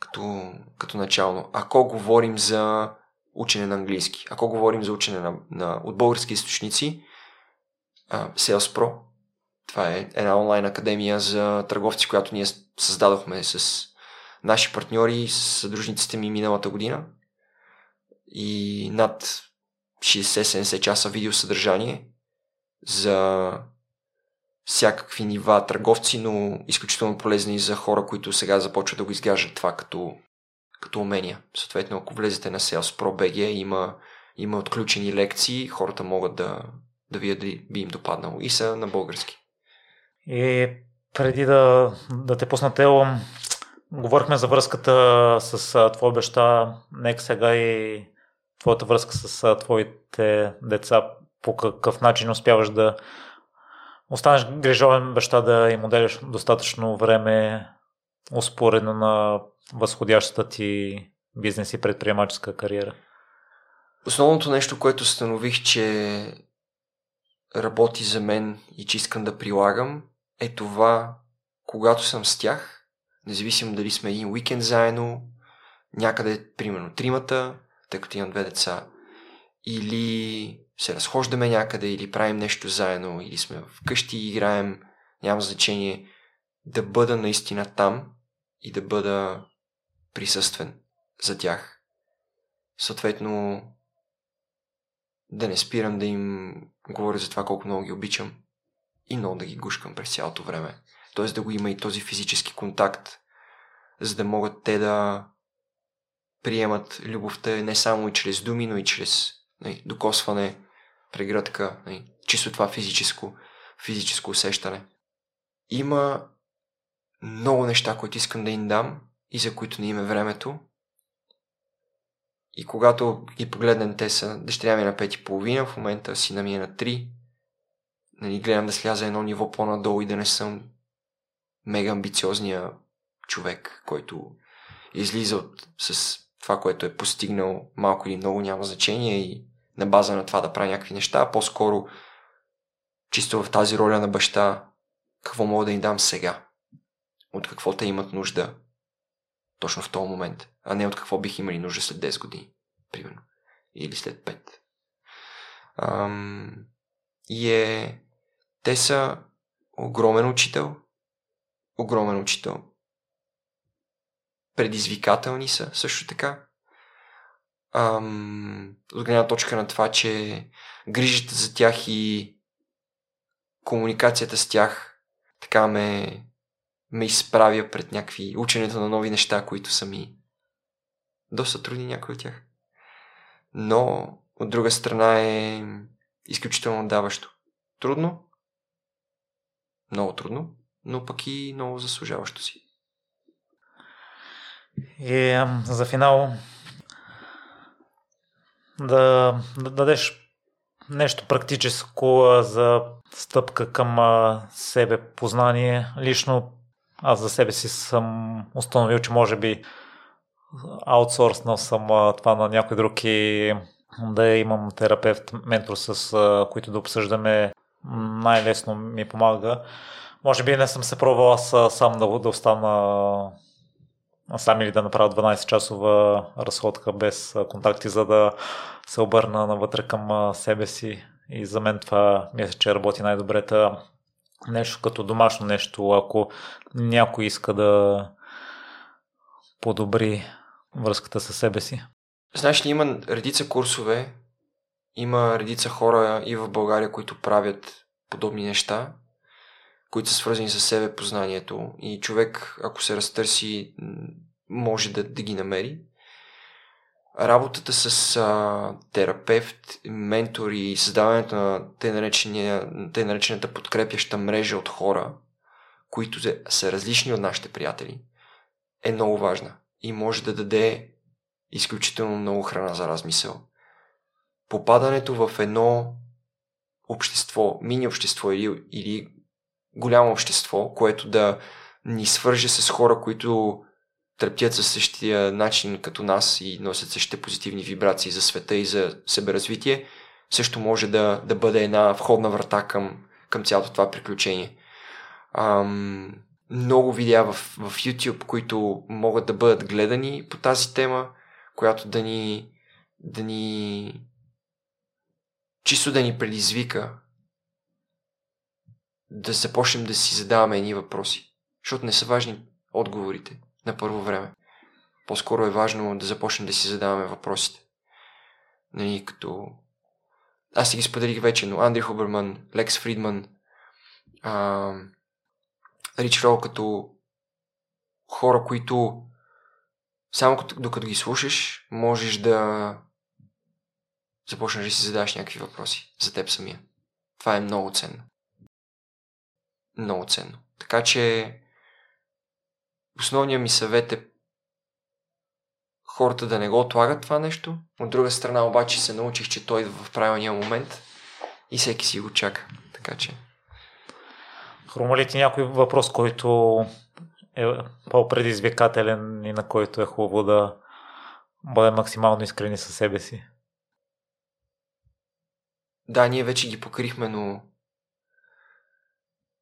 Като, като начално. Ако говорим за учене на английски, ако говорим за учене на, на, от български източници, а, Sales Pro. Това е една онлайн академия за търговци, която ние създадохме с наши партньори с съдружниците ми миналата година и над 60-70 часа видеосъдържание за всякакви нива търговци, но изключително полезни за хора, които сега започват да го изграждат това като, като умения. Съответно, ако влезете на Sales Pro BG, има, има отключени лекции, хората могат да, да видят дали би им допаднало и са на български. И преди да, да те пусна Тело, говорихме за връзката с твоя баща. Нека сега и твоята връзка с твоите деца, по какъв начин успяваш да останеш грижовен баща, да им отделяш достатъчно време, успоредно на възходящата ти бизнес и предприемаческа кариера? Основното нещо, което станових, че работи за мен и че искам да прилагам, е това, когато съм с тях, независимо дали сме един уикенд заедно, някъде, примерно, тримата, тъй като имам две деца, или се разхождаме някъде, или правим нещо заедно, или сме вкъщи и играем, няма значение, да бъда наистина там и да бъда присъствен за тях. Съответно, да не спирам да им говоря за това колко много ги обичам и много да ги гушкам през цялото време. Тоест да го има и този физически контакт, за да могат те да приемат любовта не само и чрез думи, но и чрез нали, докосване, прегръдка, нали, чисто това физическо, физическо усещане. Има много неща, които искам да им дам и за които не има е времето. И когато ги погледнем, те са дъщеря ми е на 5 и половина, в момента си ми е на 3. Нали, гледам да сляза едно ниво по-надолу и да не съм мега амбициозния човек, който излиза от, с това, което е постигнал малко или много няма значение и на база на това да прави някакви неща, а по-скоро чисто в тази роля на баща, какво мога да им дам сега, от какво те имат нужда точно в този момент, а не от какво бих имали нужда след 10 години, примерно, или след 5. Ам, и е, те са огромен учител, огромен учител. Предизвикателни са също така. Ам, от гледна точка на това, че грижата за тях и комуникацията с тях така ме, ме изправя пред някакви ученето на нови неща, които са ми доста трудни някои от тях. Но от друга страна е изключително даващо. Трудно, много трудно, но пък и много заслужаващо си. И за финал да, да дадеш нещо практическо за стъпка към себе познание. Лично аз за себе си съм установил, че може би аутсорснал съм това на някой друг и да имам терапевт, ментор, с които да обсъждаме, най-лесно ми помага. Може би не съм се пробвал аз сам да, да остана сам или да направя 12-часова разходка без контакти, за да се обърна навътре към себе си. И за мен това мисля, че работи най-добре. Та нещо като домашно нещо, ако някой иска да подобри връзката с себе си. Знаеш ли, има редица курсове, има редица хора и в България, които правят подобни неща, които са свързани с себе познанието и човек, ако се разтърси, може да, да ги намери. Работата с а, терапевт, ментор и създаването на те, те наречената подкрепяща мрежа от хора, които са различни от нашите приятели, е много важна и може да даде изключително много храна за размисъл. Попадането в едно общество, мини общество или, или голямо общество, което да ни свърже с хора, които трептят със същия начин като нас и носят същите позитивни вибрации за света и за себеразвитие, също може да, да бъде една входна врата към, към цялото това приключение. Ам, много видеа в, в YouTube, които могат да бъдат гледани по тази тема, която да ни, да ни чисто да ни предизвика да започнем да си задаваме едни въпроси. Защото не са важни отговорите на първо време. По-скоро е важно да започнем да си задаваме въпросите. Нали, като... Аз си ги споделих вече, но Андри Хуберман, Лекс Фридман, а... Рич Рол като хора, които само като, докато ги слушаш, можеш да започнеш да си задаваш някакви въпроси за теб самия. Това е много ценно. Много ценно. Така че основният ми съвет е хората да не го отлагат това нещо. От друга страна обаче се научих, че той идва в правилния момент и всеки си го чака. Така че. Хрума ли ти някой въпрос, който е по-предизвикателен и на който е хубаво да бъде максимално искрени със себе си? да, ние вече ги покрихме, но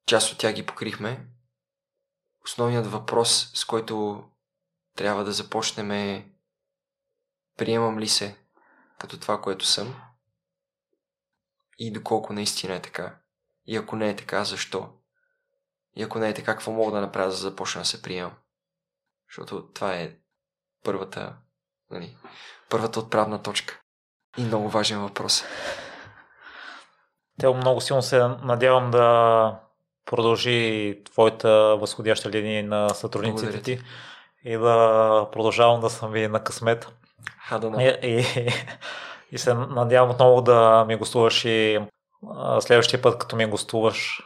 част от тях ги покрихме. Основният въпрос, с който трябва да започнем е приемам ли се като това, което съм и доколко наистина е така. И ако не е така, защо? И ако не е така, какво мога да направя, за да започна да се приемам? Защото това е първата, нали, първата отправна точка. И много важен въпрос. Те много силно се надявам да продължи твоята възходяща линия на сътрудниците ти и да продължавам да съм ви на късмет. И, и, и се надявам отново да ми гостуваш и следващия път, като ми гостуваш,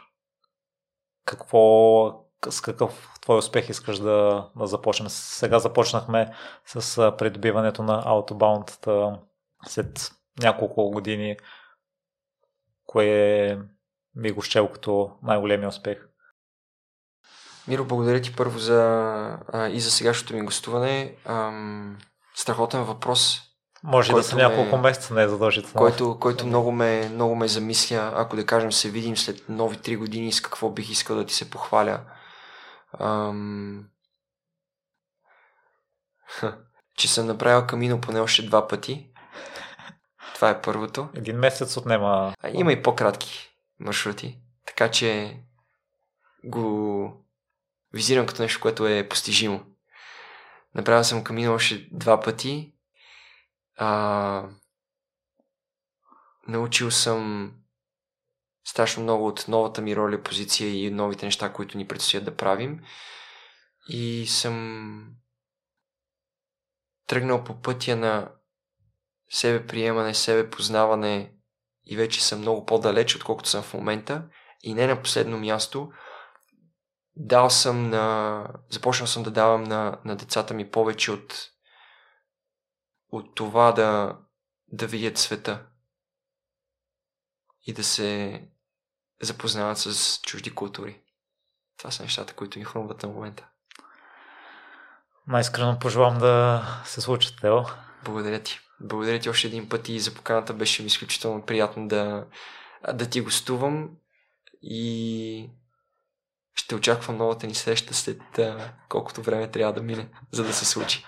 какво, с какъв твой успех искаш да, да започнем. Сега започнахме с придобиването на Autobound след няколко години, кое би го щел като най-големия успех? Миро, благодаря ти първо за, а, и за сегашното ми гостуване. Ам, страхотен въпрос. Може да са няколко ме, месеца, не е задължително. Който, който много, ме, много ме замисля. Ако да кажем се видим след нови три години с какво бих искал да ти се похваля. Ам... че съм направил камино поне още два пъти. Това е първото. Един месец отнема. А, има и по-кратки маршрути. Така че го визирам като нещо, което е постижимо. Направил съм камино още два пъти. А, научил съм страшно много от новата ми роля, позиция и новите неща, които ни предстоят да правим. И съм тръгнал по пътя на себе приемане, себе познаване и вече съм много по-далеч, отколкото съм в момента. И не на последно място, дал съм на... започнал съм да давам на, на децата ми повече от, от това да, да видят света и да се запознават с чужди култури. Това са нещата, които ми хрумват на момента. Най-искрено пожелавам да се случат, Тео. Благодаря ти. Благодаря ти още един път и за поканата беше ми изключително приятно да, да ти гостувам и ще очаквам новата ни среща след колкото време трябва да мине, за да се случи.